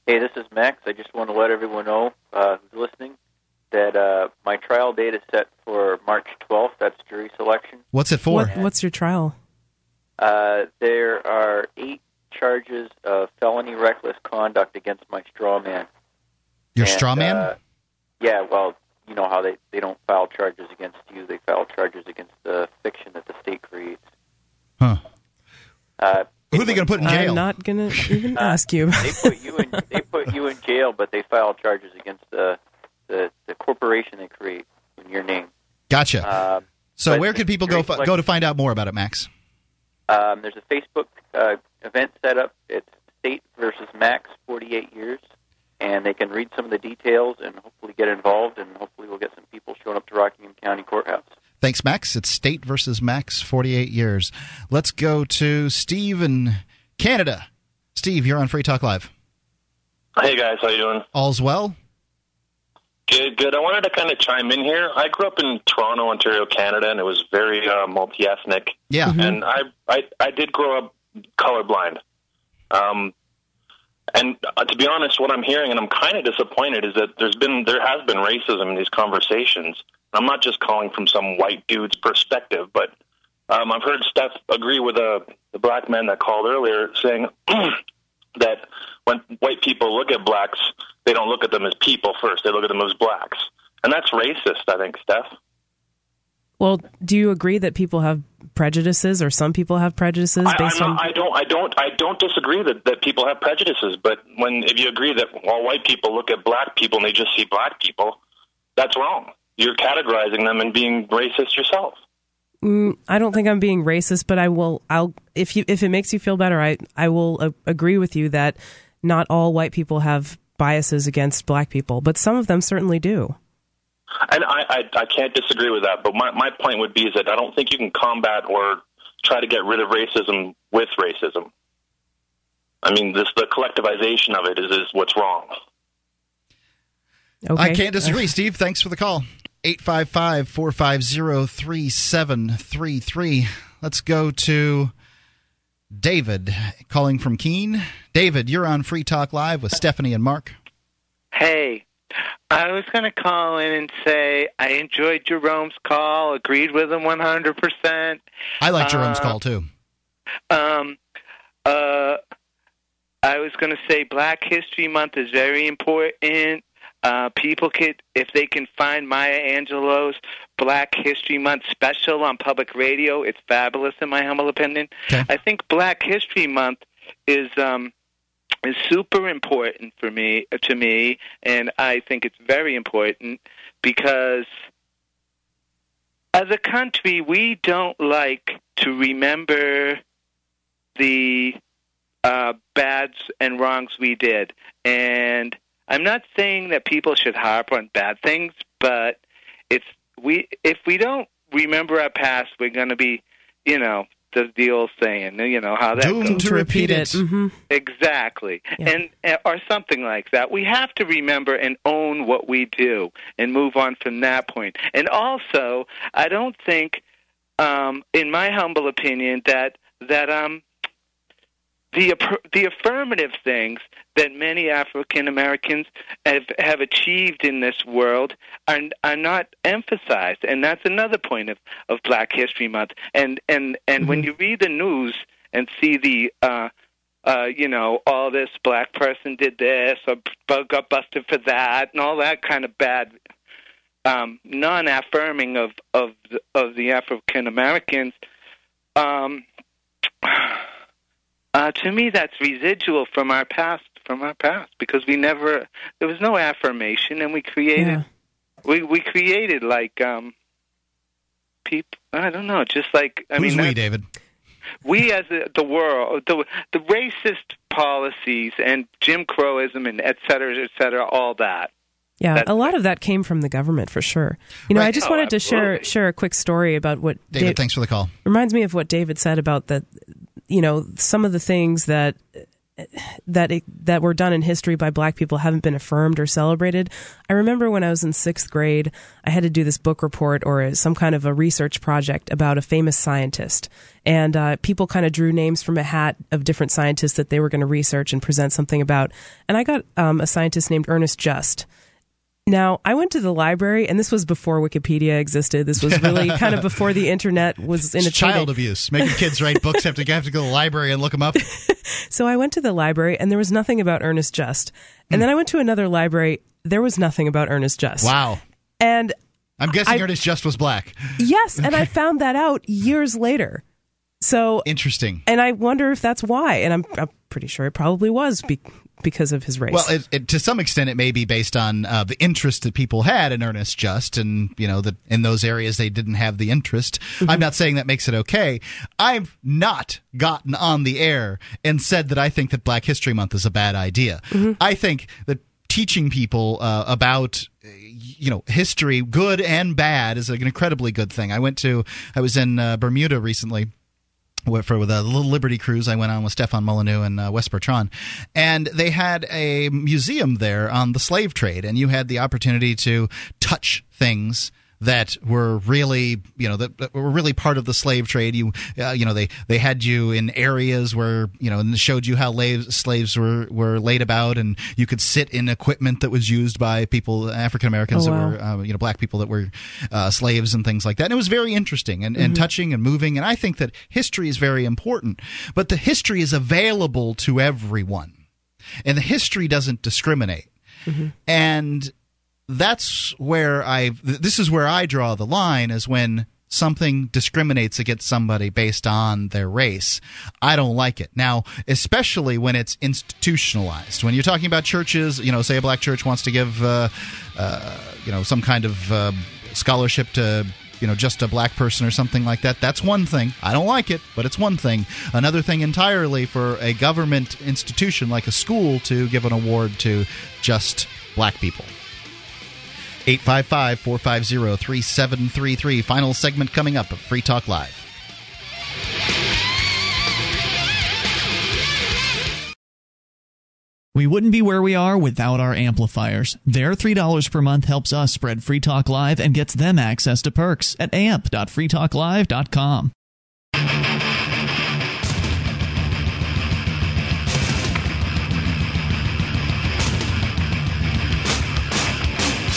Hey, this is Max. I just want to let everyone know uh, who's listening that uh, my trial date is set for March 12th. That's jury selection. What's it for? What, what's your trial? Uh, there are eight charges of felony reckless conduct against my straw man. Your And, straw man? Uh, yeah, well, you know how they, they don't file charges against you, they file charges against the fiction that the state creates. Huh. Uh, Who are they going to put in jail? I'm not going to even ask you. they put you in they put you in jail, but they file charges against the the, the corporation they create in your name. Gotcha. Um, so where the can people go jury fi- selection- go to find out more about it, Max? Um, there's a Facebook uh, event set up. It's State versus Max, 48 years, and they can read some of the details and hopefully get involved, and hopefully we'll get some people showing up to Rockingham County Courthouse. Thanks, Max. It's State versus Max, 48 years. Let's go to Steve in Canada. Steve, you're on Free Talk Live. Hey guys, how you doing? All's well? Good, good. I wanted to kind of chime in here. I grew up in Toronto, Ontario, Canada, and it was very uh, multi-ethnic. Yeah. And I, I, I did grow up colorblind. Um, and uh, to be honest, what I'm hearing, and I'm kind of disappointed, is that there's been there has been racism in these conversations. I'm not just calling from some white dude's perspective, but um, I've heard Steph agree with uh, the black man that called earlier, saying that when white people look at blacks, they don't look at them as people first; they look at them as blacks, and that's racist. I think, Steph. Well, do you agree that people have prejudices, or some people have prejudices I, based I'm on? not, I don't. I don't. I don't disagree that, that people have prejudices. But when if you agree that all white people look at black people and they just see black people, that's wrong. You're categorizing them and being racist yourself. Mm, I don't think I'm being racist, but I will. I'll if you if it makes you feel better, I I will uh, agree with you that not all white people have biases against black people, but some of them certainly do. And I, I, I can't disagree with that. But my, my point would be is that I don't think you can combat or try to get rid of racism with racism. I mean, this the collectivization of it is is what's wrong. Okay. I can't disagree, Steve. Thanks for the call. 855 450 3733. Let's go to David calling from Keene. David, you're on Free Talk Live with Stephanie and Mark. Hey, I was going to call in and say I enjoyed Jerome's call, agreed with him 100%. I like Jerome's uh, call too. Um, uh, I was going to say Black History Month is very important. Uh, people could, if they can find Maya Angelou's Black History Month special on public radio, it's fabulous in my humble opinion. Okay. I think Black History Month is um, is super important for me to me, and I think it's very important because as a country we don't like to remember the uh, bads and wrongs we did, and I'm not saying that people should harp on bad things, but it's we if we don't remember our past, we're going to be, you know, the the old saying, you know how that Doomed goes. to repeat it. Mm-hmm. Exactly, and uh, or something like that. We have to remember and own what we do and move on from that point. And also, I don't think, um, in my humble opinion, that that um the the affirmative things that many African Americans have have achieved in this world are are not emphasized, and that's another point of of Black History Month. And and and when you read the news and see the uh, uh, you know, all this black person did this or b- got busted for that, and all that kind of bad, um, non-affirming of of the, of the African Americans. Um, uh, to me, that's residual from our past, from our past, because we never there was no affirmation, and we created Yeah. we we created like um people. I don't know, just like I Who's mean, we, David? we as a, the world, the the racist policies and Jim Crowism and et cetera, et cetera, all that. Yeah, That's a lot of that came from the government for sure. You know, Right. I just Oh, wanted to share absolutely. share a quick story about what David, Dave- thanks for the call. reminds me of what David said about that. You know, some of the things that that it, that were done in history by black people haven't been affirmed or celebrated. I remember when I was in sixth grade, I had to do this book report or some kind of a research project about a famous scientist, and uh, people kind of drew names from a hat of different scientists that they were going to research and present something about. And I got um, a scientist named Ernest Just. Now, I went to the library, and this was before Wikipedia existed. This was really kind of before the internet was in It's child abuse. Making kids write books have to have to go to the library and look them up. So I went to the library, and there was nothing about Ernest Just. And then I went to another library. There was nothing about Ernest Just. Wow. And I'm guessing I- Ernest Just was black. yes, and I found that out years later. So Interesting. and I wonder if that's why. And I'm, I'm pretty sure it probably was be, because of his race. Well, it, it, to some extent, it may be based on uh, the interest that people had in Ernest Just, and you know that in those areas they didn't have the interest. I'm not saying that makes it okay. I've not gotten on the air and said that I think that Black History Month is a bad idea. I think that teaching people uh, about you know history, good and bad, is an incredibly good thing. I went to I was in uh, Bermuda recently for with a little Liberty cruise I went on with Stefan Molyneux and uh, Wes Bertrand, and they had a museum there on the slave trade, and you had the opportunity to touch things that were really you know that, that were really part of the slave trade. You uh, you know they they had you in areas where you know and showed you how slaves slaves were were laid about and you could sit in equipment that was used by people African Americans Oh, that were uh, you know black people that were uh, slaves and things like that. And it was very interesting and, and touching and moving. And I think that history is very important but the history is available to everyone. And the history doesn't discriminate. And that's where I this is where I draw the line is when something discriminates against somebody based on their race. I don't like it. Now, especially when it's institutionalized. When you're talking about churches, you know, say a black church wants to give uh, uh, you know some kind of uh, scholarship to you know just a black person or something like that. That's one thing. I don't like it, but it's one thing. Another thing entirely for a government institution like a school to give an award to just black people. 855 450 3733. Final segment coming up of Free Talk Live. We wouldn't be where we are without our amplifiers. Their $3 per month helps us spread Free Talk Live and gets them access to perks at amp.freetalklive.com.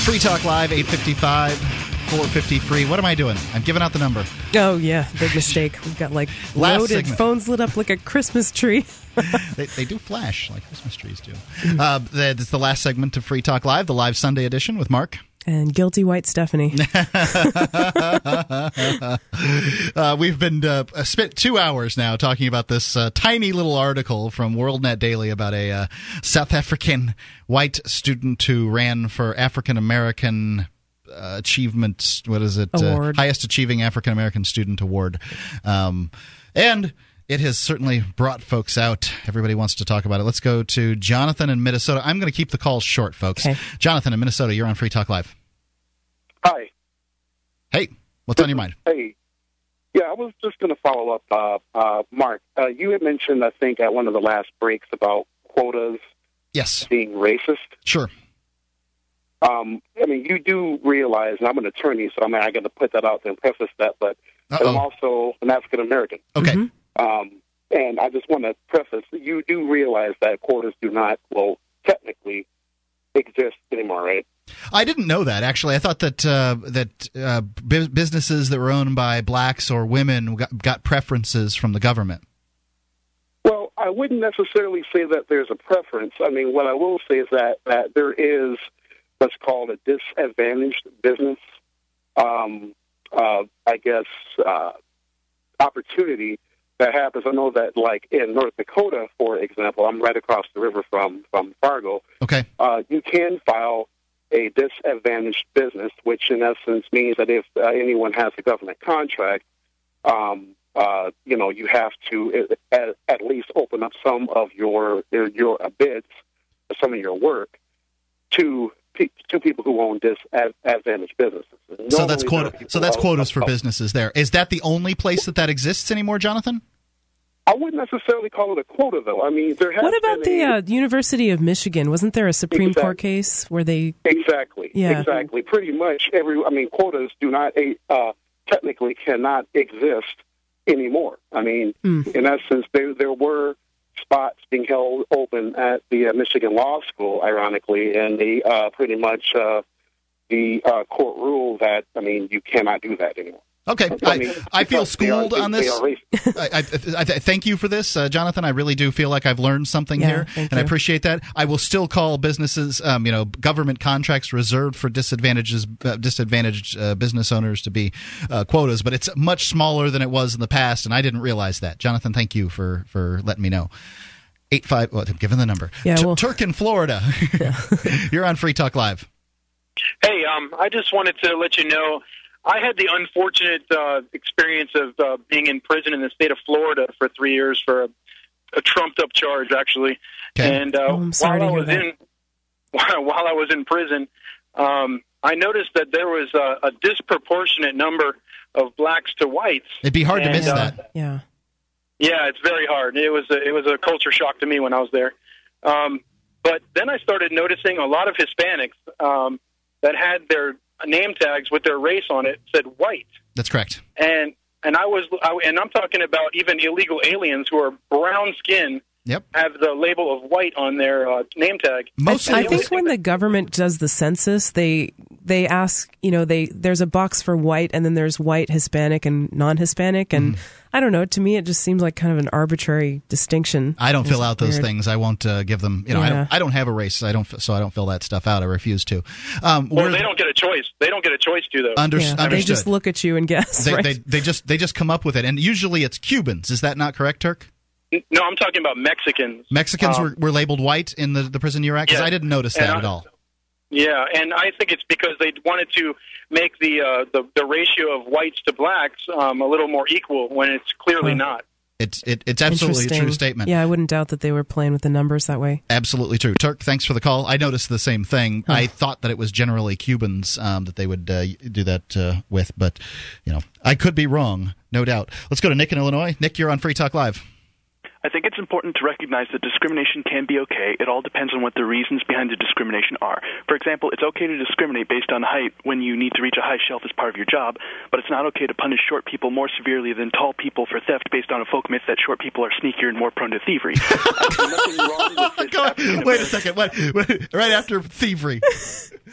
Free Talk Live, 855 453. What am I doing? I'm giving out the number. Oh yeah, big mistake. We've got like Last loaded segment. phones lit up like a Christmas tree. they, they do flash like Christmas trees do. Uh, that's the last segment of Free Talk Live, the live Sunday edition with Mark. And guilty white Stephanie. uh, we've been uh, spent two hours now talking about this uh, tiny little article from WorldNet Daily about a uh, South African white student who ran for African American uh, achievement. What is it? Award. highest achieving African American student award. Um, and it has certainly brought folks out. Everybody wants to talk about it. Let's go to Jonathan in Minnesota. I'm going to keep the call short, folks. Jonathan in Minnesota, you're on Free Talk Live. Hi. Hey, what's on your mind? Hey. Yeah, I was just going to follow up, uh, uh, Mark. Uh, you had mentioned, I think, at one of the last breaks about quotas yes. being racist. Sure. Um, I mean, you do realize, and I'm an attorney, so I mean, I got to put that out there and preface that, but Uh-oh. I'm also an African American. Okay. Um, and I just want to preface, you do realize that quotas do not, well, technically exist anymore, right? I didn't know that actually. I thought that uh, that uh, bu- businesses that were owned by blacks or women got, got preferences from the government. Well, I wouldn't necessarily say that there's a preference. I mean, what I will say is that, that there is what's called a disadvantaged business, um, uh, I guess, uh, opportunity that happens. I know that, like in North Dakota, for example, I'm right across the river from from Fargo. Okay. Uh, you can file a disadvantaged business, which in essence means that if uh, anyone has a government contract, um, uh, you know, you have to at, at least open up some of your your, your uh, bids, some of your work, to pe- to people who own disadvantaged businesses. So that's Normally, quota. So that's quotas for businesses. There is that the only place that that exists anymore, Jonathan? I wouldn't necessarily call it a quota, though. I mean, there has What about been the a, uh, University of Michigan? Wasn't there a Supreme Exactly. Court case where they? Exactly. Yeah. Exactly. Pretty much every. I mean, quotas do not uh, technically cannot exist anymore. I mean, in essence, there there were spots being held open at the uh, Michigan Law School, ironically, and they uh, pretty much uh, the uh, court ruled that I mean you cannot do that anymore. Okay, I I, I feel because they are- schooled on this. I, I, I, I thank you for this, uh, Jonathan. I really do feel like I've learned something Yeah, here, thank and I appreciate that. I will still call businesses, um, you know, government contracts reserved for disadvantages, uh, disadvantaged uh, business owners to be uh, quotas, but it's much smaller than it was in the past, and I didn't realize that. Jonathan, thank you for for letting me know. Eight five. Well, I'm giving the number. Yeah, T- well- Turk in Florida. You're on Free Talk Live. Hey, um, I just wanted to let you know I had the unfortunate uh, experience of uh, being in prison in the state of Florida for three years for a, a trumped-up charge, actually. And uh, Oh, while I was that. in while, while I was in prison, um, I noticed that there was a, a disproportionate number of blacks to whites. It'd be hard to miss uh, that. Yeah. Yeah, it's very hard. It was a, it was a culture shock to me when I was there. Um, but then I started noticing a lot of Hispanics um, that had their name tags with their race on it said white, That's correct. and and I was I, and I'm talking about even illegal aliens who are brown skin Yep. have the label of white on their uh, name tag. I, I think when the government does the census, they they ask, you know, they there's a box for white, and then there's white, Hispanic, and non-Hispanic, and Mm-hmm. I don't know. To me, it just seems like kind of an arbitrary distinction. I don't fill It's out those weird. things. I won't uh, give them. You know, I don't. I don't have a race. I don't. So I don't fill that stuff out. I refuse to. Um, Well, they don't get a choice. They don't get a choice to though. Under- Yeah, they understood. just look at you and guess. they, right? they, they just they just come up with it, and usually it's Cubans. Is that not correct, Turk? No, I'm talking about Mexicans. Mexicans Um, were, were labeled white in the, the prison you're at because yeah. I didn't notice that I- at all. Yeah, and I think it's because they wanted to make the uh, the, the ratio of whites to blacks um, a little more equal when it's clearly not. It's it, it's absolutely a true statement. Yeah, I wouldn't doubt that they were playing with the numbers that way. Absolutely true. Turk, thanks for the call. I noticed the same thing. I thought that it was generally Cubans um, that they would uh, do that uh, with, but you know, I could be wrong, no doubt. Let's go to Nick in Illinois. Nick, you're on Free Talk Live. I think it's important to recognize that discrimination can be okay. It all depends on what the reasons behind the discrimination are. For example, it's okay to discriminate based on height when you need to reach a high shelf as part of your job, but it's not okay to punish short people more severely than tall people for theft based on a folk myth that short people are sneakier and more prone to thievery. I see nothing wrong with this Wait a second. Right after thievery.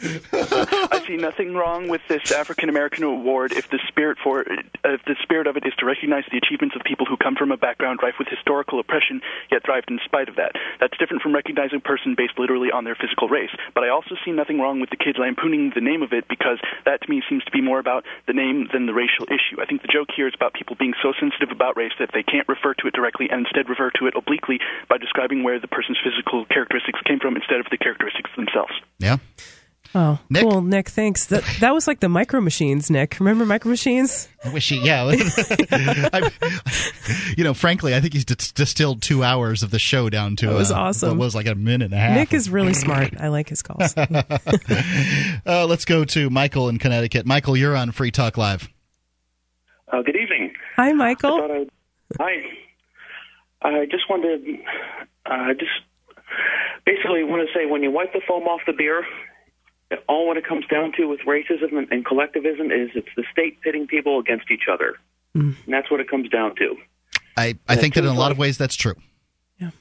I see nothing wrong with this African American award if the spirit for if the spirit of it is to recognize the achievements of people who come from a background rife with historical oppression yet thrived in spite of that. That's different from recognizing a person based literally on their physical race. But I also see nothing wrong with the kids lampooning the name of it because that to me seems to be more about the name than the racial issue. I think the joke here is about people being so sensitive about race that they can't refer to it directly and instead refer to it obliquely by describing where the person's physical characteristics came from instead of the characteristics themselves. Yeah. Oh, cool, Nick. Thanks. That that was like the Micro Machines, Nick. Remember Micro Machines? I wish he, yeah. I, you know, frankly, I think he's dis- distilled two hours of the show down to It was uh, awesome. What was like a minute and a half. Nick is really smart. I like his calls. uh, let's go to Michael in Connecticut. Michael, you're on Free Talk Live. Uh, good evening. Hi, Michael. I I'd, hi. I just wanted to uh, just basically want to say when you wipe the foam off the beer, all what it comes down to with racism and, and collectivism is it's the state pitting people against each other. Mm. And that's what it comes down to. I, I Yeah, think that in a lot of ways that's true. Yeah.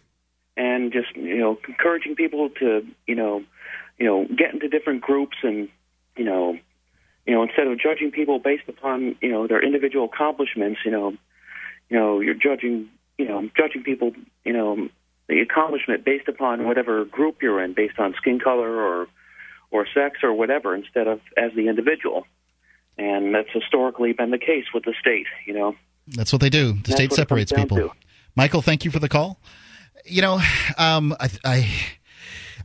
And just you know encouraging people to you know you know get into different groups and you know you know instead of judging people based upon you know their individual accomplishments you know you know you're judging you know judging people you know the accomplishment based upon whatever group you're in based on skin color or or sex or whatever instead of as the individual and that's historically been the case with the state you know That's what they do. The That's state what it comes separates people. to. Michael, thank you for the call. You know, um, I, I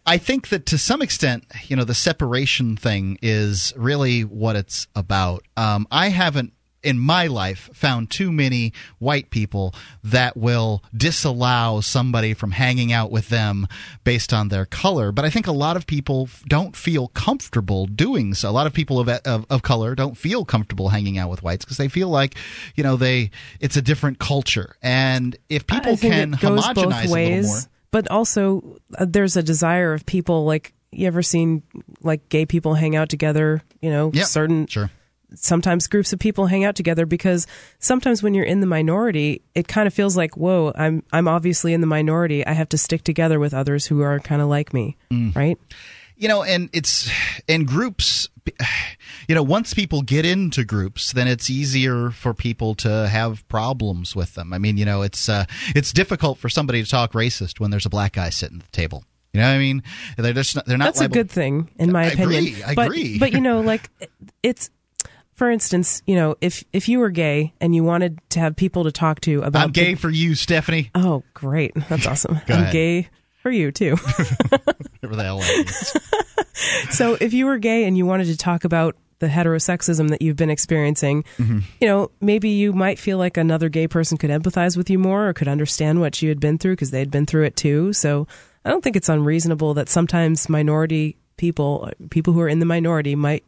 I think that to some extent, you know, the separation thing is really what it's about. Um, I haven't in my life found too many white people that will disallow somebody from hanging out with them based on their color but i think a lot of people don't feel comfortable doing so a lot of people of, of, of color don't feel comfortable hanging out with whites because they feel like you know they it's a different culture and if people can homogenize both a little ways, more but also uh, there's a desire of people like you ever seen like gay people hang out together? You know, Yeah, certain sure. Sometimes groups of people hang out together because sometimes when you're in the minority, it kind of feels like, whoa, I'm I'm obviously in the minority. I have to stick together with others who are kind of like me, Mm. right? you know and it's and groups you know once people get into groups then it's easier for people to have problems with them i mean you know it's uh, it's difficult for somebody to talk racist when there's a black guy sitting at the table you know what i mean they're just not, they're not That's a good thing, in my I opinion. agree, I but, agree. But you know, like it's for instance, you know, if if you were gay and you wanted to have people to talk to about i'm gay for you stephanie Oh, great. That's awesome. I'm ahead. gay for you too. whatever the hell so if you were gay and you wanted to talk about the heterosexism that you've been experiencing, Mhm. you know, maybe you might feel like another gay person could empathize with you more or could understand what you had been through because they'd been through it too. So I don't think it's unreasonable that sometimes minority people, people who are in the minority, might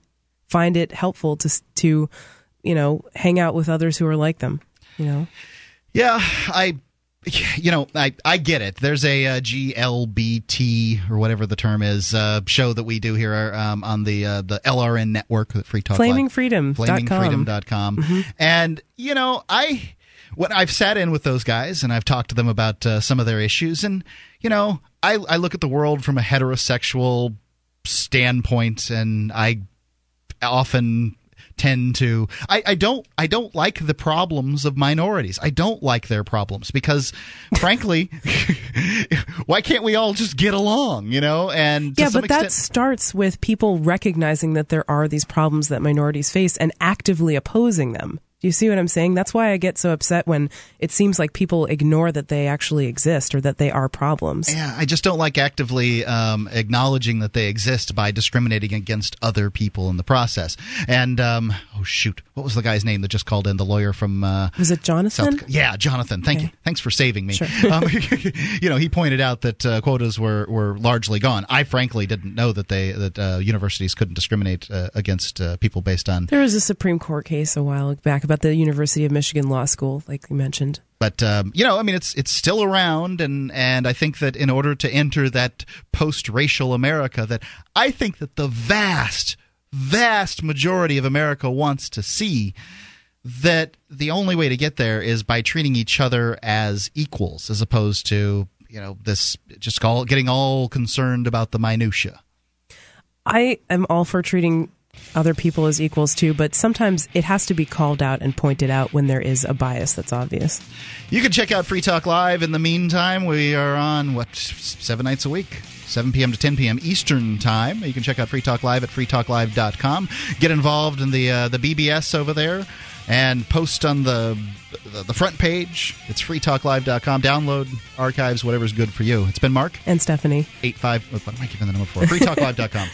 find it helpful to to you know hang out with others who are like them. You know. Yeah, I, you know, I I get it. There's a uh, GLBT or whatever the term is uh, show that we do here um, on the uh, the LRN network, the Free Talk. Flamingfreedom.com. flamingfreedom.com. Mm-hmm. And you know, I when I've sat in with those guys and I've talked to them about uh, some of their issues, and you know, I I look at the world from a heterosexual standpoint, and I often tend to I, I don't I don't like the problems of minorities. I don't like their problems because frankly why can't we all just get along, you know? And yeah, but that starts with people recognizing that there are these problems that minorities face and actively opposing them. Do you see what I'm saying? That's why I get so upset when it seems like people ignore that they actually exist or that they are problems. Yeah, I just don't like actively um, acknowledging that they exist by discriminating against other people in the process. And um, oh shoot, what was the guy's name that just called in? The lawyer from uh, was it Jonathan? South, yeah, Jonathan. Thank Okay. you. Thanks for saving me. Sure. um, you know, he pointed out that uh, quotas were, were largely gone. I frankly didn't know that they that uh, universities couldn't discriminate uh, against uh, people based on There was a Supreme Court case a while back about the University of Michigan Law School, like you mentioned. but um, you know, I mean, it's it's still around, and and I think that in order to enter that post-racial America, that I think that the vast, vast majority of America wants to see, that the only way to get there is by treating each other as equals, as opposed to you know this just all getting all concerned about the minutia. I am all for treating other people as equals too, but sometimes it has to be called out and pointed out when there is a bias that's obvious. You can check out Free Talk Live. In the meantime, we are on what seven nights a week. 7 p.m. to 10 p.m. Eastern Time. You can check out Free Talk Live at freetalklive.com. Get involved in the uh, the BBS over there and post on the the, the front page. It's freetalklive.com. Download archives, whatever's good for you. It's been Mark and Stephanie. Eight five. What am I giving the number for? Freetalklive.com.